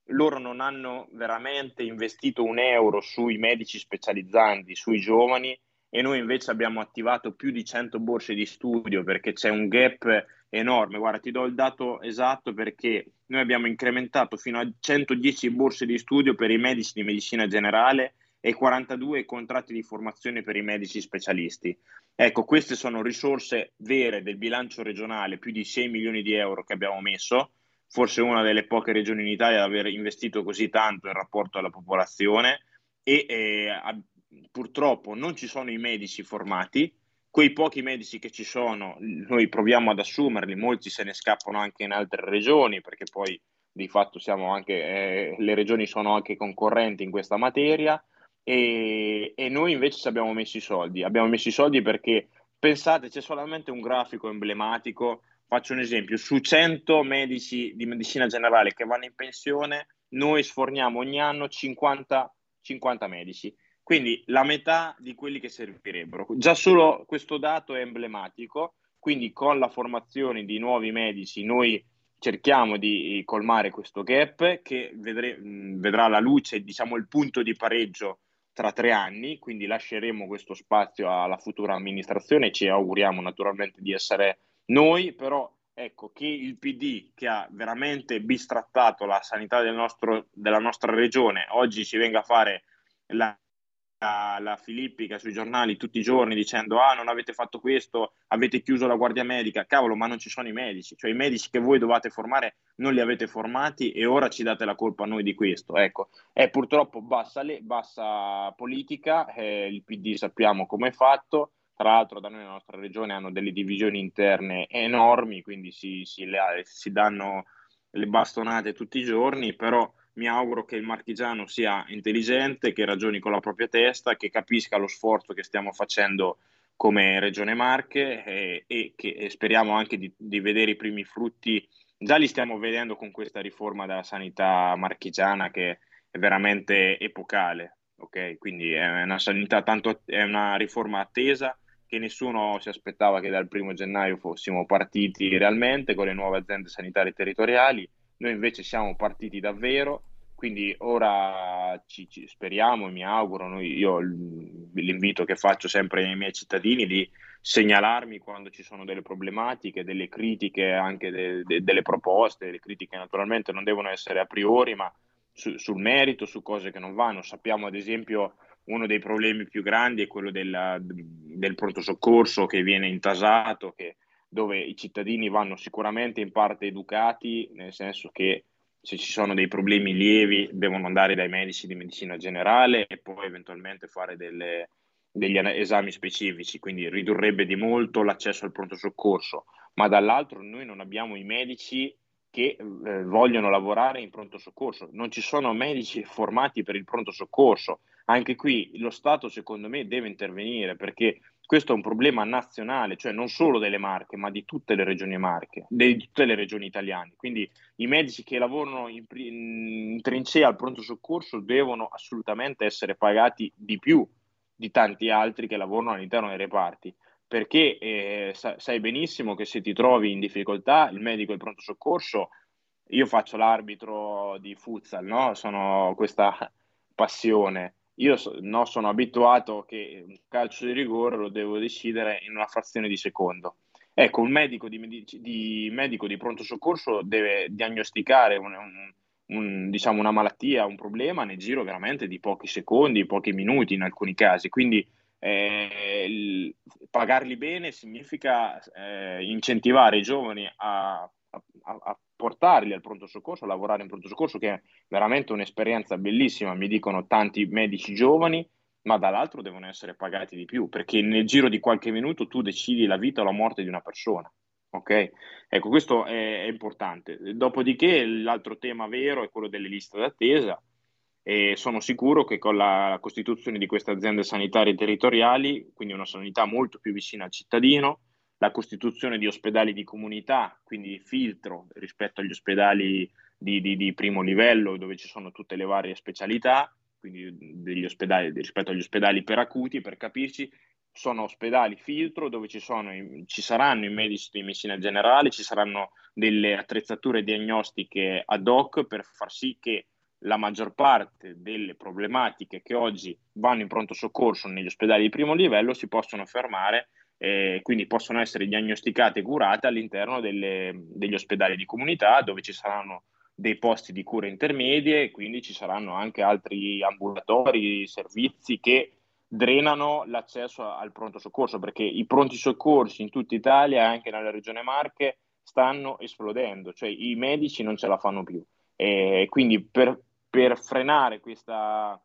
loro non hanno veramente investito un euro sui medici specializzanti, sui giovani e noi invece abbiamo attivato più di 100 borse di studio perché c'è un gap enorme. Guarda, ti do il dato esatto perché noi abbiamo incrementato fino a 110 borse di studio per i medici di medicina generale e 42 contratti di formazione per i medici specialisti. Ecco, queste sono risorse vere del bilancio regionale, più di 6 milioni di euro che abbiamo messo, forse una delle poche regioni in Italia ad aver investito così tanto in rapporto alla popolazione e eh, purtroppo non ci sono i medici formati, quei pochi medici che ci sono, noi proviamo ad assumerli, molti se ne scappano anche in altre regioni perché poi di fatto siamo anche, eh, le regioni sono anche concorrenti in questa materia e, e noi invece ci abbiamo messo i soldi. Abbiamo messo i soldi perché pensate, c'è solamente un grafico emblematico. Faccio un esempio: su 100 medici di medicina generale che vanno in pensione, noi sforniamo ogni anno 50, 50 medici. Quindi la metà di quelli che servirebbero. Già solo questo dato è emblematico. Quindi con la formazione di nuovi medici noi cerchiamo di colmare questo gap che vedre, vedrà la luce, diciamo il punto di pareggio tra tre anni, quindi lasceremo questo spazio alla futura amministrazione ci auguriamo naturalmente di essere noi, però ecco che il PD che ha veramente bistrattato la sanità del nostro, della nostra regione oggi ci venga a fare la la filippica sui giornali tutti i giorni dicendo ah non avete fatto questo, avete chiuso la guardia medica, cavolo ma non ci sono i medici, cioè i medici che voi dovete formare non li avete formati e ora ci date la colpa a noi di questo, ecco, è purtroppo bassa, le, bassa politica, eh, il PD sappiamo come è fatto, tra l'altro da noi nella nostra regione hanno delle divisioni interne enormi, quindi si, si, le, si danno le bastonate tutti i giorni, però mi auguro che il marchigiano sia intelligente, che ragioni con la propria testa, che capisca lo sforzo che stiamo facendo come Regione Marche e, e che e speriamo anche di, di, vedere i primi frutti. Già li stiamo vedendo con questa riforma della sanità marchigiana che è veramente epocale. Okay? Quindi è una sanità tanto è una riforma attesa che nessuno si aspettava che dal primo gennaio fossimo partiti realmente con le nuove aziende sanitarie territoriali noi invece siamo partiti davvero, quindi ora ci, ci speriamo e mi auguro, noi, io l'invito che faccio sempre ai miei cittadini di segnalarmi quando ci sono delle problematiche, delle critiche, anche de, de, delle proposte, le critiche naturalmente non devono essere a priori, ma su, sul merito, su cose che non vanno. Sappiamo ad esempio uno dei problemi più grandi è quello della, del pronto soccorso che viene intasato, che dove i cittadini vanno sicuramente in parte educati, nel senso che se ci sono dei problemi lievi devono andare dai medici di medicina generale e poi eventualmente fare delle, degli esami specifici, quindi ridurrebbe di molto l'accesso al pronto soccorso, ma dall'altro noi non abbiamo i medici che eh, vogliono lavorare in pronto soccorso, non ci sono medici formati per il pronto soccorso, anche qui lo Stato secondo me deve intervenire perché questo è un problema nazionale, cioè non solo delle Marche, ma di tutte le regioni Marche, di tutte le regioni italiane. Quindi i medici che lavorano in, in trincea al pronto soccorso devono assolutamente essere pagati di più di tanti altri che lavorano all'interno dei reparti. Perché eh, sai benissimo che se ti trovi in difficoltà, il medico del pronto soccorso, io faccio l'arbitro di futsal, no? Sono questa passione io so, no, sono abituato che un calcio di rigore lo devo decidere in una frazione di secondo. Ecco, un medico di, medici, di, medico di pronto soccorso deve diagnosticare un, un, un, diciamo una malattia, un problema nel giro veramente di pochi secondi, pochi minuti in alcuni casi. Quindi eh, il, pagarli bene significa eh, incentivare i giovani a, a, a portarli al pronto soccorso, a lavorare in pronto soccorso, che è veramente un'esperienza bellissima, mi dicono tanti medici giovani, ma dall'altro devono essere pagati di più, perché nel giro di qualche minuto tu decidi la vita o la morte di una persona. Ok, ecco, questo è, è importante. Dopodiché l'altro tema vero è quello delle liste d'attesa e sono sicuro che con la costituzione di queste aziende sanitarie territoriali, quindi una sanità molto più vicina al cittadino, la costituzione di ospedali di comunità, quindi filtro rispetto agli ospedali di, di, di primo livello dove ci sono tutte le varie specialità, quindi ospedali, rispetto agli ospedali per acuti, per capirci, sono ospedali filtro dove ci, sono, ci saranno i medici di medicina generale, ci saranno delle attrezzature diagnostiche ad hoc per far sì che la maggior parte delle problematiche che oggi vanno in pronto soccorso negli ospedali di primo livello si possono fermare e quindi possono essere diagnosticate e curate all'interno delle, degli ospedali di comunità dove ci saranno dei posti di cura intermedie quindi ci saranno anche altri ambulatori, servizi che drenano l'accesso al pronto soccorso perché i pronti soccorsi in tutta Italia e anche nella regione Marche stanno esplodendo, cioè i medici non ce la fanno più. E quindi per, per frenare questa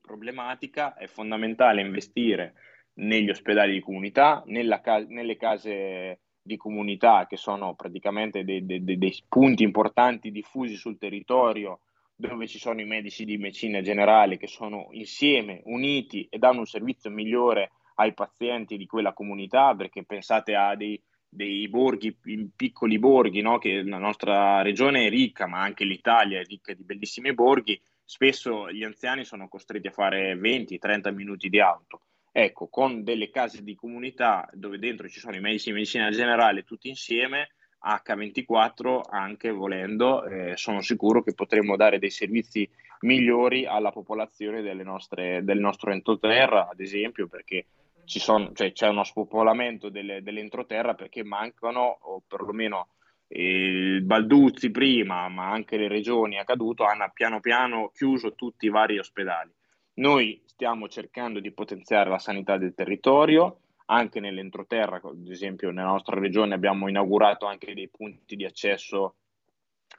problematica è fondamentale investire negli ospedali di comunità, ca- nelle case di comunità che sono praticamente dei, dei, dei punti importanti diffusi sul territorio dove ci sono i medici di medicina generale che sono insieme, uniti e danno un servizio migliore ai pazienti di quella comunità, perché pensate a dei, dei borghi, piccoli borghi, no? che la nostra regione è ricca, ma anche l'Italia è ricca di bellissimi borghi, spesso gli anziani sono costretti a fare 20-30 minuti di auto. Ecco, con delle case di comunità dove dentro ci sono i medici di medicina generale tutti insieme, H24 anche volendo, eh, sono sicuro che potremo dare dei servizi migliori alla popolazione nostre, del nostro entroterra, ad esempio, perché sono, cioè, c'è uno spopolamento delle, dell'entroterra perché mancano, o perlomeno il Balduzzi prima, ma anche le regioni accaduto, hanno piano piano chiuso tutti i vari ospedali. Noi stiamo cercando di potenziare la sanità del territorio, anche nell'entroterra, ad esempio nella nostra regione abbiamo inaugurato anche dei punti di accesso,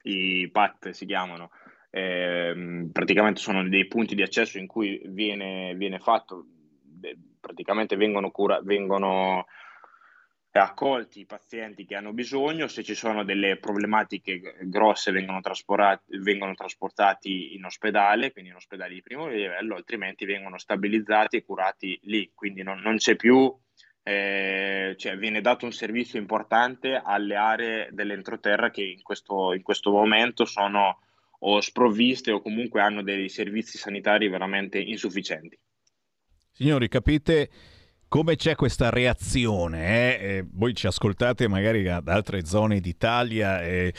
i PAT si chiamano, eh, praticamente sono dei punti di accesso in cui viene, viene fatto, praticamente vengono, cura, vengono accolti i pazienti che hanno bisogno, se ci sono delle problematiche grosse vengono, vengono, trasportati in ospedale, quindi in ospedali di primo livello, altrimenti vengono stabilizzati e curati lì, quindi non, non c'è più, eh, cioè viene dato un servizio importante alle aree dell'entroterra che in questo, in questo momento sono o sprovviste o comunque hanno dei servizi sanitari veramente insufficienti. Signori, capite come c'è questa reazione? Eh? Eh, voi ci ascoltate magari da altre zone d'Italia e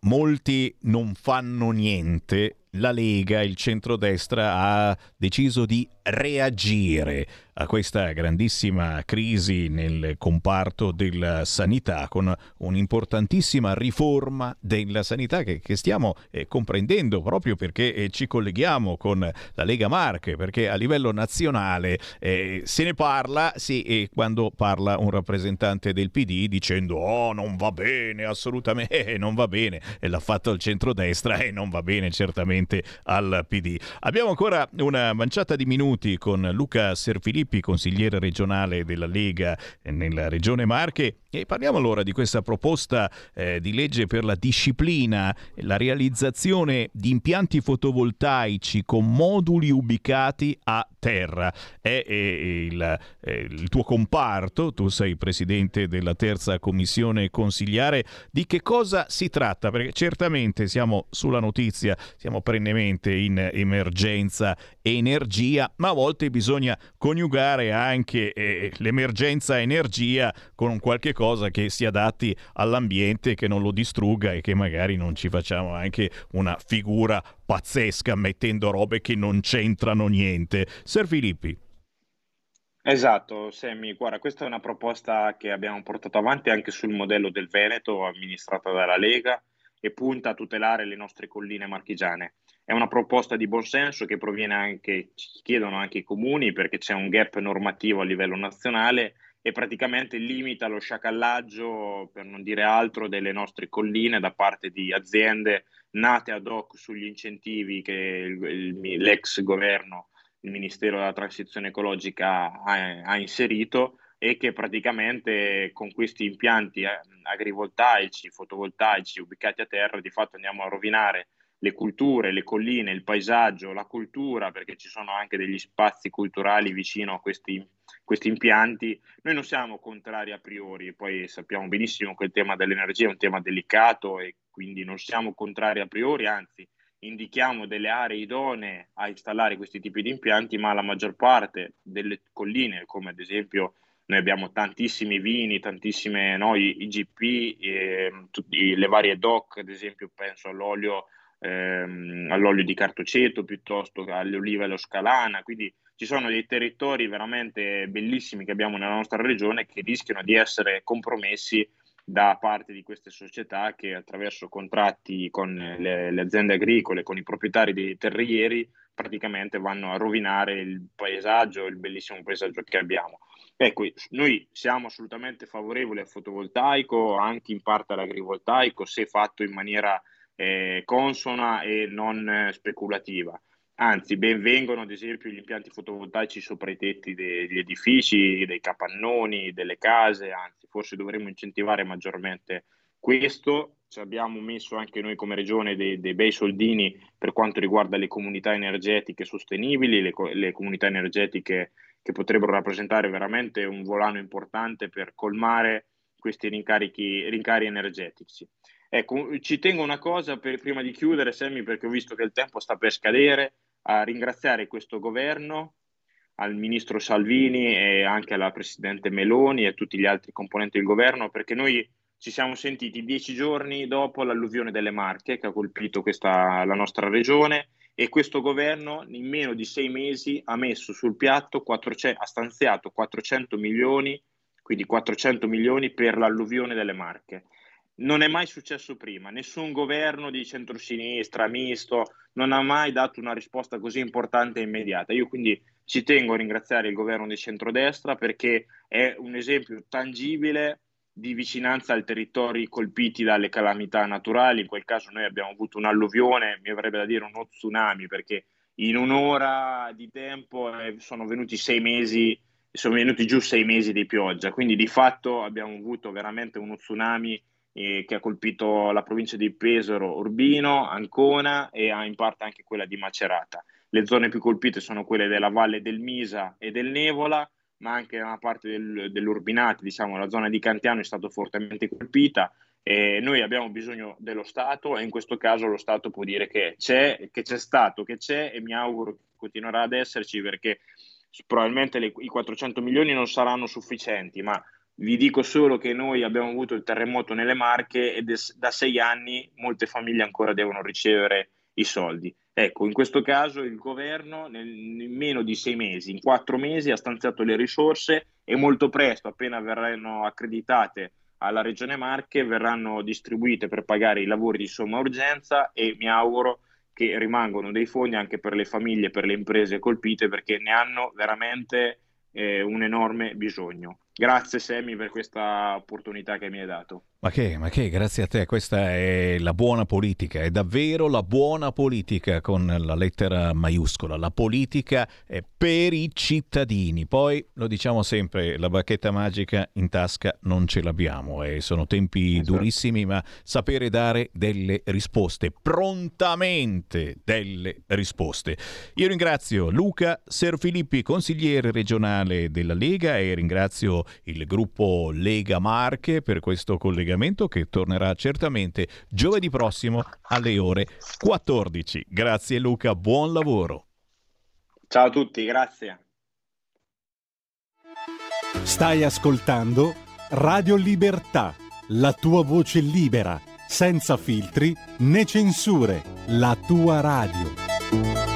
molti non fanno niente. La Lega, il centrodestra ha deciso di reagire a questa grandissima crisi nel comparto della sanità con un'importantissima riforma della sanità che, che stiamo eh, comprendendo proprio perché eh, ci colleghiamo con la Lega Marche, perché a livello nazionale eh, se ne parla, sì, e quando parla un rappresentante del PD dicendo oh non va bene, assolutamente non va bene, e l'ha fatto il centrodestra e non va bene certamente al PD. Abbiamo ancora una manciata di minuti con Luca Serfilippi Filippi, consigliere regionale della Lega nella regione Marche. E parliamo allora di questa proposta eh, di legge per la disciplina, la realizzazione di impianti fotovoltaici con moduli ubicati a terra. È, è il, è il tuo comparto, tu sei presidente della terza commissione consigliare. Di che cosa si tratta? Perché certamente siamo sulla notizia, siamo perennemente in emergenza energia, ma a volte bisogna coniugare anche eh, l'emergenza energia con qualche cosa che si adatti all'ambiente, che non lo distrugga e che magari non ci facciamo anche una figura pazzesca mettendo robe che non c'entrano niente. Ser Filippi. Esatto, Sammy, guarda, questa è una proposta che abbiamo portato avanti anche sul modello del Veneto, amministrata dalla Lega, e punta a tutelare le nostre colline marchigiane. È una proposta di buonsenso che proviene anche, ci chiedono anche i comuni perché c'è un gap normativo a livello nazionale e praticamente limita lo sciacallaggio, per non dire altro, delle nostre colline da parte di aziende nate ad hoc sugli incentivi che il, il, l'ex governo, il Ministero della Transizione Ecologica ha, ha inserito e che praticamente con questi impianti eh, agrivoltaici, fotovoltaici ubicati a terra di fatto andiamo a rovinare le culture, le colline, il paesaggio, la cultura, perché ci sono anche degli spazi culturali vicino a questi, questi impianti. Noi non siamo contrari a priori, poi sappiamo benissimo che il tema dell'energia è un tema delicato e quindi non siamo contrari a priori, anzi indichiamo delle aree idonee a installare questi tipi di impianti, ma la maggior parte delle colline, come ad esempio noi abbiamo tantissimi vini, tantissime no, IGP, eh, tutti, le varie DOC, ad esempio penso all'olio, ehm, all'olio di cartoceto piuttosto che alle olive allo scalana, quindi ci sono dei territori veramente bellissimi che abbiamo nella nostra regione che rischiano di essere compromessi da parte di queste società che attraverso contratti con le, le aziende agricole, con i proprietari dei terrieri, praticamente vanno a rovinare il paesaggio, il bellissimo paesaggio che abbiamo. Ecco, noi siamo assolutamente favorevoli al fotovoltaico, anche in parte all'agrivoltaico, se fatto in maniera eh, consona e non eh, speculativa. Anzi, ben vengono ad esempio gli impianti fotovoltaici sopra i tetti degli edifici, dei capannoni, delle case, anzi forse dovremmo incentivare maggiormente questo. Ci abbiamo messo anche noi come regione dei, dei bei soldini per quanto riguarda le comunità energetiche sostenibili, le, le comunità energetiche che potrebbero rappresentare veramente un volano importante per colmare questi rincarichi, rincari energetici. Ecco, ci tengo una cosa per, prima di chiudere, Semmi, perché ho visto che il tempo sta per scadere, a ringraziare questo governo, al ministro Salvini e anche alla presidente Meloni e a tutti gli altri componenti del governo, perché noi ci siamo sentiti dieci giorni dopo l'alluvione delle Marche che ha colpito questa, la nostra regione e questo governo in meno di sei mesi ha messo sul piatto, 400, ha stanziato 400 milioni, quindi 400 milioni per l'alluvione delle Marche. Non è mai successo prima, nessun governo di centrosinistra, misto, non ha mai dato una risposta così importante e immediata. Io quindi ci tengo a ringraziare il governo di centrodestra perché è un esempio tangibile di vicinanza ai territori colpiti dalle calamità naturali. In quel caso noi abbiamo avuto un'alluvione, mi avrebbe da dire uno tsunami, perché in un'ora di tempo eh, sono venuti sei mesi, sono venuti giù sei mesi di pioggia, quindi di fatto abbiamo avuto veramente uno tsunami eh, che ha colpito la provincia di Pesaro, Urbino, Ancona e in parte anche quella di Macerata. Le zone più colpite sono quelle della valle del Misa e del Nevola, ma anche una parte del, dell'Urbinate, diciamo la zona di Cantiano è stata fortemente colpita. E noi abbiamo bisogno dello Stato e in questo caso lo Stato può dire che c'è, che c'è stato, che c'è e mi auguro che continuerà ad esserci perché probabilmente le, i 400 milioni non saranno sufficienti, ma vi dico solo che noi abbiamo avuto il terremoto nelle Marche e da sei anni molte famiglie ancora devono ricevere i soldi. Ecco, in questo caso il governo nel, in meno di sei mesi, in quattro mesi, ha stanziato le risorse e molto presto, appena verranno accreditate alla Regione Marche, verranno distribuite per pagare i lavori di somma urgenza e mi auguro che rimangano dei fondi anche per le famiglie, per le imprese colpite, perché ne hanno veramente eh, un enorme bisogno. Grazie Semi per questa opportunità che mi hai dato. Ma che, ma che, grazie a te, questa è la buona politica, è davvero la buona politica con la lettera maiuscola, la politica è per i cittadini. Poi lo diciamo sempre, la bacchetta magica in tasca non ce l'abbiamo e sono tempi esatto. durissimi, ma sapere dare delle risposte, prontamente delle risposte. Io ringrazio Luca Serfilippi, consigliere regionale della Lega e ringrazio il gruppo Lega Marche per questo collegamento che tornerà certamente giovedì prossimo alle ore 14. Grazie Luca, buon lavoro. Ciao a tutti, grazie. Stai ascoltando Radio Libertà, la tua voce libera, senza filtri né censure, la tua radio.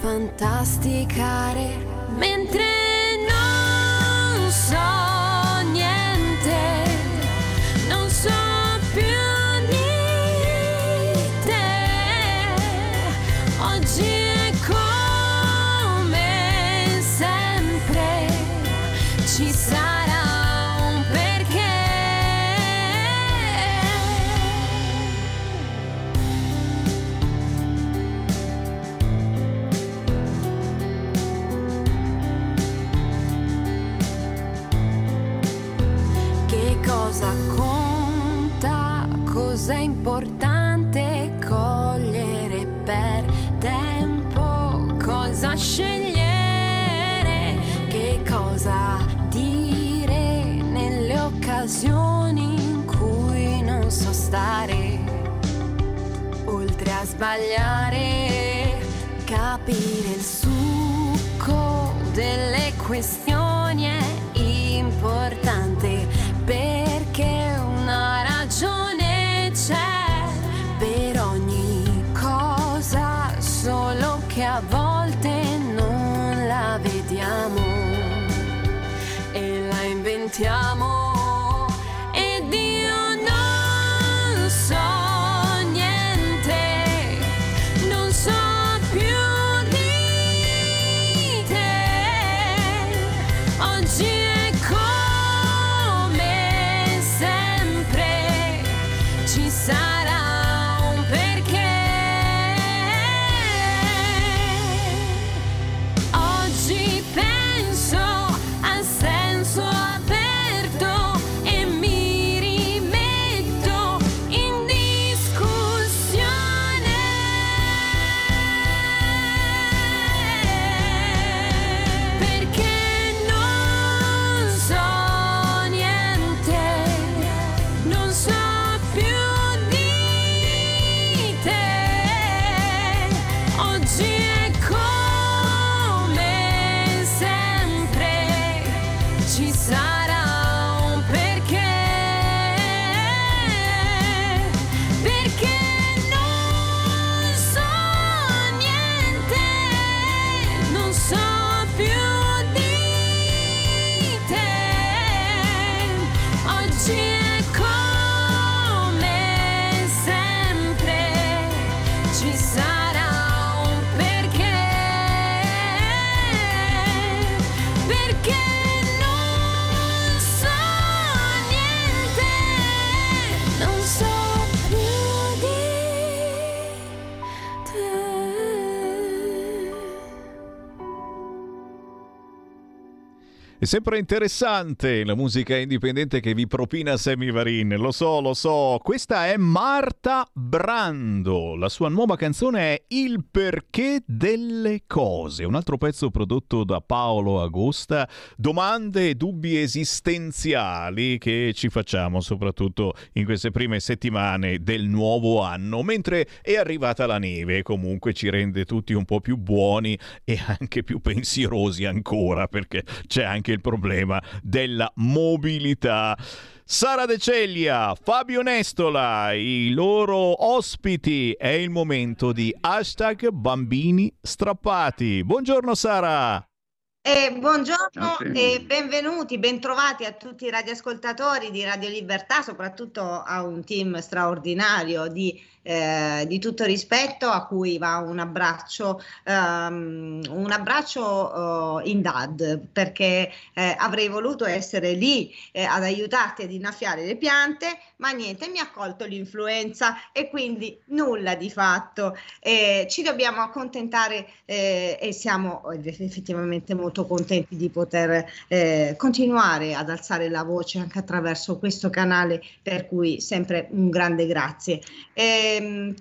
Fantasticare sempre interessante la musica indipendente che vi propina Sammy Varin, lo so, lo so. Questa è Marta Brando, la sua nuova canzone è Il perché delle cose, un altro pezzo prodotto da Paolo Agosta, domande e dubbi esistenziali che ci facciamo soprattutto in queste prime settimane del nuovo anno, mentre è arrivata la neve comunque ci rende tutti un po' più buoni e anche più pensierosi ancora perché c'è anche il problema della mobilità. Sara De Ceglia, Fabio Nestola, i loro ospiti. È il momento di hashtag bambini strappati. Buongiorno Sara. Eh, buongiorno e benvenuti, bentrovati a tutti i radioascoltatori di Radio Libertà, soprattutto a un team straordinario di eh, di tutto rispetto a cui va un abbraccio, um, un abbraccio uh, in dad perché eh, avrei voluto essere lì eh, ad aiutarti ad innaffiare le piante, ma niente, mi ha colto l'influenza e quindi nulla di fatto. ci dobbiamo accontentare eh, e siamo effettivamente molto contenti di poter eh, continuare ad alzare la voce anche attraverso questo canale, per cui sempre un grande grazie. E, ehm,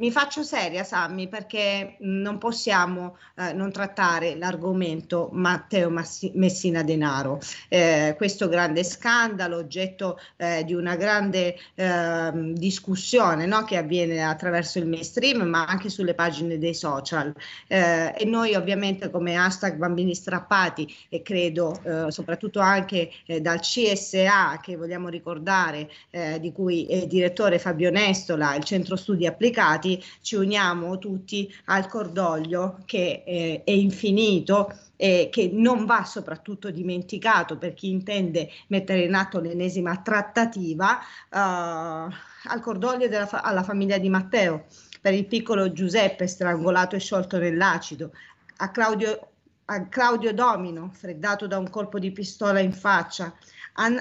mi faccio seria, Sammy, perché non possiamo eh, non trattare l'argomento Matteo Massi- Messina Denaro, eh, questo grande scandalo, oggetto eh, di una grande ehm, discussione no? che avviene attraverso il mainstream, ma anche sulle pagine dei social. Eh, e noi ovviamente come hashtag bambini strappati e credo eh, soprattutto anche eh, dal CSA che vogliamo ricordare, di cui è direttore Fabio Nestola, il centro studi applicati, ci uniamo tutti al cordoglio che eh, è infinito e che non va soprattutto dimenticato per chi intende mettere in atto l'ennesima trattativa uh, al cordoglio fa- alla famiglia di Matteo, per il piccolo Giuseppe strangolato e sciolto nell'acido, a Claudio, a Claudio Domino freddato da un colpo di pistola in faccia,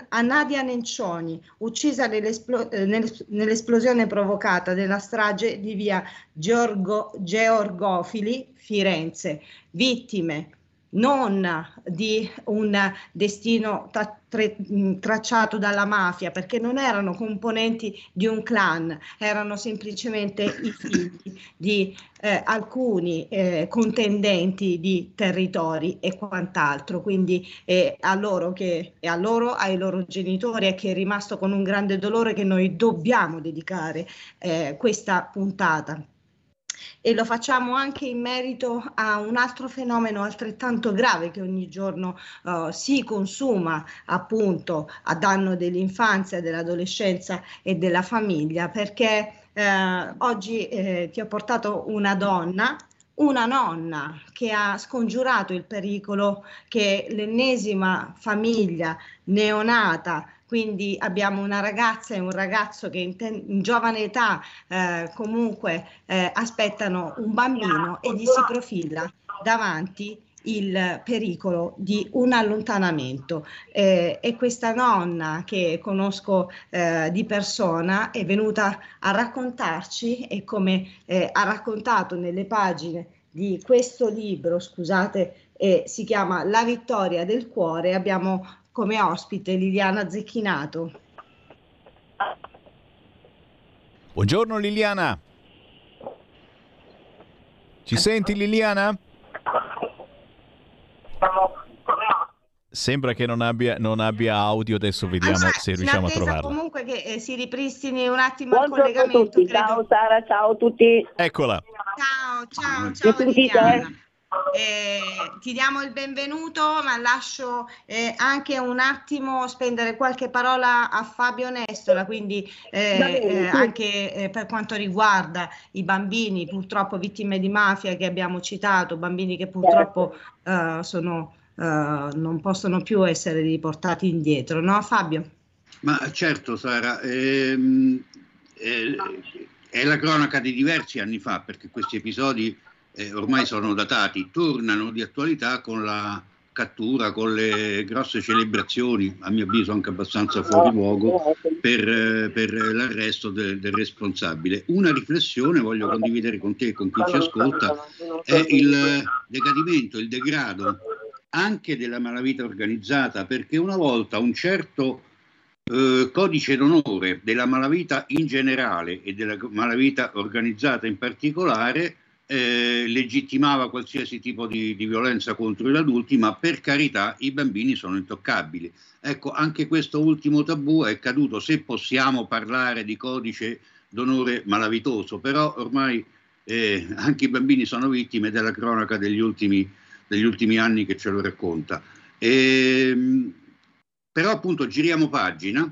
a, Nadia Nencioni, uccisa eh, nell'esplosione provocata nella strage di via Giorgo- Georgofili, Firenze. Vittime non di un destino tra- tre- tracciato dalla mafia, perché non erano componenti di un clan, erano semplicemente i figli di eh, alcuni eh, contendenti di territori e quant'altro. Quindi eh, a loro, che, a loro, ai loro genitori, e che è rimasto con un grande dolore che noi dobbiamo dedicare eh, questa puntata e lo facciamo anche in merito a un altro fenomeno altrettanto grave che ogni giorno uh, si consuma appunto a danno dell'infanzia, dell'adolescenza e della famiglia perché eh, oggi eh, ti ho portato una donna una nonna che ha scongiurato il pericolo che l'ennesima famiglia neonata quindi abbiamo una ragazza e un ragazzo che in, ten- in giovane età eh, comunque eh, aspettano un bambino e gli si profila davanti il pericolo di un allontanamento. Eh, e questa nonna che conosco eh, di persona è venuta a raccontarci e come eh, ha raccontato nelle pagine di questo libro, scusate, eh, si chiama La vittoria del cuore, abbiamo come ospite Liliana Zecchinato. Buongiorno Liliana. Ci senti Liliana? Sembra che non abbia, non abbia, audio, adesso vediamo allora, se riusciamo a trovarla. comunque che eh, si ripristini un attimo Buongiorno il collegamento. Ciao Sara, ciao a tutti. Eccola. Ciao, ciao, ciao Liliana. Eh, ti diamo il benvenuto, ma lascio eh, anche un attimo spendere qualche parola a Fabio Nestola, quindi eh, eh anche eh, per quanto riguarda i bambini purtroppo vittime di mafia che abbiamo citato, bambini che purtroppo certo. eh, sono, non possono più essere riportati indietro, no Fabio? Ma certo Sara, ehm, è la cronaca di diversi anni fa perché questi episodi eh, ormai sono datati, tornano di attualità con la cattura, con le grosse celebrazioni, a mio avviso anche abbastanza fuori luogo, per, eh, per l'arresto del, del, responsabile. Una riflessione voglio condividere con te e con chi ci ascolta, è il decadimento, il degrado anche della malavita organizzata, perché una volta un certo eh, codice d'onore della malavita in generale e della malavita organizzata in particolare eh, legittimava qualsiasi tipo di, di, violenza contro gli adulti, ma per carità i bambini sono intoccabili. Ecco, anche questo ultimo tabù è caduto, se possiamo parlare di codice d'onore malavitoso, però ormai eh, anche i bambini sono vittime della cronaca degli ultimi, degli ultimi anni che ce lo racconta. E, ehm, però appunto giriamo pagina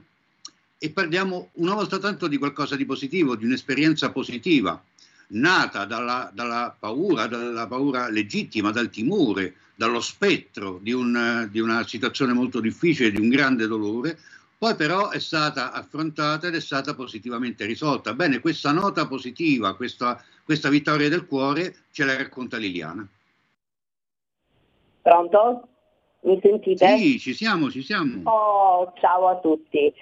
e parliamo una volta tanto di qualcosa di positivo, di un'esperienza positiva nata dalla, dalla paura, dalla paura legittima, dal timore, dallo spettro di, un, di una situazione molto difficile, di un grande dolore, poi però è stata affrontata ed è stata positivamente risolta. Bene, questa nota positiva, questa, questa vittoria del cuore ce la racconta Liliana. Pronto? Mi sentite? Sì, ci siamo, ci siamo. Oh, ciao a tutti.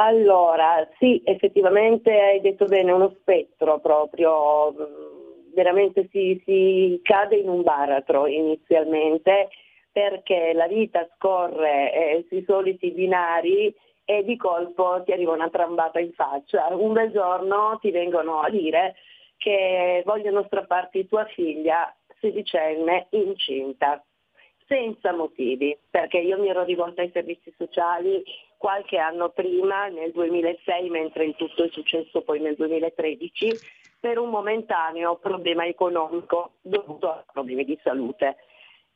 Allora, sì, effettivamente hai detto bene, uno spettro proprio, mm, veramente si, si cade in un baratro inizialmente perché la vita scorre eh, sui soliti binari e di colpo ti arriva una trambata in faccia. Un bel giorno ti vengono a dire che vogliono strapparti tua figlia sedicenne incinta senza motivi, perché io mi ero rivolta ai servizi sociali qualche anno prima, nel 2006, mentre il tutto è successo poi nel 2013, per un momentaneo problema economico dovuto a problemi di salute.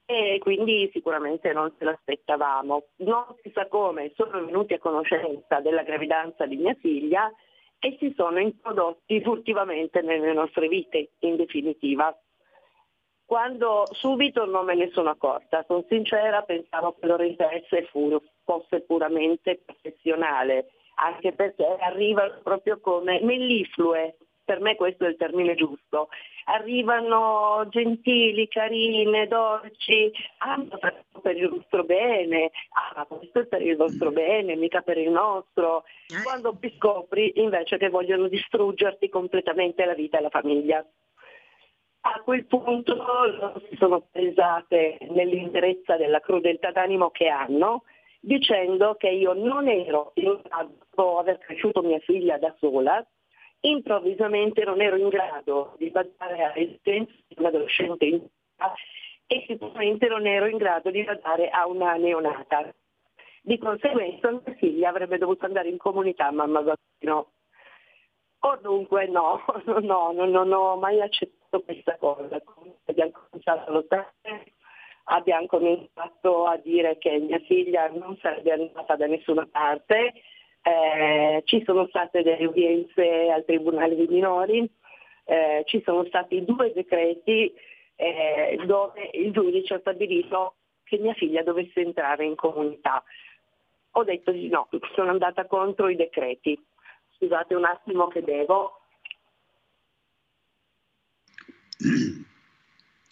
E quindi sicuramente non ce l'aspettavamo. Non si sa come sono venuti a conoscenza della gravidanza di mia figlia e si sono introdotti furtivamente nelle nostre vite, in definitiva quando subito non me ne sono accorta, sono sincera, pensavo che il loro interesse fosse puramente professionale, anche perché arrivano proprio come melliflue, per me questo è il termine giusto, arrivano gentili, carine, dolci, ah, per il nostro bene, ah, questo è per il vostro bene, mica per il nostro, quando ti scopri invece che vogliono distruggerti completamente la vita e la famiglia. A quel punto si sono pesate nell'interezza della crudeltà d'animo che hanno, dicendo che io non ero in grado, dopo aver cresciuto mia figlia da sola, improvvisamente non ero in grado di badare all'esistenza di un adolescente in e sicuramente non ero in grado di badare a una neonata. Di conseguenza mia figlia avrebbe dovuto andare in comunità mamma bambino. O dunque no, no, no, non ho mai accettato questa cosa. Abbiamo cominciato a lottare, abbiamo cominciato a dire che mia figlia non sarebbe andata da nessuna parte, eh, ci sono state delle udienze al Tribunale dei minori, eh, ci sono stati due decreti eh, dove il giudice ha stabilito che mia figlia dovesse entrare in comunità. Ho detto di no, sono andata contro i decreti. Scusate un attimo che devo.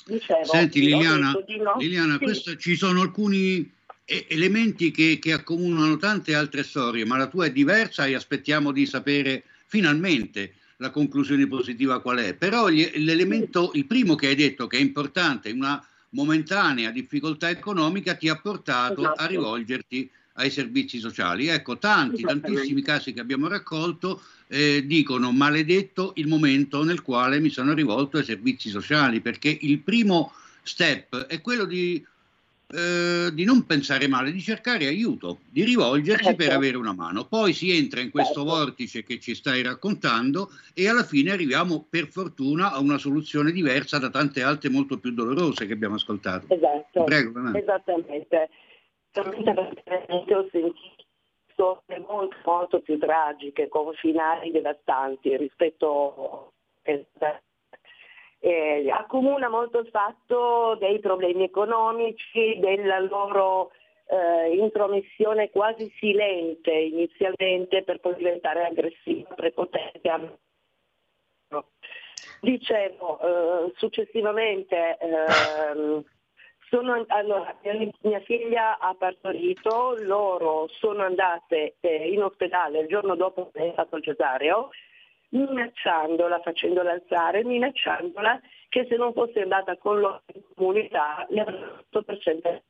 Dicevo, Senti Liliana, no. Liliana sì. questo, ci sono alcuni elementi che, che, accomunano tante altre storie, ma la tua è diversa e aspettiamo di sapere finalmente la conclusione positiva qual è. Però l'elemento, il primo che hai detto che è importante, una momentanea difficoltà economica ti ha portato esatto. a rivolgerti ai servizi sociali. Ecco, tanti, tantissimi casi che abbiamo raccolto eh, dicono maledetto il momento nel quale mi sono rivolto ai servizi sociali, perché il primo step è quello di, eh, di non pensare male, di cercare aiuto, di rivolgersi certo. per avere una mano. Poi si entra in questo certo. vortice che ci stai raccontando e alla fine arriviamo per fortuna a una soluzione diversa da tante altre molto più dolorose che abbiamo ascoltato. Esatto, Prego, esattamente. Veramente ho sentito molto, molto più tragiche, con finali devastanti rispetto a eh, accomuna molto il fatto dei problemi economici, della loro eh, intromissione quasi silente inizialmente per poi diventare aggressiva, prepotente. Dicevo, eh, successivamente ehm, sono, allora, mia figlia ha partorito, loro sono andate eh, in ospedale il giorno dopo che è stato il cesareo, minacciandola, facendola alzare, minacciandola che se non fosse andata con loro in comunità le avrebbero fatto per sempre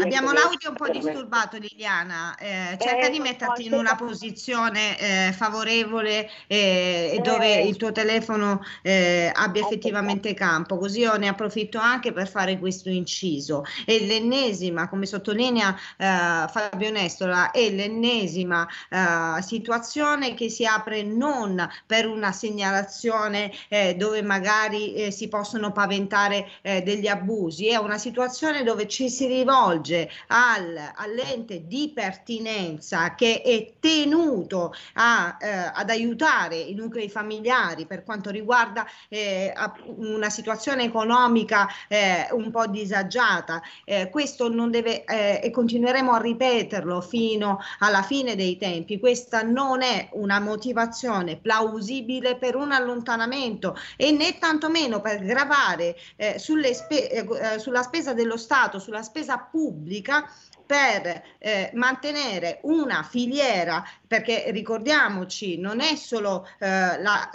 Abbiamo l'audio un po' disturbato Liliana, eh, cerca eh, di metterti in una posizione eh, favorevole eh, e dove il tuo telefono eh, abbia effettivamente campo, così io ne approfitto anche per fare questo inciso. E l'ennesima, come sottolinea eh, Fabio Nestola, è l'ennesima situazione che si apre non per una segnalazione dove magari si possono paventare degli abusi, è una situazione dove ci si rivolge rivolge al, all'ente di pertinenza che è tenuto a, eh, ad aiutare i nuclei familiari per quanto riguarda eh, una situazione economica eh, un po' disagiata. Eh, questo non deve eh, e continueremo a ripeterlo fino alla fine dei tempi. Questa non è una motivazione plausibile per un allontanamento e né tantomeno per gravare eh, sulle spe- sulla spesa dello Stato, sulla spesa pubblica per eh, mantenere una filiera, perché ricordiamoci, non è solo eh, la,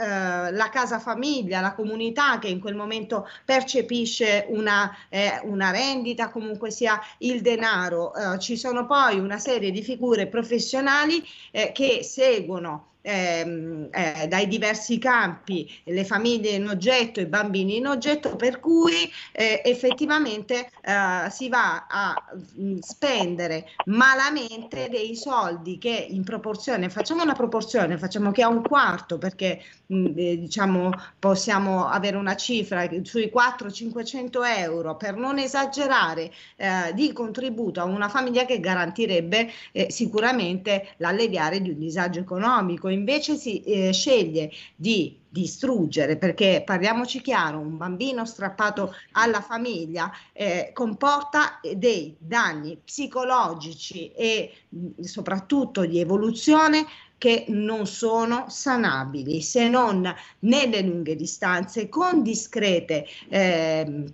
eh, la, casa famiglia, la comunità che in quel momento percepisce una, eh, una rendita, comunque sia il denaro, eh, ci sono poi una serie di figure professionali eh, che seguono ehm, eh, dai diversi campi le famiglie in oggetto, i bambini in oggetto, per cui eh, effettivamente eh, si va a mh, mm, spendere malamente dei soldi che in proporzione, facciamo una proporzione, facciamo che a un quarto perché diciamo possiamo avere una cifra sui 400-500 euro per non esagerare eh, di contributo a una famiglia che garantirebbe eh, sicuramente l'alleviare di un disagio economico. Invece si eh, sceglie di distruggere, perché parliamoci chiaro, un bambino strappato alla famiglia eh, comporta dei danni psicologici e mh, soprattutto di evoluzione che non sono sanabili se non nelle lunghe distanze con discrete eh,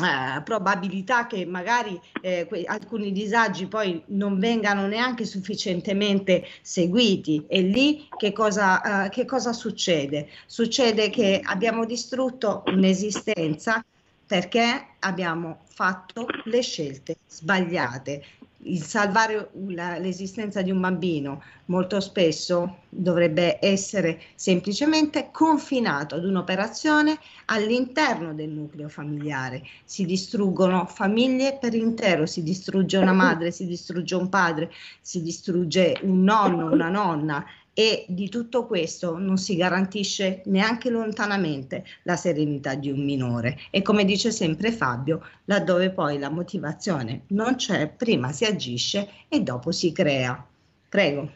eh, probabilità che magari eh, que- alcuni disagi poi non vengano neanche sufficientemente seguiti e lì che cosa, eh, che cosa succede? Succede che abbiamo distrutto un'esistenza perché abbiamo fatto le scelte sbagliate il salvare l'esistenza di un bambino molto spesso dovrebbe essere semplicemente confinato ad un'operazione all'interno del nucleo familiare. Si distruggono famiglie per intero, si distrugge una madre, si distrugge un padre, si distrugge un nonno, una nonna e di tutto questo non si garantisce neanche lontanamente la serenità di un minore. E come dice sempre Fabio, laddove poi la motivazione non c'è, prima si agisce e dopo si crea. Prego.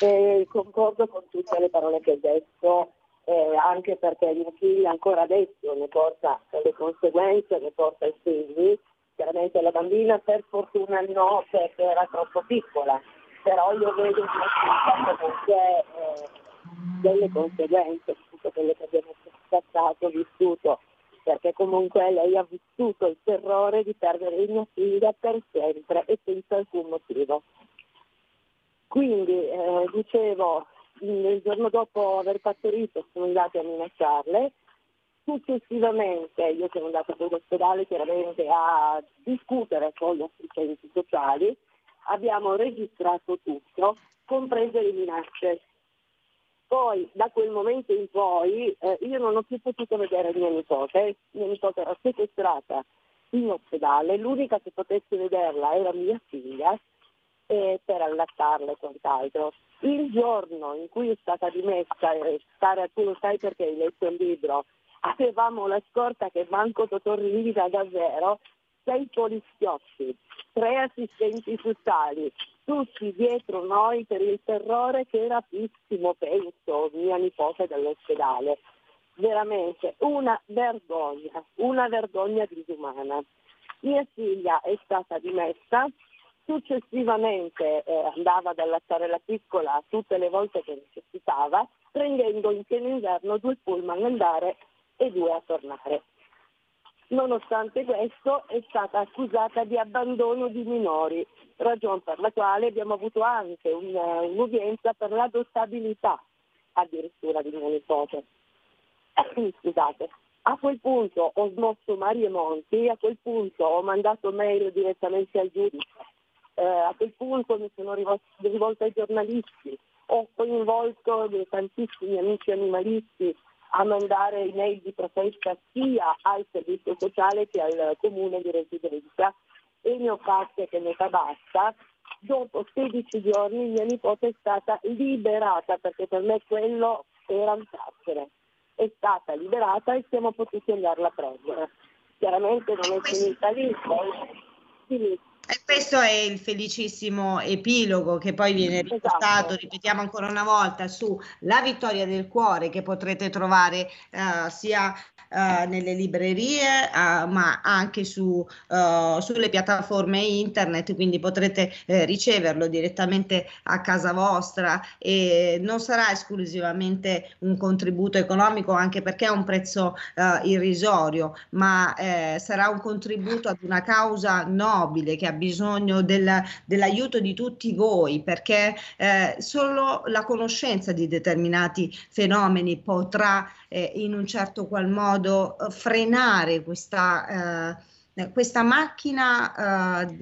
Eh, concordo con tutte le parole che hai detto, eh, anche perché mia figlia ancora adesso ne porta le conseguenze, ne porta i figli. Chiaramente la bambina per fortuna no, perché era troppo piccola però io vedo comunque eh, delle conseguenze, tutto quello che abbiamo passato, vissuto, perché comunque lei ha vissuto il terrore di perdere mia figlia per sempre e senza alcun motivo. Quindi eh, dicevo, il giorno dopo aver partorito sono andata a minacciarle, successivamente io sono andata all'ospedale chiaramente a discutere con gli assistenti sociali abbiamo registrato tutto, comprese le minacce. Poi da quel momento in poi eh, io non ho più potuto vedere mia nipote, mia nipote era sequestrata in ospedale, l'unica che potesse vederla era mia figlia eh, per allattarla e quant'altro. Il giorno in cui è stata dimessa, eh, stare, tu lo sai perché hai letto il libro, avevamo la scorta che Banco Dottor Livida davvero sei poliziotti, tre assistenti sociali, tutti dietro noi per il terrore che era pissimo, penso, mia nipote dall'ospedale. Veramente una vergogna, una vergogna disumana. Mia figlia è stata dimessa, successivamente eh, andava ad allattare la piccola tutte le volte che necessitava, prendendo in pieno inverno due pullman andare e due a tornare. Nonostante questo è stata accusata di abbandono di minori, ragione per la quale abbiamo avuto anche una, un'udienza per l'adottabilità addirittura di mio nipote. Scusate. A quel punto ho smosso Mario Monti, a quel punto ho mandato mail direttamente al giudice, eh, a quel punto mi sono rivolta ai giornalisti, ho coinvolto tantissimi amici animalisti a mandare email di protesta sia al servizio sociale che al comune di residenza e ne ho fatte che metà basta. Dopo 16 giorni mia nipote è stata liberata perché per me quello era un carcere. È stata liberata e siamo potuti andarla a prendere. chiaramente non è finita lì, poi E questo è il felicissimo epilogo che poi viene riportato, ripetiamo ancora una volta, su La vittoria del cuore che potrete trovare eh, sia eh, nelle librerie eh, ma anche su, sulle piattaforme internet, quindi potrete riceverlo direttamente a casa vostra. E non sarà esclusivamente un contributo economico anche perché è un prezzo irrisorio, ma sarà un contributo ad una causa nobile che ha bisogno del- dell'aiuto di tutti voi, perché eh, solo la conoscenza di determinati fenomeni potrà eh, in un certo qual modo eh, frenare questa, eh, questa macchina, eh,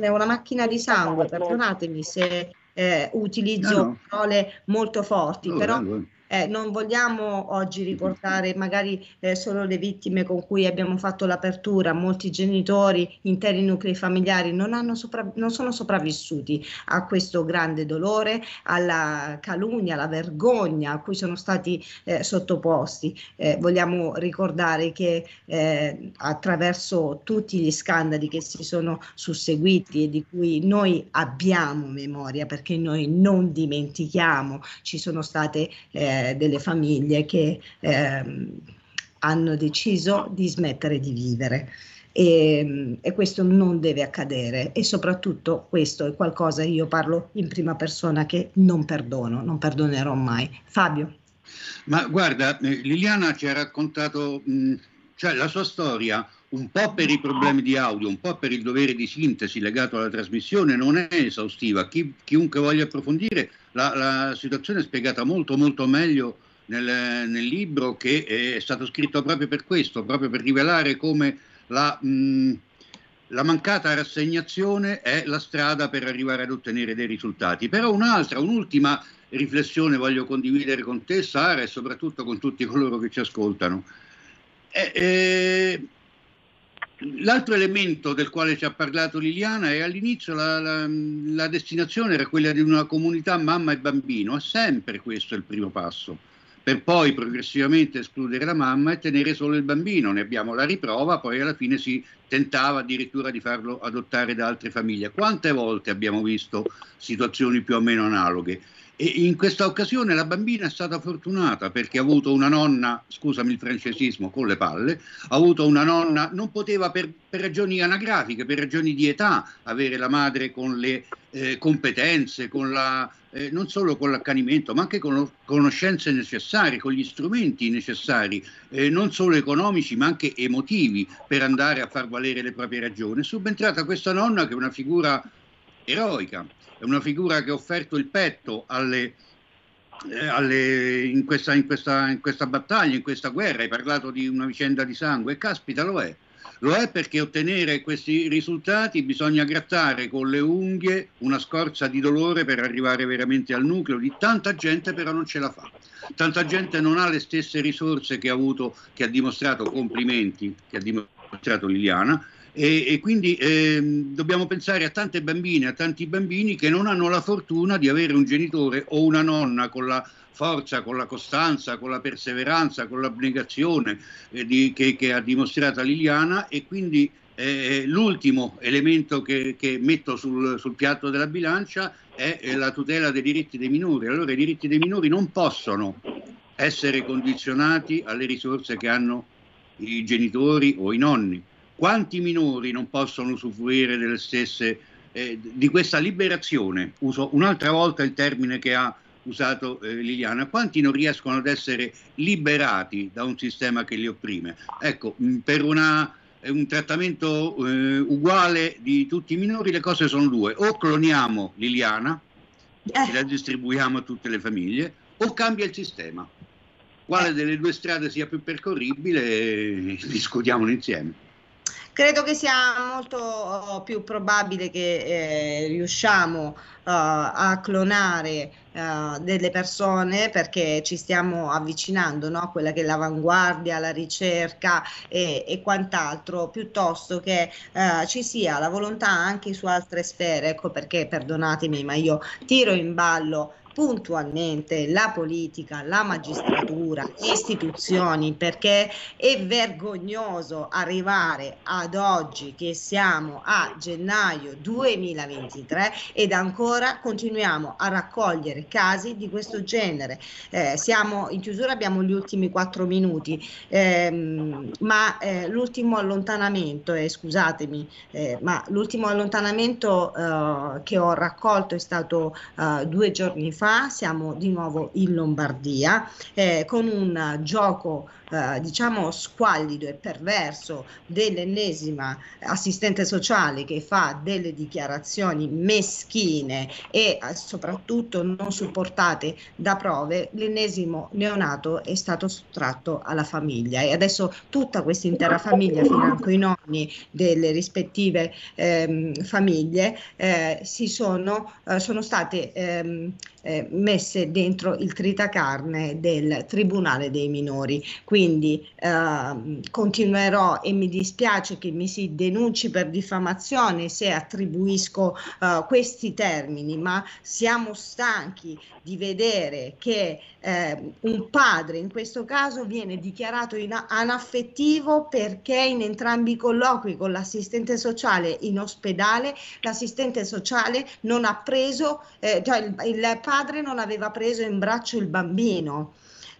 è una macchina di sangue, perdonatemi se eh, utilizzo No, no. parole molto forti, Allora, però allora. Eh, non vogliamo oggi ricordare magari eh, solo le vittime con cui abbiamo fatto l'apertura, molti genitori, interi nuclei familiari non, sopra- non sono sopravvissuti a questo grande dolore, alla calunnia, alla vergogna a cui sono stati eh, sottoposti. Eh, vogliamo ricordare che eh, attraverso tutti gli scandali che si sono susseguiti e di cui noi abbiamo memoria perché noi non dimentichiamo, ci sono state eh, delle famiglie che ehm, hanno deciso di smettere di vivere. E, e questo non deve accadere e soprattutto questo è qualcosa, io parlo in prima persona, che non perdono, non perdonerò mai. Fabio. Ma guarda, eh, Liliana ci ha raccontato mh, cioè, la sua storia un po' per i problemi di audio, un po' per il dovere di sintesi legato alla trasmissione, non è esaustiva. Chi- chiunque voglia approfondire, la, la situazione è spiegata molto molto meglio nel, nel libro che è stato scritto proprio per questo, proprio per rivelare come la, mh, la mancata rassegnazione è la strada per arrivare ad ottenere dei risultati. Però un'altra, un'ultima riflessione voglio condividere con te, Sara, e soprattutto con tutti coloro che ci ascoltano. Eh, eh, L'altro elemento del quale ci ha parlato Liliana è all'inizio la, la- la destinazione era quella di una comunità mamma e bambino, è sempre questo il primo passo, per poi progressivamente escludere la mamma e tenere solo il bambino. Ne abbiamo la riprova, poi alla fine si tentava addirittura di farlo adottare da altre famiglie. Quante volte abbiamo visto situazioni più o meno analoghe? E in questa occasione la bambina è stata fortunata perché ha avuto una nonna, scusami il francesismo, con le palle, ha avuto una nonna, non poteva per, per ragioni anagrafiche, per ragioni di età, avere la madre con le eh, competenze, con la, eh, non solo con l'accanimento, ma anche con le conoscenze necessarie, con gli strumenti necessari, eh, non solo economici, ma anche emotivi, per andare a far valere le proprie ragioni. È subentrata questa nonna che è una figura eroica, è una figura che ha offerto il petto alle, eh, alle- in, questa, in questa- in questa battaglia, in questa guerra. Hai parlato di una vicenda di sangue caspita lo è. Lo è perché ottenere questi risultati bisogna grattare con le unghie una scorza di dolore per arrivare veramente al nucleo di tanta gente però non ce la fa. Tanta gente non ha le stesse risorse che ha avuto, che ha dimostrato complimenti, che ha dimostrato Liliana, e, e quindi ehm, dobbiamo pensare a tante bambine, a tanti bambini che non hanno la fortuna di avere un genitore o una nonna con la forza, con la costanza, con la perseveranza, con l'abnegazione eh, di- che, che ha dimostrato Liliana e quindi eh, l'ultimo elemento che, che metto sul, sul piatto della bilancia è eh, la tutela dei diritti dei minori. Allora i diritti dei minori non possono essere condizionati alle risorse che hanno i genitori o i nonni. Quanti minori non possono usufruire delle stesse, eh, di questa liberazione? Uso un'altra volta il termine che ha usato eh, Liliana. Quanti non riescono ad essere liberati da un sistema che li opprime? Ecco, mh, per una, eh, un trattamento eh, uguale di tutti i minori le cose sono due. O cloniamo Liliana e la distribuiamo a tutte le famiglie, o cambia il sistema. Quale delle due strade sia più percorribile, eh, discutiamolo insieme. Credo che sia molto oh, più probabile che eh, riusciamo eh, a clonare eh, delle persone perché ci stiamo avvicinando no, a quella che è l'avanguardia, la ricerca e, e quant'altro, piuttosto che eh, ci sia la volontà anche su altre sfere. Ecco perché, perdonatemi, ma io tiro in ballo puntualmente la politica, la magistratura, le istituzioni, perché è vergognoso arrivare ad oggi che siamo a gennaio 2023 ed ancora continuiamo a raccogliere casi di questo genere. Eh, siamo in chiusura, abbiamo gli ultimi quattro minuti, ehm, ma eh, l'ultimo allontanamento, eh, scusatemi, eh, ma l'ultimo allontanamento eh, che ho raccolto è stato eh, due giorni fa, siamo di nuovo in Lombardia con un gioco eh, diciamo squallido e perverso dell'ennesima assistente sociale che fa delle dichiarazioni meschine e eh, soprattutto non supportate da prove, l'ennesimo neonato è stato sottratto alla famiglia e adesso tutta questa intera famiglia, fino i nonni delle rispettive ehm, famiglie, eh, si sono, eh, sono state ehm, eh, messe dentro il tritacarne del Tribunale dei minori. Quindi eh, continuerò e mi dispiace che mi si denunci per diffamazione se attribuisco eh, questi termini, ma siamo stanchi di vedere che eh, un padre in questo caso viene dichiarato anaffettivo perché in entrambi i colloqui con l'assistente sociale in ospedale l'assistente sociale non ha preso, eh, cioè il, il padre non aveva preso in braccio il bambino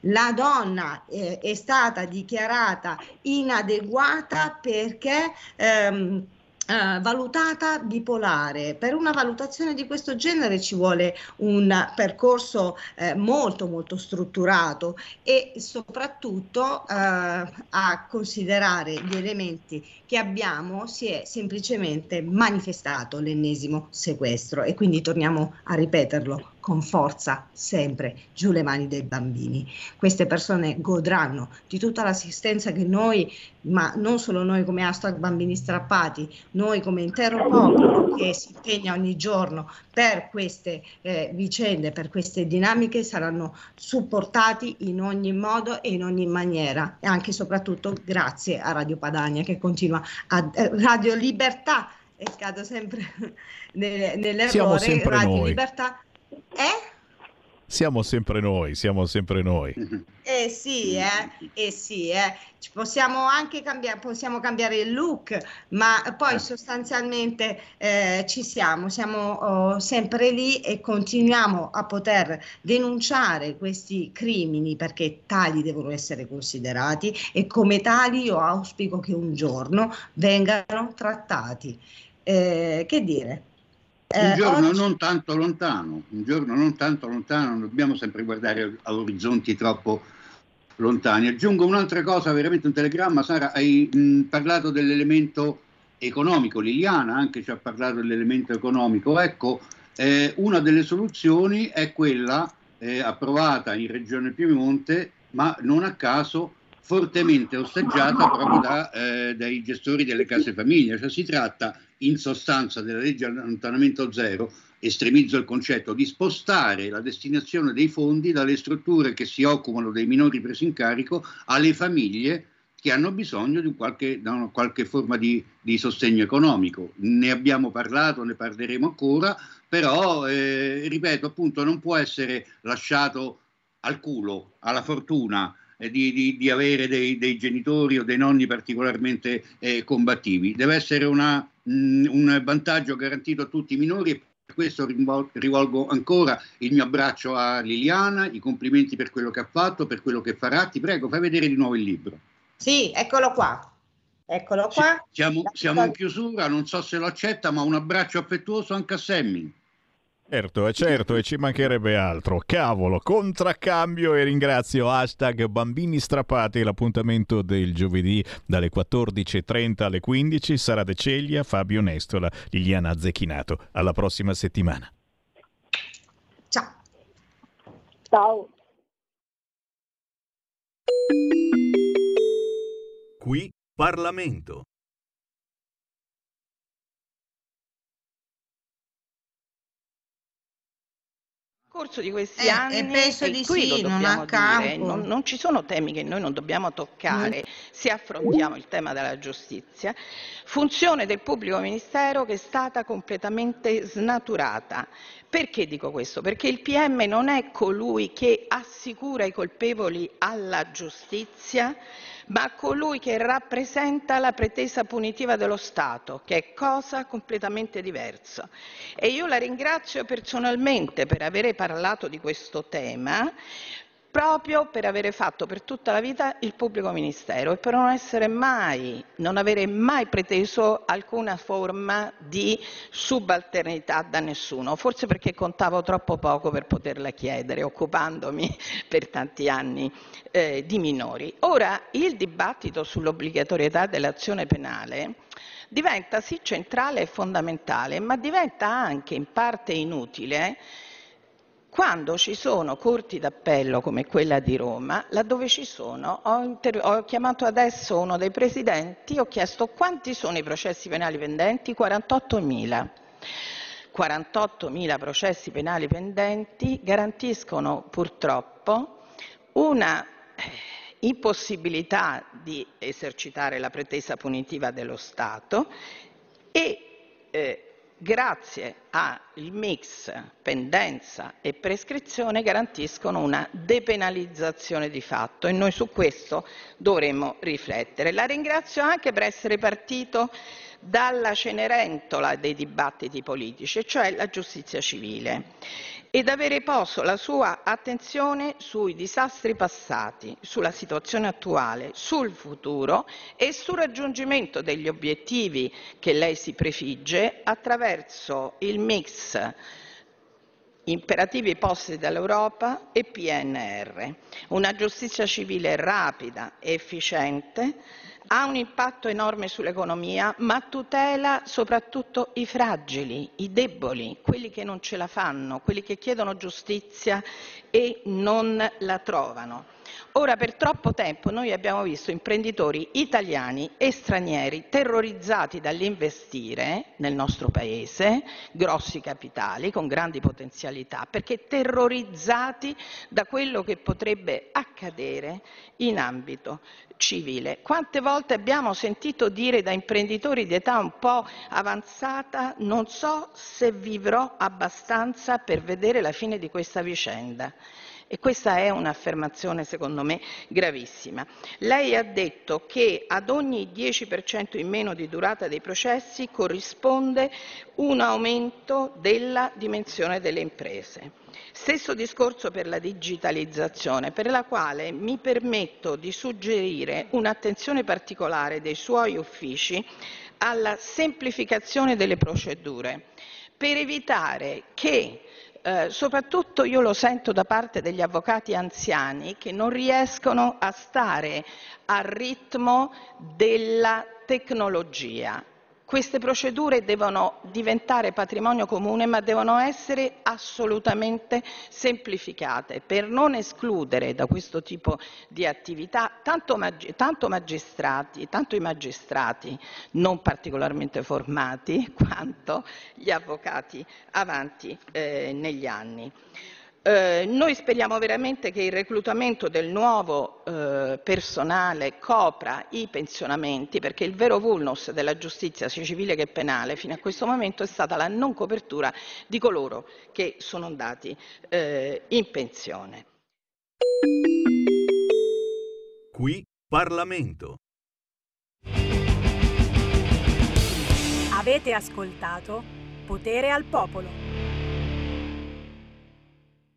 la donna eh, è stata dichiarata inadeguata perché ehm, Uh, valutata bipolare. Per una valutazione di questo genere ci vuole un percorso eh, molto molto strutturato e soprattutto eh, a considerare gli elementi che abbiamo si è semplicemente manifestato l'ennesimo sequestro e quindi torniamo a ripeterlo con forza sempre giù le mani dei bambini. Queste persone godranno di tutta l'assistenza che noi, ma non solo noi come hashtag bambini strappati, noi come intero popolo che si impegna ogni giorno per queste eh, vicende, per queste dinamiche, saranno supportati in ogni modo e in ogni maniera e anche e soprattutto grazie a Radio Padania che continua a eh, Radio Libertà e scado sempre nell'errore sempre Radio noi. Libertà eh? Siamo sempre noi, siamo sempre noi. Eh sì, eh, eh sì, eh. Possiamo anche cambiare, possiamo cambiare il look, ma poi sostanzialmente eh, ci siamo, siamo oh, sempre lì e continuiamo a poter denunciare questi crimini perché tali devono essere considerati e come tali io auspico che un giorno vengano trattati. Eh, che dire? Un Eh, giorno oggi- non tanto lontano, un giorno non tanto lontano, non dobbiamo sempre guardare a orizzonti troppo lontani. Aggiungo un'altra cosa, veramente un telegramma, Sara, hai mh, parlato dell'elemento economico, Liliana anche ci ha parlato dell'elemento economico. Ecco, eh, una delle soluzioni è quella eh, approvata in Regione Piemonte, ma non a caso fortemente osteggiata proprio da, eh, dai gestori delle case famiglie. Cioè, si tratta in sostanza della legge allontanamento zero, estremizzo il concetto, di spostare la destinazione dei fondi dalle strutture che si occupano dei minori presi in carico alle famiglie che hanno bisogno di qualche, da una qualche forma di, di sostegno economico. Ne abbiamo parlato, ne parleremo ancora, però, eh, ripeto, appunto, non può essere lasciato al culo, alla fortuna di, di- di avere dei, dei genitori o dei nonni particolarmente eh, combattivi. Deve essere una, mh, un vantaggio garantito a tutti i minori e per questo rivolgo ancora il mio abbraccio a Liliana, i complimenti per quello che ha fatto, per quello che farà. Ti prego, fai vedere di nuovo il libro. Sì, eccolo qua. Eccolo qua. Siamo, siamo in chiusura, non so se lo accetta, ma un abbraccio affettuoso anche a Sammy. Certo, è certo, e ci mancherebbe altro. Cavolo, contraccambio e ringrazio hashtag bambini strappati l'appuntamento del giovedì dalle 14.30 alle 15. Sara De Ceglia, Fabio Nestola, Liliana Zecchinato. Alla prossima settimana. Ciao. Qui Parlamento. Corso di questi Eh, anni, e penso di sì, lo non dobbiamo a dire, non, non ci sono temi che noi non dobbiamo toccare se affrontiamo il tema della giustizia, funzione del pubblico ministero che è stata completamente snaturata. Perché dico questo? Perché il PM non è colui che assicura i colpevoli alla giustizia, ma colui che rappresenta la pretesa punitiva dello Stato, che è cosa completamente diversa. E io la ringrazio personalmente per avere parlato di questo tema, proprio per avere fatto per tutta la vita il pubblico ministero e per non mai, non avere mai preteso alcuna forma di subalternità da nessuno, forse perché contavo troppo poco per poterla chiedere, occupandomi per tanti anni eh, di minori. Ora il dibattito sull'obbligatorietà dell'azione penale diventa sì centrale e fondamentale, ma diventa anche in parte inutile quando ci sono corti d'appello come quella di Roma, laddove ci sono, ho, ho chiamato adesso uno dei presidenti, ho chiesto quanti sono i processi penali pendenti, 48.000. 48.000 processi penali pendenti garantiscono purtroppo una eh, impossibilità di esercitare la pretesa punitiva dello Stato e eh, grazie al mix pendenza e prescrizione garantiscono una depenalizzazione di fatto e noi su questo dovremmo riflettere. La ringrazio anche per essere partito dalla cenerentola dei dibattiti politici, cioè la giustizia civile ed avere posto la sua attenzione sui disastri passati, sulla situazione attuale, sul futuro e sul raggiungimento degli obiettivi che lei si prefigge attraverso il mix imperativi posti dall'Europa e PNR. Una giustizia civile rapida e efficiente ha un impatto enorme sull'economia, ma tutela soprattutto i fragili, i deboli, quelli che non ce la fanno, quelli che chiedono giustizia e non la trovano. Ora, per troppo tempo noi abbiamo visto imprenditori italiani e stranieri terrorizzati dall'investire nel nostro paese, grossi capitali con grandi potenzialità, perché terrorizzati da quello che potrebbe accadere in ambito civile. Quante volte abbiamo sentito dire da imprenditori di età un po' avanzata non so se vivrò abbastanza per vedere la fine di questa vicenda. E questa è un'affermazione secondo me gravissima. Lei ha detto che ad ogni 10% in meno di durata dei processi corrisponde un aumento della dimensione delle imprese. Stesso discorso per la digitalizzazione, per la quale mi permetto di suggerire un'attenzione particolare dei suoi uffici alla semplificazione delle procedure, per evitare che eh, soprattutto io lo sento da parte degli avvocati anziani che non riescono a stare al ritmo della tecnologia. Queste procedure devono diventare patrimonio comune, ma devono essere assolutamente semplificate per non escludere da questo tipo di attività tanto, mag- tanto magistrati, tanto i magistrati non particolarmente formati, quanto gli avvocati avanti eh, negli anni. Eh, noi speriamo veramente che il reclutamento del nuovo eh, personale copra i pensionamenti, perché il vero vulnus della giustizia sia civile che penale fino a questo momento è stata la non copertura di coloro che sono andati eh, in pensione. Qui Parlamento. Avete ascoltato Potere al Popolo.